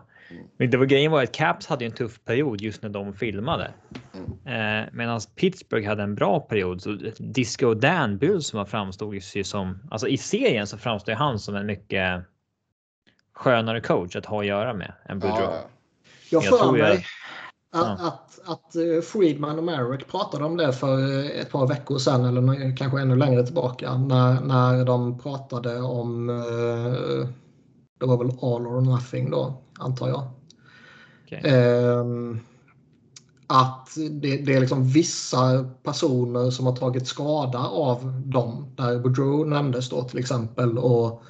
Men det var grejen var att Caps hade en tuff period just när de filmade. Mm. Uh, Medan Pittsburgh hade en bra period. Så Disco Dan Bull som framstod ju som, alltså i serien så framstod han som en mycket skönare coach att ha att göra med än Boudreau. Ja, jag för mig jag... att, att, att, eh, Friedman och Merrick pratade om det för eh, ett par veckor sedan eller kanske ännu längre tillbaka när, när de pratade om uh, Det var väl All or Nothing då, antar jag. Okay. Eh, att det, det, är liksom vissa personer som har tagit skada av dem. Där Boudreau nämndes då till exempel. Och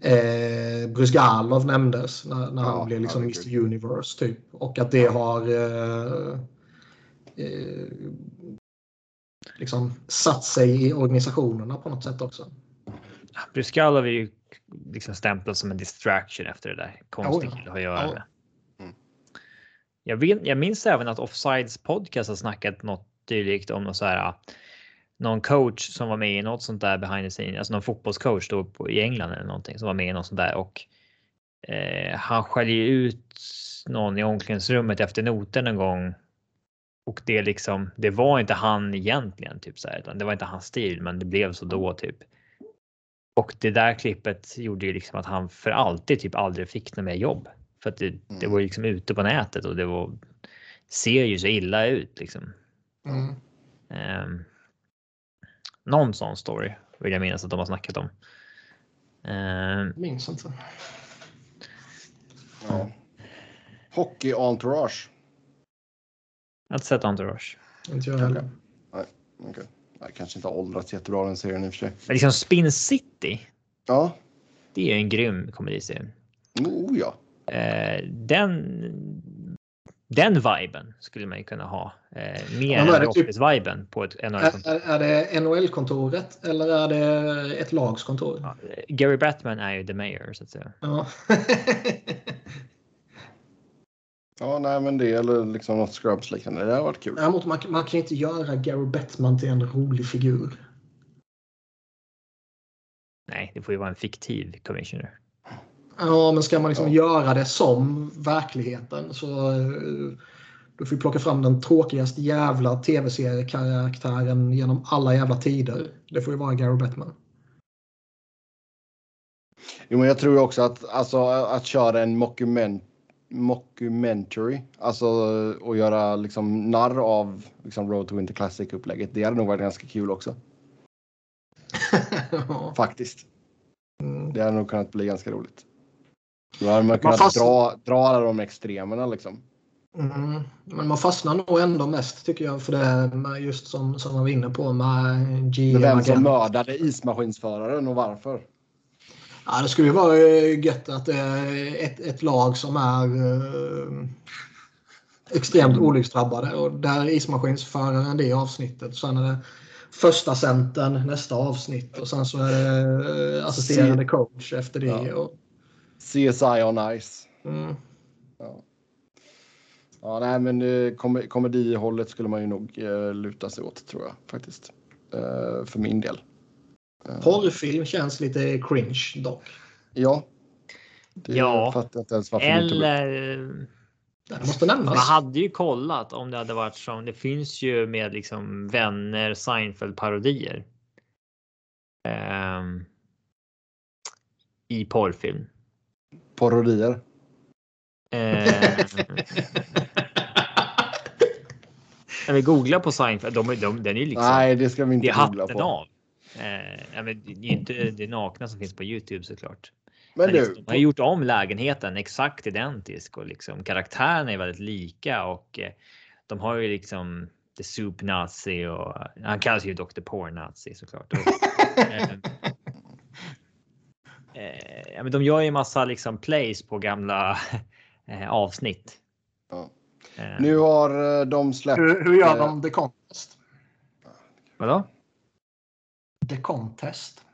eh, Brysgalov nämndes när, när ja, han blev liksom Mr Universe. typ. Och att det har eh, eh, liksom satt sig i organisationerna på något sätt också. Brysgalov är ju liksom stämplad som en distraction efter det där. Konstig kille att göra med. Mm. Jag, vet, jag minns även att Offsides podcast har snackat något dylikt om något så här. Någon coach som var med i något sånt där behind the scenes, alltså någon fotbollscoach då på, i England eller någonting som var med i något sånt där och eh, han skäljer ut någon i omklädningsrummet efter noter en gång. Och det liksom, det var inte han egentligen typ så här, utan det var inte hans stil, men det blev så då typ. Och det där klippet gjorde ju liksom att han för alltid typ aldrig fick något mer jobb. För att det, mm. det var liksom ute på nätet och det var, ser ju så illa ut liksom. Mm. Um, någon sån story vill jag minnas att de har snackat om. Um, Minns inte. Ja. Hockey Entourage. Jag har inte sett Entourage. Inte jag heller. Nej, okay. Jag kanske inte har åldrats jättebra den serien i och för sig. Men liksom Spin City. Ja. Det är en grym komediserie. Oh ja. Eh, den. Den viben skulle man ju kunna ha eh, mer ja, än typ, viben på ett NHL-kontor. Är, är, det NHL-kontoret eller är det ett lagskontor? Ja, Gary Batman är ju the mayor så att säga. Ja. Ja, nej, men det eller liksom något Scrubs liknande. Det har varit kul. Däremot man, man kan inte göra Gary Bettman till en rolig figur. Nej, det får ju vara en fiktiv commissioner. Ja, men ska man liksom ja. göra det som verkligheten så eh, du får plocka fram den tråkigaste jävla tv-seriekaraktären genom alla jävla tider. Det får ju vara Gary Bettman. Jo, men jag tror också att alltså, att köra en mockument mockumentary, alltså att göra liksom narr av liksom Road to Winter Classic upplägget. Det hade nog varit ganska kul också. Faktiskt. Mm. Det hade nog kunnat bli ganska roligt. Då hade man kunnat man fast... dra, dra alla de extremerna liksom. Mm. Men man fastnar nog ändå mest tycker jag för det med just som, som man var inne på med G. Vem som mördade ismaskinsföraren och varför. Ja, det skulle ju vara eh, gött att det är ett, ett lag som är eh, extremt olycksdrabbade och där ismaskinsföraren det avsnittet. Sen är det första centern nästa avsnitt och sen så är det eh, assisterande coach efter det. Ja. Och... CSI on Ice. Mm. Ja. ja, nej men eh, kom komedihållet skulle man ju nog eh, luta sig åt tror jag faktiskt. Eh, för min del. Porrfilm känns lite cringe dock. Ja. Det ja. fattar inte ens varför Eller... Det måste nämnas. Man hade ju kollat om det hade varit som det finns ju med liksom vänner Seinfeld parodier. Um, I porrfilm. Parodier. När vi googlar på Seinfeld, de, de, den är ju liksom. Nej, det ska vi inte googla på. Av. Eh, men det är inte det nakna som finns på Youtube såklart. Men, men liksom, de har gjort om lägenheten exakt identisk och liksom karaktärerna är väldigt lika och eh, de har ju liksom The Soup Nazi och han kallas ju Dr. Porn Nazi såklart. Och, eh, eh, men de gör ju massa liksom plays på gamla eh, avsnitt. Ja. Eh. Nu har eh, de släppt. Hur, hur gör de The Contest? Vadå? The Contest?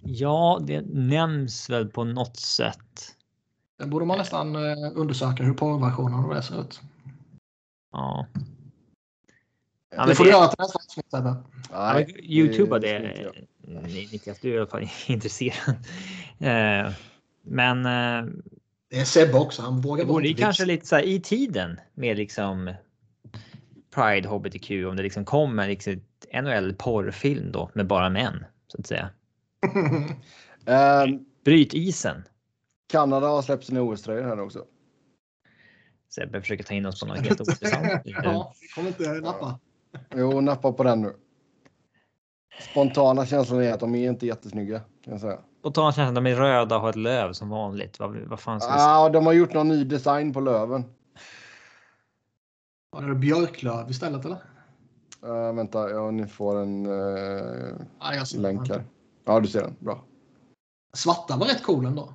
Ja, det nämns väl på något sätt. Det borde man nästan eh, undersöka hur porrversionen av det ser ut. Ja. ja det får du göra till nästa avsnitt Sebbe. Ja, Youtube det. det Niklas, du är i alla fall intresserad. Eh, men. Eh, det är Sebbe också. Han vågar Det kanske lite så här i tiden med liksom Pride HBTQ om det liksom kommer liksom NHL porrfilm då med bara män så att säga. um, Bryt isen. Kanada har släppt sina OS-tröjor här också. Sebbe försöker ta in oss på något helt ointressant. ja, kommer inte nappa. Jo, nappa på den nu. Spontana känslan är att de är inte jättesnygga. Kan jag säga. spontant känslan de är röda och har ett löv som vanligt. Vad, vad fan ska Ja, ah, de har gjort någon ny design på löven. Var det björklöv istället eller? Uh, vänta, ja, ni får en uh, ah, jag ser länk här. Ja, du ser den. Bra. Svarta var rätt cool ändå.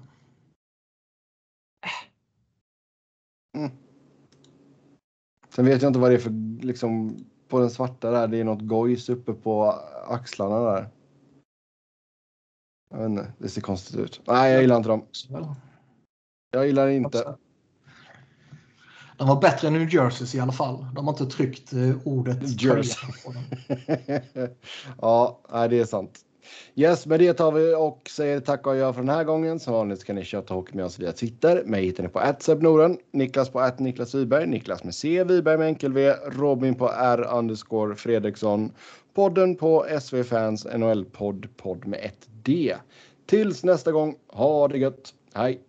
Mm. Sen vet jag inte vad det är för, liksom, på den svarta där, det är något gojs uppe på axlarna där. Jag vet inte, det ser konstigt ut. Nej, jag gillar inte dem. Jag gillar inte. De var bättre än New Jerseys i alla fall. De har inte tryckt eh, ordet Jersey. ja, det är sant. Yes, med det tar vi och säger tack och adjö för den här gången. Som vanligt kan ni köta hockey med oss via Twitter. Mig hittar ni på Norden, Niklas på Niklas Wiberg, Niklas med C, Wiberg med enkel V, Robin på R underscore Fredriksson, podden på SV Fans NHL-podd, podd med ett D. Tills nästa gång, ha det gött. Hej!